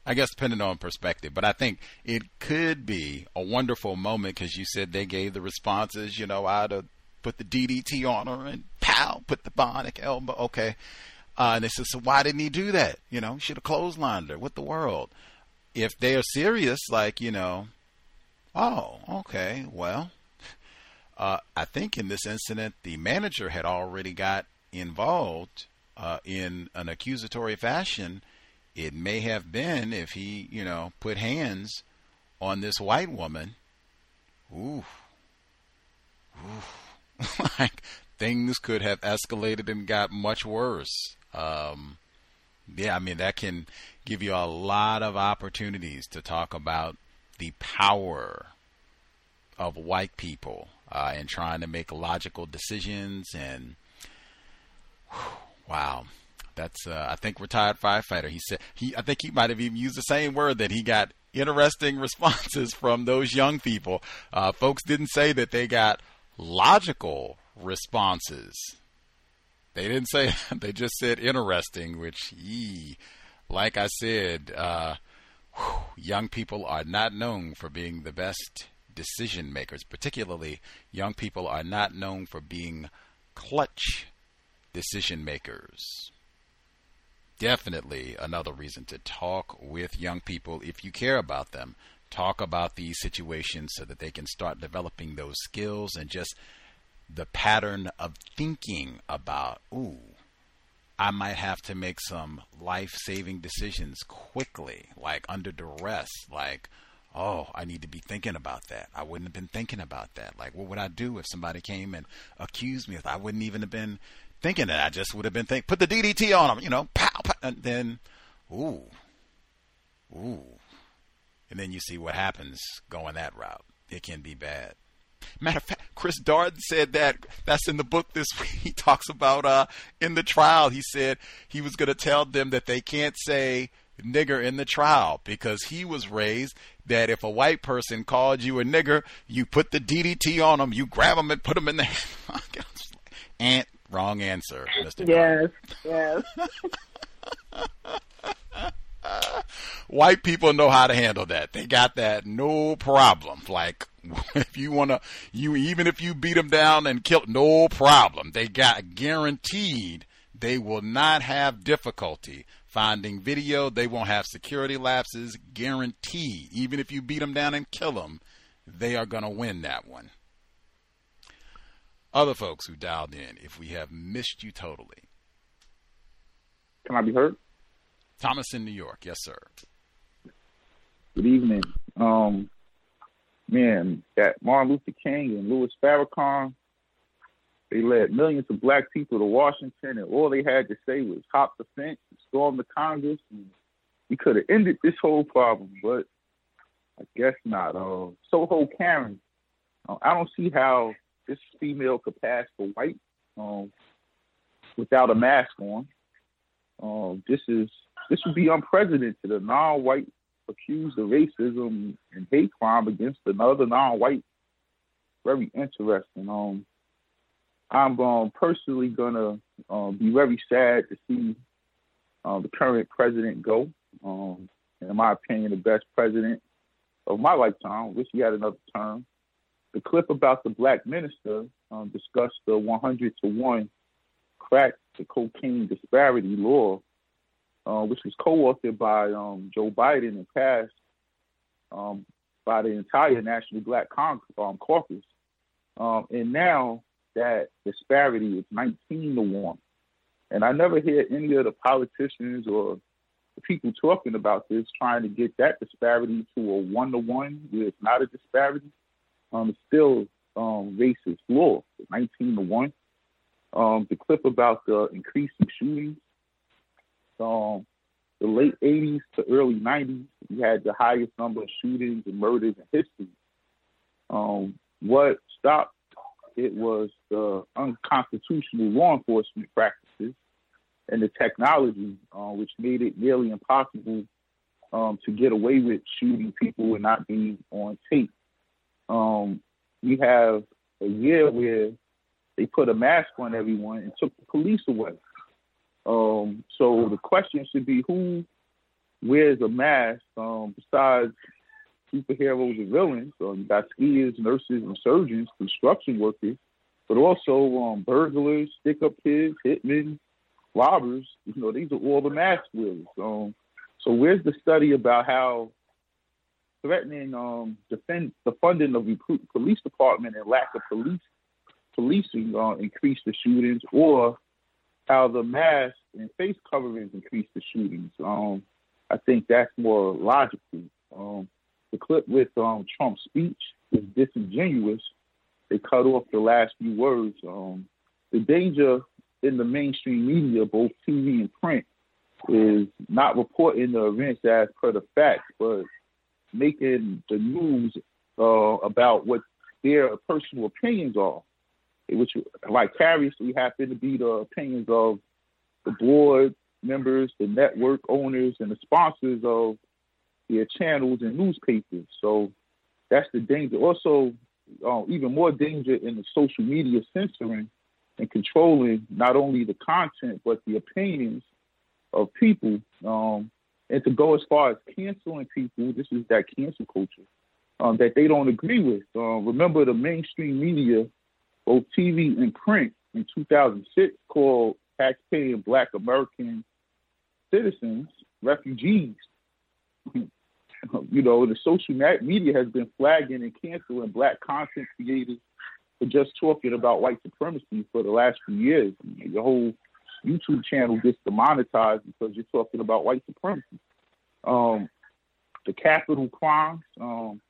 I guess depending on perspective, but I think it could be a wonderful moment because you said they gave the responses, you know, I'd have put the DDT on her and pow, put the bionic elbow. Okay. Uh, and they said, so why didn't he do that? You know, should have clotheslined her. What the world? If they are serious, like you know, oh, okay, well, uh, I think in this incident the manager had already got involved uh, in an accusatory fashion. It may have been if he, you know, put hands on this white woman. Ooh, ooh, like things could have escalated and got much worse. Um, yeah, I mean, that can give you a lot of opportunities to talk about the power of white people uh, and trying to make logical decisions. And whew, wow, that's uh, I think retired firefighter. He said he I think he might have even used the same word that he got interesting responses from those young people. Uh, folks didn't say that they got logical responses. They didn't say they just said interesting, which like I said, uh, whew, young people are not known for being the best decision makers. Particularly, young people are not known for being clutch decision makers. Definitely another reason to talk with young people if you care about them. Talk about these situations so that they can start developing those skills and just the pattern of thinking about, ooh, I might have to make some life saving decisions quickly, like under duress, like, oh, I need to be thinking about that. I wouldn't have been thinking about that. Like, what would I do if somebody came and accused me? I wouldn't even have been thinking that. I just would have been thinking, put the DDT on them, you know, pow, pow, and then, ooh, ooh. And then you see what happens going that route. It can be bad. Matter of fact, Chris Darden said that. That's in the book this week. He talks about uh, in the trial. He said he was going to tell them that they can't say nigger in the trial because he was raised that if a white person called you a nigger, you put the DDT on them, you grab them and put them in the and wrong answer, Mr. Yes, yes. white people know how to handle that. They got that no problem. Like if you want to, you even if you beat them down and kill, no problem. They got guaranteed they will not have difficulty finding video. They won't have security lapses. Guaranteed. Even if you beat them down and kill them, they are going to win that one. Other folks who dialed in, if we have missed you totally. Can I be heard? Thomas in New York. Yes, sir. Good evening. Um, man, that Martin Luther King and Louis Farrakhan, they led millions of black people to Washington, and all they had to say was hop the fence, storm the Congress, and we could have ended this whole problem, but I guess not. Uh, Soho Karen, uh, I don't see how this female could pass for white um, without a mask on. Um, this is this would be unprecedented. A non-white accused of racism and hate crime against another non-white. Very interesting. Um, I'm um, personally gonna uh, be very sad to see uh, the current president go. Um, in my opinion, the best president of my lifetime. Wish he had another term. The clip about the black minister um, discussed the 100 to one crack to cocaine disparity law uh, which was co-authored by um, Joe Biden and passed um, by the entire National Black Con- um, Caucus. Um, and now that disparity is 19 to 1. And I never hear any of the politicians or the people talking about this trying to get that disparity to a one to one where it's not a disparity. Um, still um, racist law, 19 to 1. Um, the clip about the increasing shootings um, the late 80s to early 90s, we had the highest number of shootings and murders in history. Um, what stopped it was the unconstitutional law enforcement practices and the technology, uh, which made it nearly impossible um, to get away with shooting people and not being on tape. Um, we have a year where they put a mask on everyone and took the police away. Um, so the question should be who wears a mask um, besides superheroes and villains. So you got skiers, nurses, and surgeons, construction workers, but also um, burglars, stick-up kids, hitmen, robbers, you know, these are all the mask wearers. Um, so where's the study about how threatening um, defend the funding of the police department and lack of police policing uh, increase the shootings, or how the mask and face coverings increase the shootings? Um, I think that's more logical. Um, the clip with um, Trump's speech is disingenuous. They cut off the last few words. Um, the danger in the mainstream media, both TV and print, is not reporting the events as per the facts, but making the news uh, about what their personal opinions are, which vicariously happen to be the opinions of the board members, the network owners, and the sponsors of their channels and newspapers. So that's the danger. Also, uh, even more danger in the social media censoring and controlling not only the content but the opinions of people. Um, and to go as far as canceling people, this is that cancel culture um, that they don't agree with. Uh, remember, the mainstream media, both TV and print, in 2006 called taxpaying Black American citizens refugees. you know, the social media has been flagging and canceling Black content creators for just talking about white supremacy for the last few years. Your whole YouTube channel gets demonetized because you're talking about white supremacy. Um, the capital crimes. Um,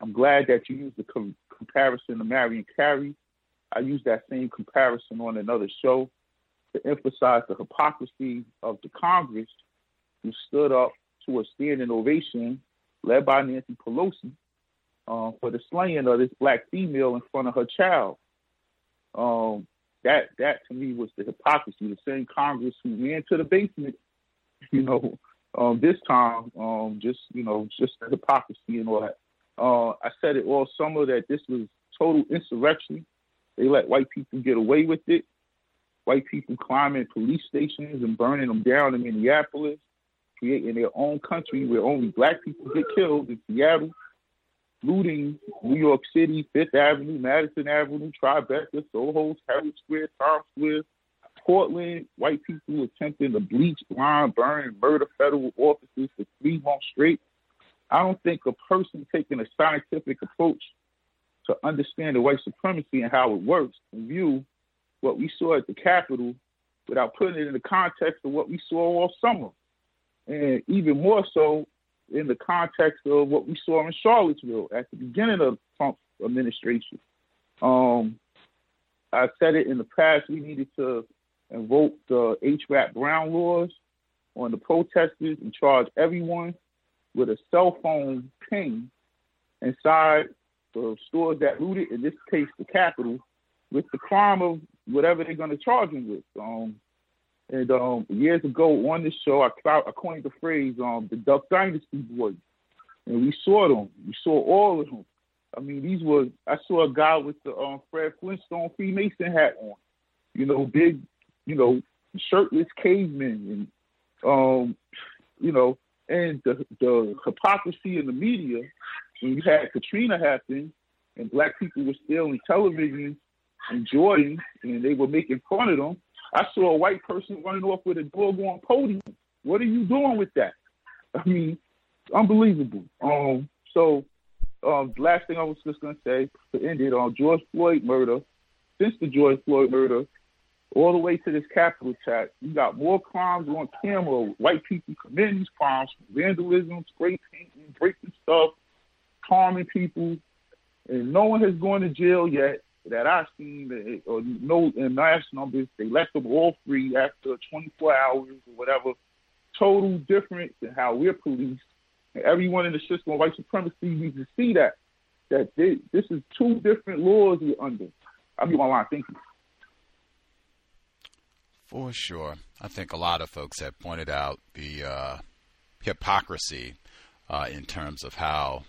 I'm glad that you used the com- comparison to Miriam Carey. I used that same comparison on another show to emphasize the hypocrisy of the Congress who stood up to a standing ovation led by Nancy Pelosi uh, for the slaying of this black female in front of her child. Um, that that to me was the hypocrisy. The same Congress who ran to the basement, you know, um, this time, um, just you know, just the hypocrisy and all that. Uh, I said it all summer that this was total insurrection. They let white people get away with it. White people climbing police stations and burning them down in Minneapolis, creating their own country where only black people get killed in Seattle looting New York City, Fifth Avenue, Madison Avenue, Tribeca, Soho, Herald Square, Times Square, Portland, white people attempting to bleach, blind, burn, and murder federal offices for three months straight. I don't think a person taking a scientific approach to understand the white supremacy and how it works can view what we saw at the Capitol without putting it in the context of what we saw all summer. And even more so, in the context of what we saw in Charlottesville at the beginning of Trump's administration. Um, I said it in the past. We needed to invoke the H. Rap Brown laws on the protesters and charge everyone with a cell phone ping inside the stores that looted, in this case, the Capitol, with the crime of whatever they're going to charge them with. Um, and um, years ago on this show, I, I coined the phrase um, the Duck Dynasty boys. And we saw them. We saw all of them. I mean, these were, I saw a guy with the um, Fred Flintstone Freemason hat on. You know, big, you know, shirtless cavemen. And, um, you know, and the, the hypocrisy in the media, when you had Katrina happen and black people were still in television enjoying and they were making fun of them, I saw a white person running off with a dog on podium. What are you doing with that? I mean, unbelievable. Um, so um, last thing I was just gonna say to end it on George Floyd murder. Since the George Floyd murder, all the way to this Capitol attack, you got more crimes on camera. White people committing these crimes, vandalism, spray painting, breaking stuff, harming people, and no one has gone to jail yet that I've seen, or no in mass numbers, they let them all free after 24 hours or whatever. Total difference in how we're policed. And everyone in the system of white supremacy needs to see that that they, this is two different laws we're under. I'll be my line. Thank you. For sure, I think a lot of folks have pointed out the uh, hypocrisy uh, in terms of how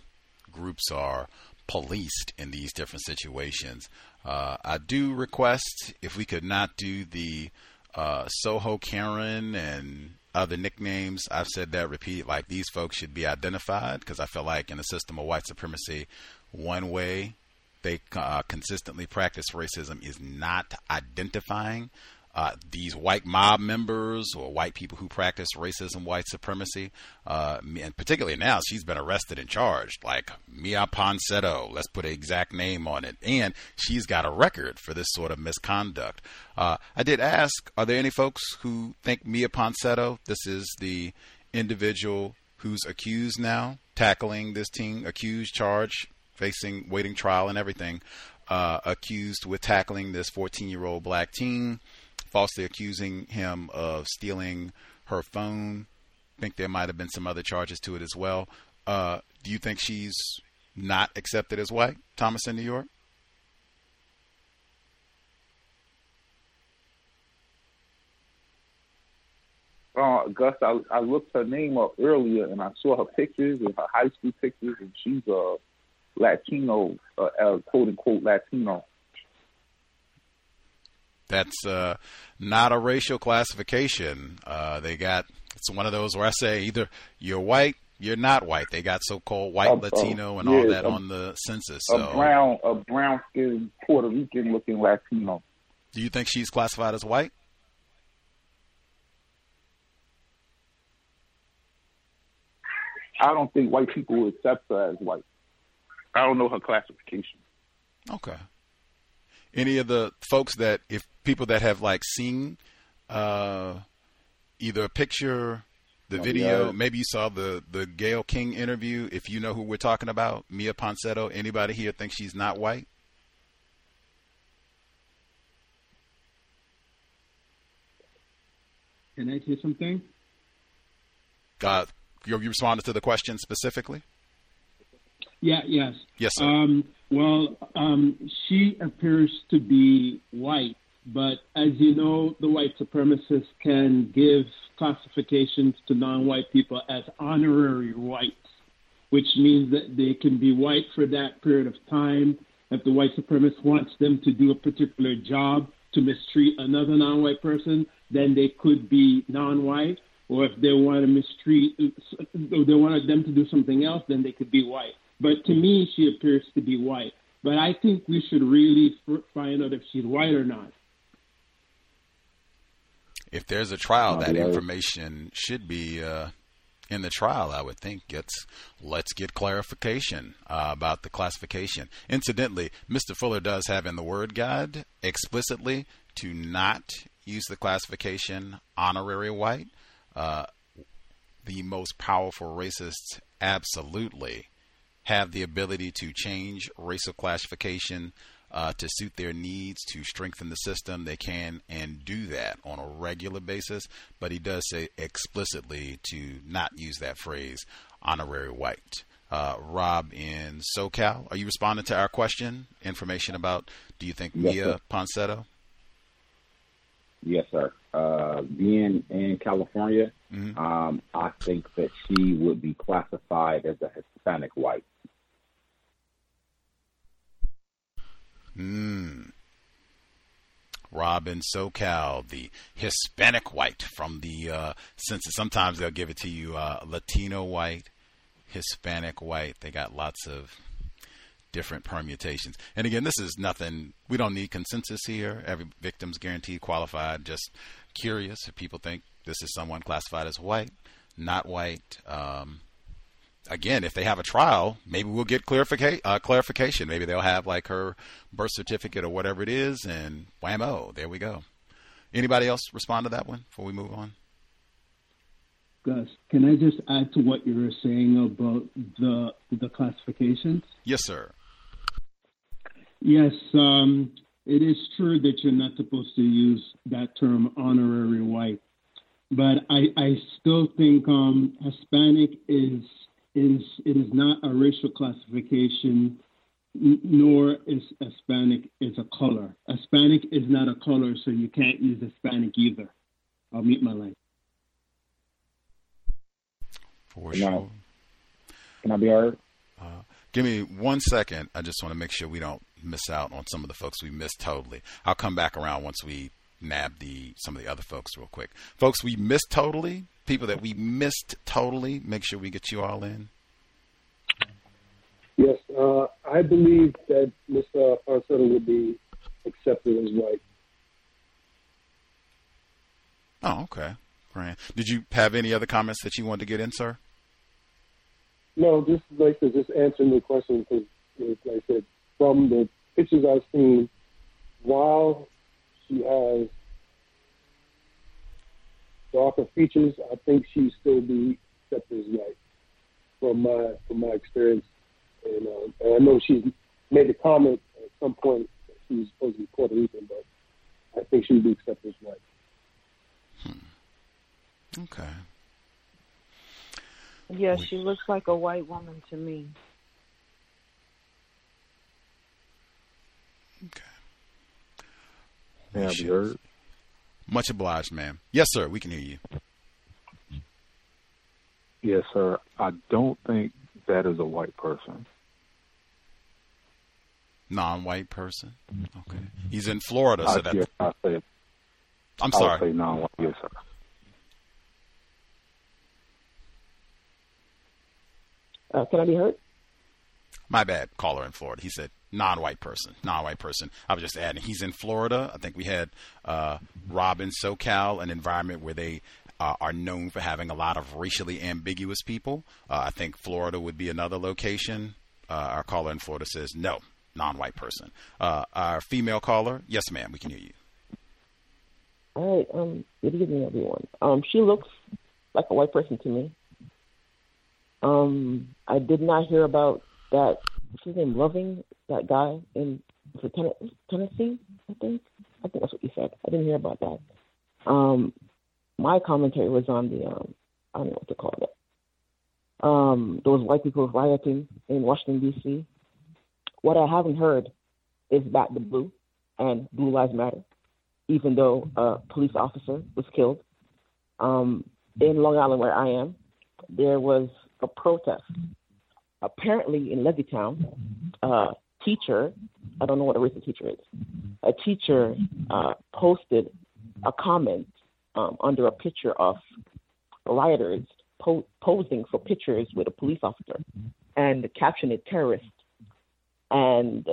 groups are policed in these different situations. Uh, I do request if we could not do the uh, Soho Karen and other nicknames. I've said that repeat like these folks should be identified because I feel like in a system of white supremacy, one way they uh, consistently practice racism is not identifying uh, these white mob members or white people who practice racism, white supremacy, uh, and particularly now she's been arrested and charged, like Miya Ponsetto. Let's put an exact name on it, and she's got a record for this sort of misconduct. Uh, I did ask, are there any folks who think Miya Ponsetto? This is the individual who's accused now, tackling this teen, accused, charge, facing waiting trial and everything. Uh, accused with tackling this 14 year old black teen falsely accusing him of stealing her phone. I think there might have been some other charges to it as well. Uh, do you think she's not accepted as white, Thomas in New York? Uh, Gus, I, I looked her name up earlier and I saw her pictures and her high school pictures, and she's a Latino, uh, uh, quote unquote Latino. That's uh, not a racial classification. Uh, they got it's one of those where I say either you're white, you're not white. They got so-called white uh, Latino and yeah, all that a, on the census. So. A brown, a brown skinned Puerto Rican looking Latino. Do you think she's classified as white? I don't think white people would accept her as white. I don't know her classification. Okay. Any of the folks that if people that have like seen uh, either a picture, the oh, video, yeah. maybe you saw the the Gayle King interview. If you know who we're talking about, Miya Ponsetto. Anybody here think she's not white? Can I say something? Uh, you, you responded to the question specifically. Yeah. Yes. Yes, sir. Um, well, um, she appears to be white, but as you know, the white supremacists can give classifications to non white people as honorary whites, which means that they can be white for that period of time. If the white supremacist wants them to do a particular job to mistreat another non white person, then they could be non white. Or if they want to mistreat, they wanted them to do something else, then they could be white. But to me, she appears to be white. But I think we should really find out if she's white or not if there's a trial, that information should be uh, in the trial. I would think. It's let's get clarification uh, about the classification. Incidentally, Mr. Fuller does have in the Word Guide explicitly to not use the classification honorary white. Uh, the most powerful racists absolutely have the ability to change racial classification uh, to suit their needs to strengthen the system, they can and do that on a regular basis. But he does say explicitly to not use that phrase, honorary white. Uh, Rob in SoCal, are you responding to our question? Information about do you think yes, Miya sir. Ponsetto? Yes, sir. Uh, being in California, mm-hmm. um, I think that she would be classified as a Hispanic white. Mm. Robin SoCal, the Hispanic white from the uh, census. Sometimes they'll give it to you uh, Latino white, Hispanic white. They got lots of different permutations. And again, this is nothing. We don't need consensus here. Every victim's guaranteed qualified. Just curious if people think this is someone classified as white, not white. Um, again, if they have a trial, maybe we'll get clarification. Uh, clarification. Maybe they'll have like her birth certificate or whatever it is, and whammo, there we go. Anybody else respond to that one before we move on? Gus, can I just add to what you were saying about the the classifications? Yes, sir. Yes, um, it is true that you're not supposed to use that term honorary white, but I, I still think um, Hispanic is is it is not a racial classification, nor is Hispanic is a color. Hispanic is not a color, so you can't use Hispanic either. I'll meet my line. For can sure. I, can I be heard? Uh, give me one second. I just want to make sure we don't miss out on some of the folks we missed totally. I'll come back around once we nab the some of the other folks real quick. Folks we missed totally people that we missed totally, make sure we get you all in? Yes, uh, I believe that Mr. Ponsetto would be accepted as white. Oh, okay. Grant, did you have any other comments that you wanted to get in, sir? No, just like to just answer the question because, like I said, from the pictures I've seen, while she has darker features, I think she still be accepted as white from my from my experience. And, uh, and I know she's made a comment at some point that she was supposed to be Puerto Rican, but I think she would be accepted as white. Hmm. Okay. Yeah, she looks like a white woman to me. Yeah, you heard? Much obliged, ma'am. Yes, sir. We can hear you. Yes, sir. I don't think that is a white person. Non-white person. Okay. He's in Florida, so I, that. yes, I say, I'm I would sorry. say non-white. Yes, sir. Uh, can I be heard? My bad, caller in Florida. He said non-white person, non-white person. I was just adding. He's in Florida. I think we had uh, SoCal, an environment where they uh, are known for having a lot of racially ambiguous people. Uh, I think Florida would be another location. Uh, our caller in Florida says no, non-white person. Uh, our female caller, yes, ma'am, we can hear you. All right. Um, good evening, everyone. Um, she looks like a white person to me. Um, I did not hear about that. What's his name? Loving that guy in Tennessee. I think. I think that's what you said. I didn't hear about that. Um, my commentary was on the um, I don't know what to call it. Um, those white people rioting in Washington D.C. What I haven't heard is Back the Blue and Blue Lives Matter, even though a police officer was killed. Um, in Long Island, where I am, there was a protest. Apparently, in Levittown, a teacher, I don't know what a racist teacher is, a teacher uh, posted a comment um, under a picture of rioters po- posing for pictures with a police officer and captioned it terrorist. And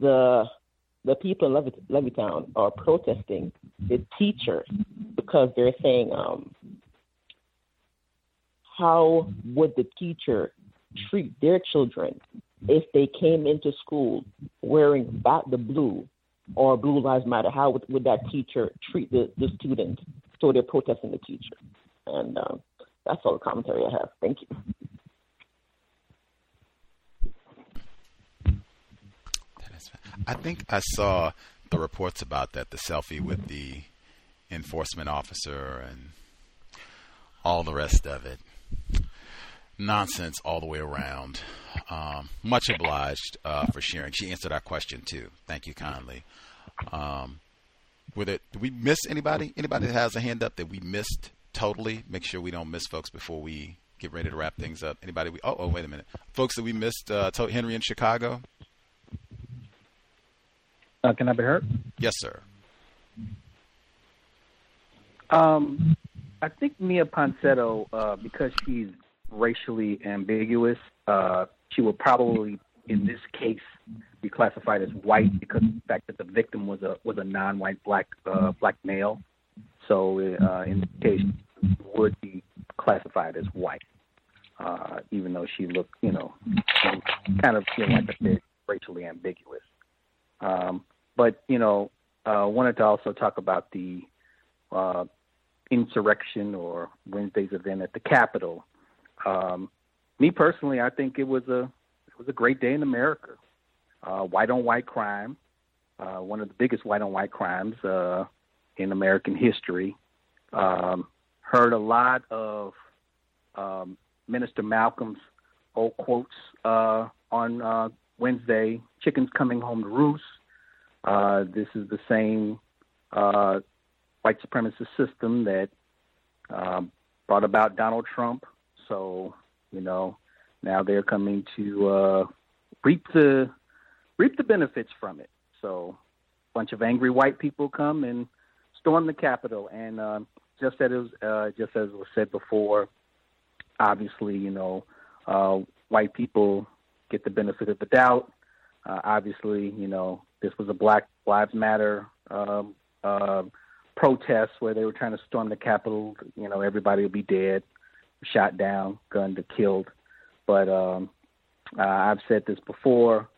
the the people in Levit- Levittown are protesting the teacher because they're saying, um, how would the teacher treat their children if they came into school wearing about the blue or Blue Lives Matter? How would, would that teacher treat the, the student? So they're protesting the teacher. And um, that's all the commentary I have. Thank you. I think I saw the reports about that, the selfie with the enforcement officer and all the rest of it. Nonsense all the way around. Um, much obliged uh, for sharing. She answered our question too. Thank you kindly. Um, with it, did we miss anybody? Anybody that has a hand up that we missed totally? Make sure we don't miss folks before we get ready to wrap things up. Anybody? We, oh, oh, wait a minute, folks that we missed. Uh, to- Henry in Chicago. Uh, can I be heard? Yes, sir. Um, I think Miya Ponsetto, uh, because she's racially ambiguous, uh, she would probably, in this case, be classified as white because of the fact that the victim was a was a non-white black uh, black male. So, uh, in this case, would be classified as white, uh, even though she looked, you know, kind of, you know, like a bit racially ambiguous. Um, but you know, uh, wanted to also talk about the uh, insurrection or Wednesday's event at the Capitol. Um, me personally, I think it was a it was a great day in America. Uh, white on white crime, uh, one of the biggest white on white crimes uh, in American history. Um, heard a lot of um, Minister Malcolm's old quotes uh, on uh, Wednesday. Chickens coming home to roost. Uh, this is the same uh, white supremacist system that um, brought about Donald Trump. So, you know, now they're coming to uh, reap the reap the benefits from it. So, a bunch of angry white people come and storm the Capitol, and uh, just as it uh, just as was said before, obviously, you know, uh, white people get the benefit of the doubt. Uh, obviously, you know, this was a Black Lives Matter um, uh, protests where they were trying to storm the Capitol. You know, everybody would be dead, shot down, gunned, or killed. But um, uh, I've said this before: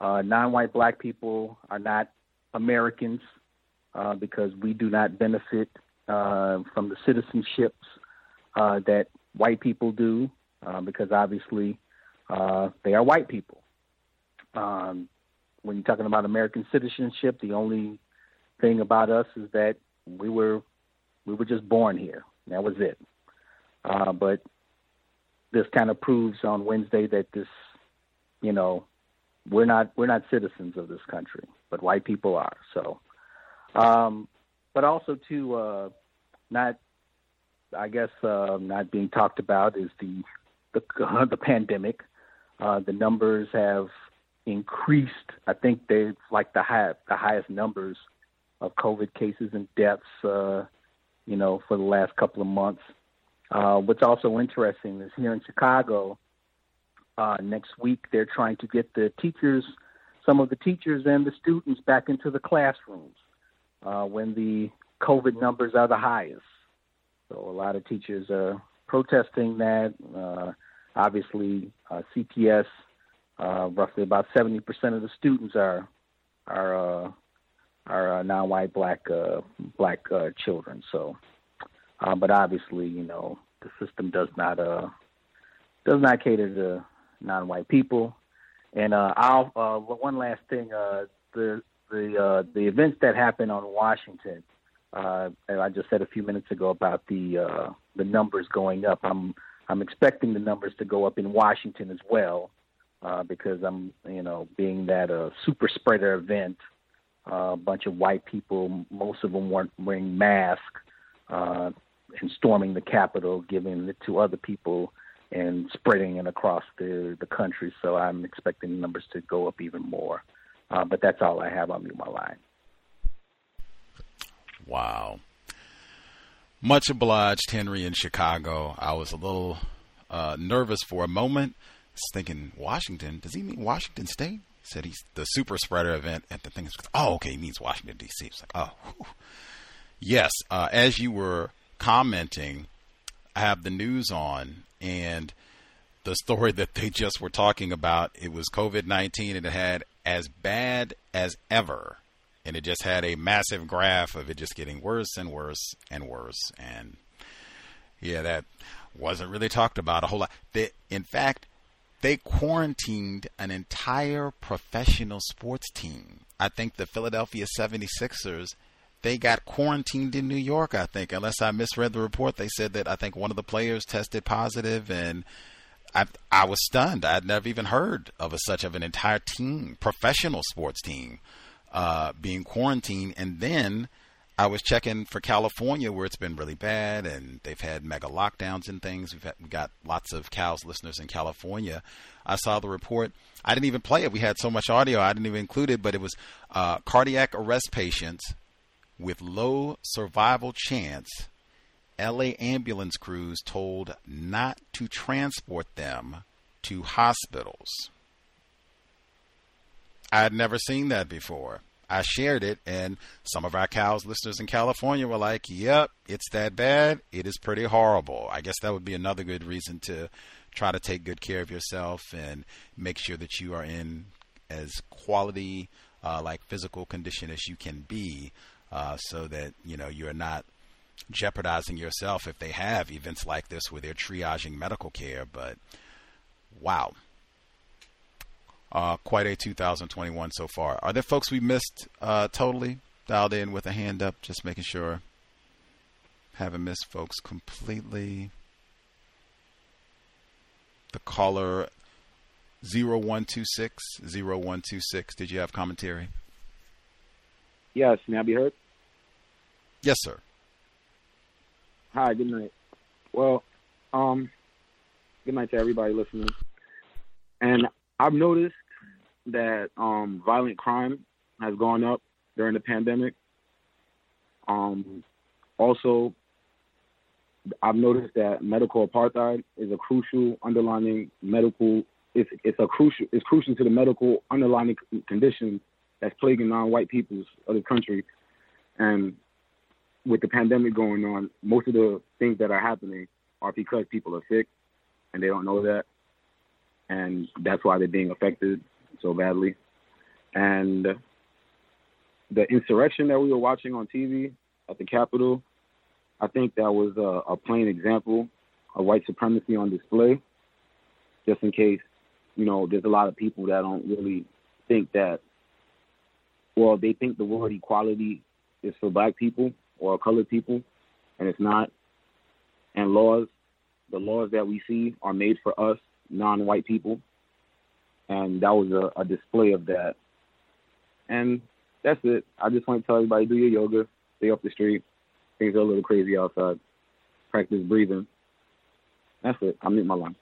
uh, non-white black people are not Americans uh, because we do not benefit uh, from the citizenships uh, that white people do, uh, because obviously they are white people. Um, when you're talking about American citizenship, the only thing about us is that we were we were just born here. That was it. Uh, but this kind of proves on Wednesday that this, you know, we're not we're not citizens of this country, but white people are. So, um, but also to uh, not, I guess, uh, not being talked about is the the, uh, the pandemic. Uh, the numbers have increased. I think they've like the high, the highest numbers of COVID cases and deaths, uh, you know, for the last couple of months. Uh, what's also interesting is here in Chicago, uh, next week they're trying to get the teachers, some of the teachers and the students back into the classrooms uh, when the COVID numbers are the highest. So a lot of teachers are protesting that. Uh, obviously, uh, CPS, uh, roughly about 70% of the students are are uh, are uh, non-white black uh, black children. So, uh, but obviously, you know, the system does not uh, does not cater to non-white people. And uh, I'll uh, one last thing: uh, the the uh, the events that happened on Washington. Uh, I just said a few minutes ago about the uh, the numbers going up. I'm I'm expecting the numbers to go up in Washington as well, uh, because I'm you know being that a super spreader event uh, a bunch of white people, most of them weren't wearing masks, uh, and storming the Capitol, giving it to other people and spreading it across the the country. So I'm expecting the numbers to go up even more. Uh, but that's all I have on me, my line. Wow. Much obliged, Henry, in Chicago. I was a little uh, nervous for a moment. Thinking, Washington? Does he mean Washington State? said he's the super spreader event at the thing. Oh, okay, he means Washington D.C. It's like, oh, whew. yes. Uh, as you were commenting, I have the news on, and the story that they just were talking about. It was COVID nineteen, and it had as bad as ever, and it just had a massive graph of it just getting worse and worse and worse. And yeah, that wasn't really talked about a whole lot. They, in fact, they quarantined an entire professional sports team. I think the Philadelphia 76ers, they got quarantined in New York, I think. Unless I misread the report, they said that I think one of the players tested positive and I I was stunned. I'd never even heard of a, such of an entire team, professional sports team, uh, being quarantined. And then I was checking for California where it's been really bad and they've had mega lockdowns and things. We've had, got lots of COWS listeners in California. I saw the report. I didn't even play it. We had so much audio I didn't even include it, but it was uh, cardiac arrest patients with low survival chance. LA ambulance crews told not to transport them to hospitals. I had never seen that before. I shared it, and some of our COWS listeners in California were like, "Yep, it's that bad. It is pretty horrible." I guess that would be another good reason to try to take good care of yourself and make sure that you are in as quality, uh, like physical condition as you can be, uh, so that you know you're not jeopardizing yourself if they have events like this where they're triaging medical care. But wow, uh, quite a 2021 so far. Are there folks we missed uh, totally? Dialed in with a hand up, just making sure. Haven't missed folks completely. The caller 0126 0126. Did you have commentary? Yes, I be heard? Yes, sir. Hi, good night. Well, um, good night to everybody listening. And I've noticed that um, violent crime has gone up during the pandemic. Um, also, I've noticed that medical apartheid is a crucial underlying medical. It's it's a crucial it's crucial to the medical underlying condition that's plaguing non-white peoples of the country, and with the pandemic going on, most of the things that are happening are because people are sick and they don't know that. And that's why they're being affected so badly. And the insurrection that we were watching on TV at the Capitol, I think that was a, a plain example of white supremacy on display. Just in case, you know, there's a lot of people that don't really think that, well, they think the word equality is for black people or colored people, and it's not. And laws, the laws that we see are made for us, non-white people, and that was a, a display of that. And that's it. I just want to tell everybody: do your yoga, stay off the street. Things are a little crazy outside. Practice breathing. That's it. I'm in my line.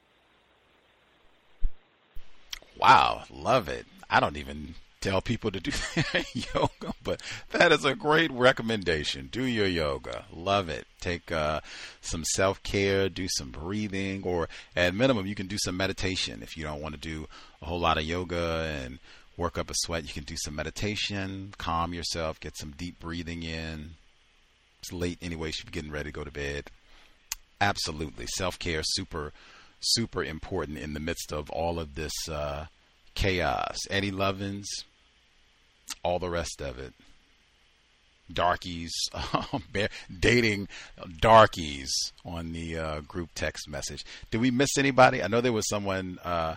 Wow, love it. I don't even tell people to do yoga, but that is a great recommendation. Do your yoga. Love it. Take uh, some self care, do some breathing, or at minimum, you can do some meditation. If you don't want to do a whole lot of yoga and work up a sweat, you can do some meditation, calm yourself, get some deep breathing in. It's late anyway, should be getting ready to go to bed. Absolutely. Self care, super, super important in the midst of all of this. Uh, chaos. Eddie Lovins, all the rest of it. Darkies, dating darkies on the uh, group text message. Did we miss anybody? I know there was someone. Uh,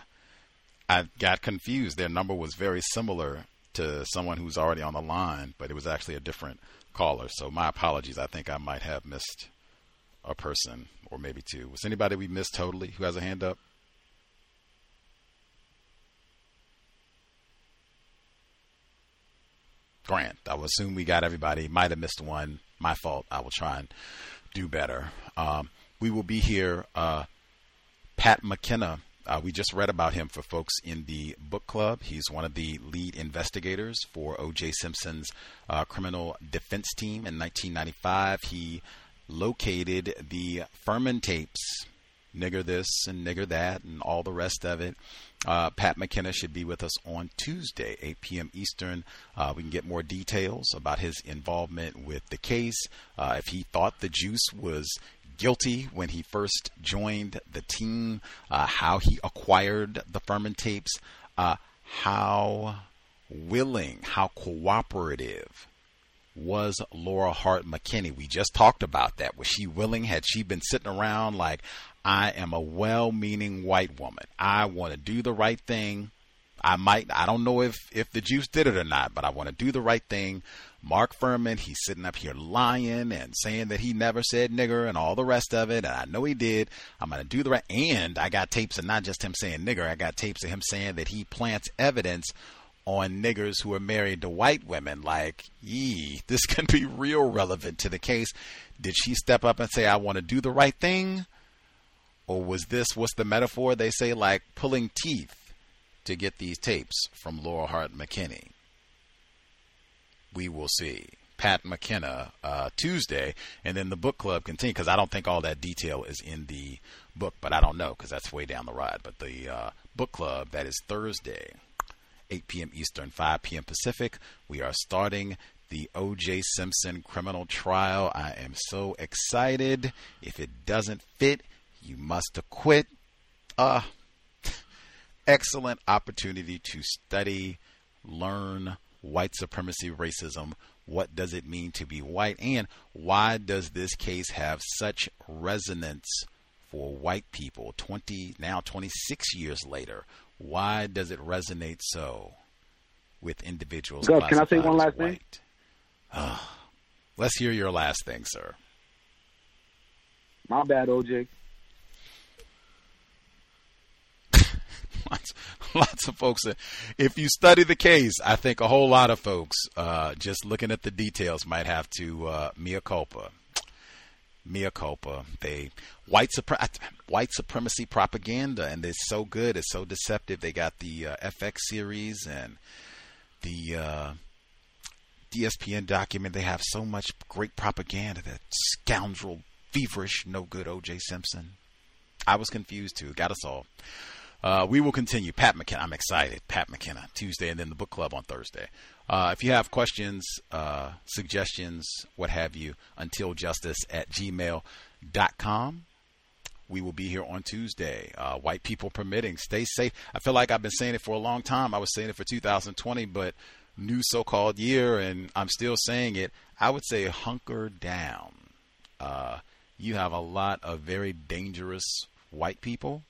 I got confused. Their number was very similar to someone who's already on the line, but it was actually a different caller. So my apologies. I think I might have missed a person or maybe two. Was anybody we missed totally who has a hand up? Grant. I will assume we got everybody. Might have missed one. My fault. I will try and do better. Um, we will be here. Uh, Pat McKenna. Uh, we just read about him for folks in the book club. He's one of the lead investigators for O.J. Simpson's uh, criminal defense team in 1995. He located the Fuhrman tapes, nigger this and nigger that, and all the rest of it. Uh, Pat McKenna should be with us on Tuesday, 8 p.m. Eastern. Uh, we can get more details about his involvement with the case. Uh, if he thought the juice was guilty when he first joined the team, uh, how he acquired the Fuhrman tapes, uh, how willing, how cooperative was Laura Hart McKinney. We just talked about that. Was she willing? Had she been sitting around like, I am a well meaning white woman. I want to do the right thing. I might, I don't know if, if the Juice did it or not, but I want to do the right thing. Mark Fuhrman, he's sitting up here lying and saying that he never said nigger and all the rest of it. And I know he did. I'm going to do the right. And I got tapes of not just him saying nigger, I got tapes of him saying that he plants evidence on niggers who are married to white women. Like, yee, this can be real relevant to the case. Did she step up and say, I want to do the right thing? Or was this, what's the metaphor? They say, like pulling teeth to get these tapes from Laura Hart McKinney. We will see. Pat McKenna uh, Tuesday, and then the book club continue because I don't think all that detail is in the book, but I don't know because that's way down the ride. But the uh, book club that is Thursday, 8 p.m. Eastern, 5 p.m. Pacific. We are starting the O.J. Simpson criminal trial. I am so excited. If it doesn't fit, you must acquit. Uh, excellent opportunity to study, learn white supremacy, racism. What does it mean to be white? And why does this case have such resonance for white people 20, now 26 years later? Why does it resonate so with individuals? Can I say one last thing? Uh, let's hear your last thing, sir. My bad, OJ. lots, lots of folks. If you study the case, I think a whole lot of folks, uh, just looking at the details, might have to uh, mea culpa. Mea culpa. They white supre- white supremacy propaganda, and it's so good, it's so deceptive. They got the uh, FX series and the uh, ESPN document. They have so much great propaganda. That scoundrel, feverish, no good O.J. Simpson. I was confused too. Got us all. Uh, we will continue. Pat McKenna, I'm excited. Pat McKenna, Tuesday, and then the book club on Thursday. Uh, if you have questions, uh, suggestions, what have you, until justice at gmail.com. We will be here on Tuesday. Uh, white people permitting. Stay safe. I feel like I've been saying it for a long time. I was saying it for 2020, but new so called year, and I'm still saying it. I would say hunker down. Uh, you have a lot of very dangerous white people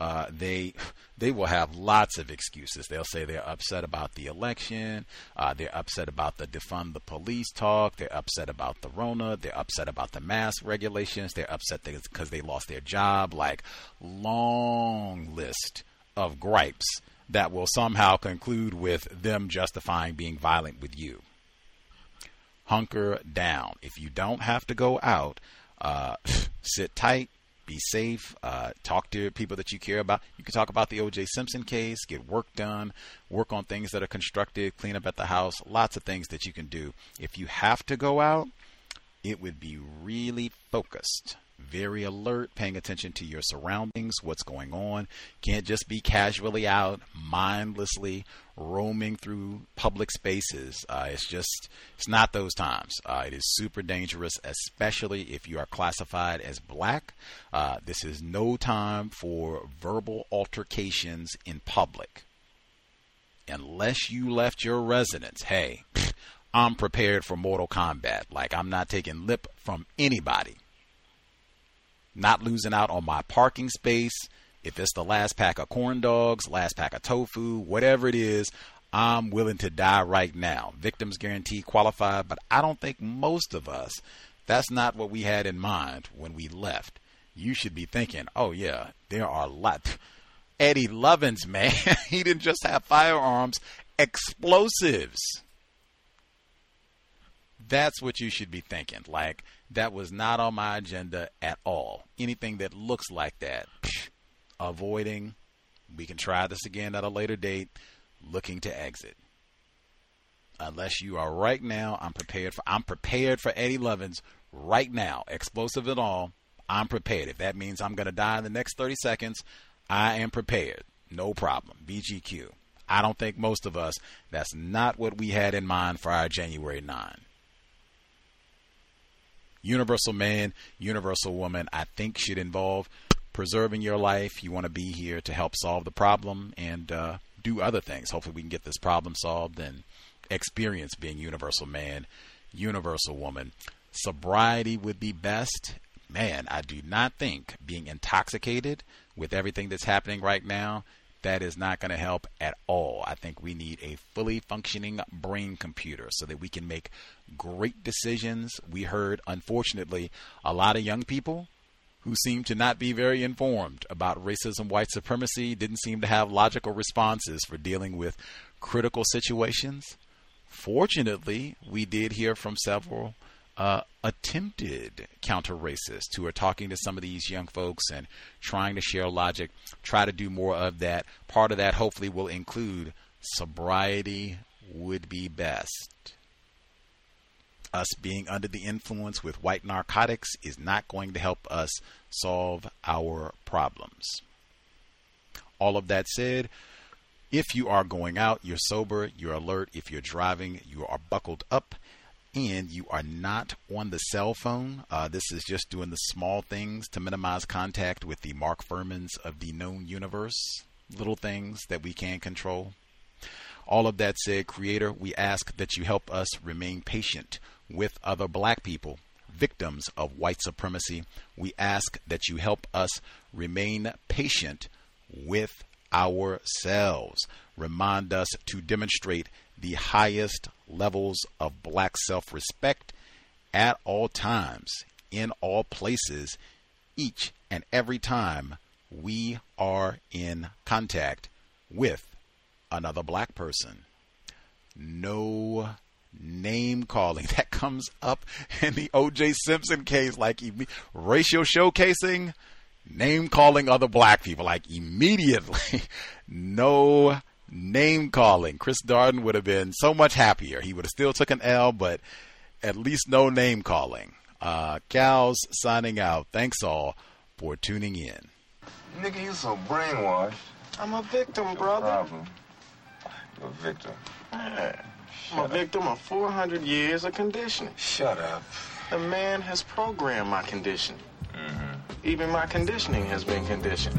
uh, they they will have lots of excuses. They'll say they're upset about the election. Uh, they're upset about the defund the police talk. They're upset about the Rona. They're upset about the mask regulations. They're upset because they lost their job. Like long list of gripes that will somehow conclude with them justifying being violent with you. Hunker down. If you don't have to go out, uh, sit tight be safe, uh, talk to people that you care about. You can talk about the O.J. Simpson case, get work done, work on things that are constructive, clean up at the house, lots of things that you can do. If you have to go out, it would be really focused very alert, paying attention to your surroundings, what's going on. Can't just be casually out, mindlessly roaming through public spaces. Uh, it's just, it's not those times. Uh, it is super dangerous, especially if you are classified as black. Uh, this is no time for verbal altercations in public. Unless you left your residence, hey, I'm prepared for mortal combat. Like, I'm not taking lip from anybody not losing out on my parking space. If it's the last pack of corn dogs, last pack of tofu, whatever it is, I'm willing to die right now. Victims guarantee qualified, but I don't think most of us, that's not what we had in mind when we left. You should be thinking, oh yeah, there are a lot. Eddie Lovins, man, he didn't just have firearms, explosives. That's what you should be thinking. Like, that was not on my agenda at all. Anything that looks like that, avoiding. We can try this again at a later date. Looking to exit. Unless you are right now, I'm prepared for. I'm prepared for Eddie Lovins right now. Explosive at all. I'm prepared. If that means I'm going to die in the next 30 seconds, I am prepared. No problem. BGQ. I don't think most of us, that's not what we had in mind for our January 9 universal man, universal woman, I think should involve preserving your life. You want to be here to help solve the problem and uh, do other things. Hopefully, we can get this problem solved and experience being universal man, universal woman. Sobriety would be best. Man, I do not think being intoxicated with everything that's happening right now that is not going to help at all. I think we need a fully functioning brain computer so that we can make great decisions. We heard, unfortunately, a lot of young people who seem to not be very informed about racism, white supremacy, didn't seem to have logical responses for dealing with critical situations. Fortunately, we did hear from several uh, attempted counter racists who are talking to some of these young folks and trying to share logic, try to do more of that. Part of that hopefully will include sobriety would be best. Us being under the influence with white narcotics is not going to help us solve our problems. All of that said, if you are going out, you're sober, you're alert. If you're driving, you are buckled up and you are not on the cell phone. Uh, this is just doing the small things to minimize contact with the Mark Fuhrmans of the known universe. Little things that we can control. All of that said, Creator, we ask that you help us remain patient with other black people, victims of white supremacy. We ask that you help us remain patient with ourselves. Remind us to demonstrate the highest levels of black self respect at all times, in all places, each and every time we are in contact with another black person. No name calling that comes up in the OJ Simpson case, like racial showcasing, name calling other black people, like immediately. no name calling. Chris Darden would have been so much happier. He would have still took an L, but at least no name calling. Uh, Cal's signing out. Thanks all for tuning in. Nigga, you so brainwashed. I'm a victim, brother. Problem. You're a victim. Yeah. I'm a victim of 400 years of conditioning. Shut up. The man has programmed my conditioning. Mm-hmm. Even my conditioning has been conditioned.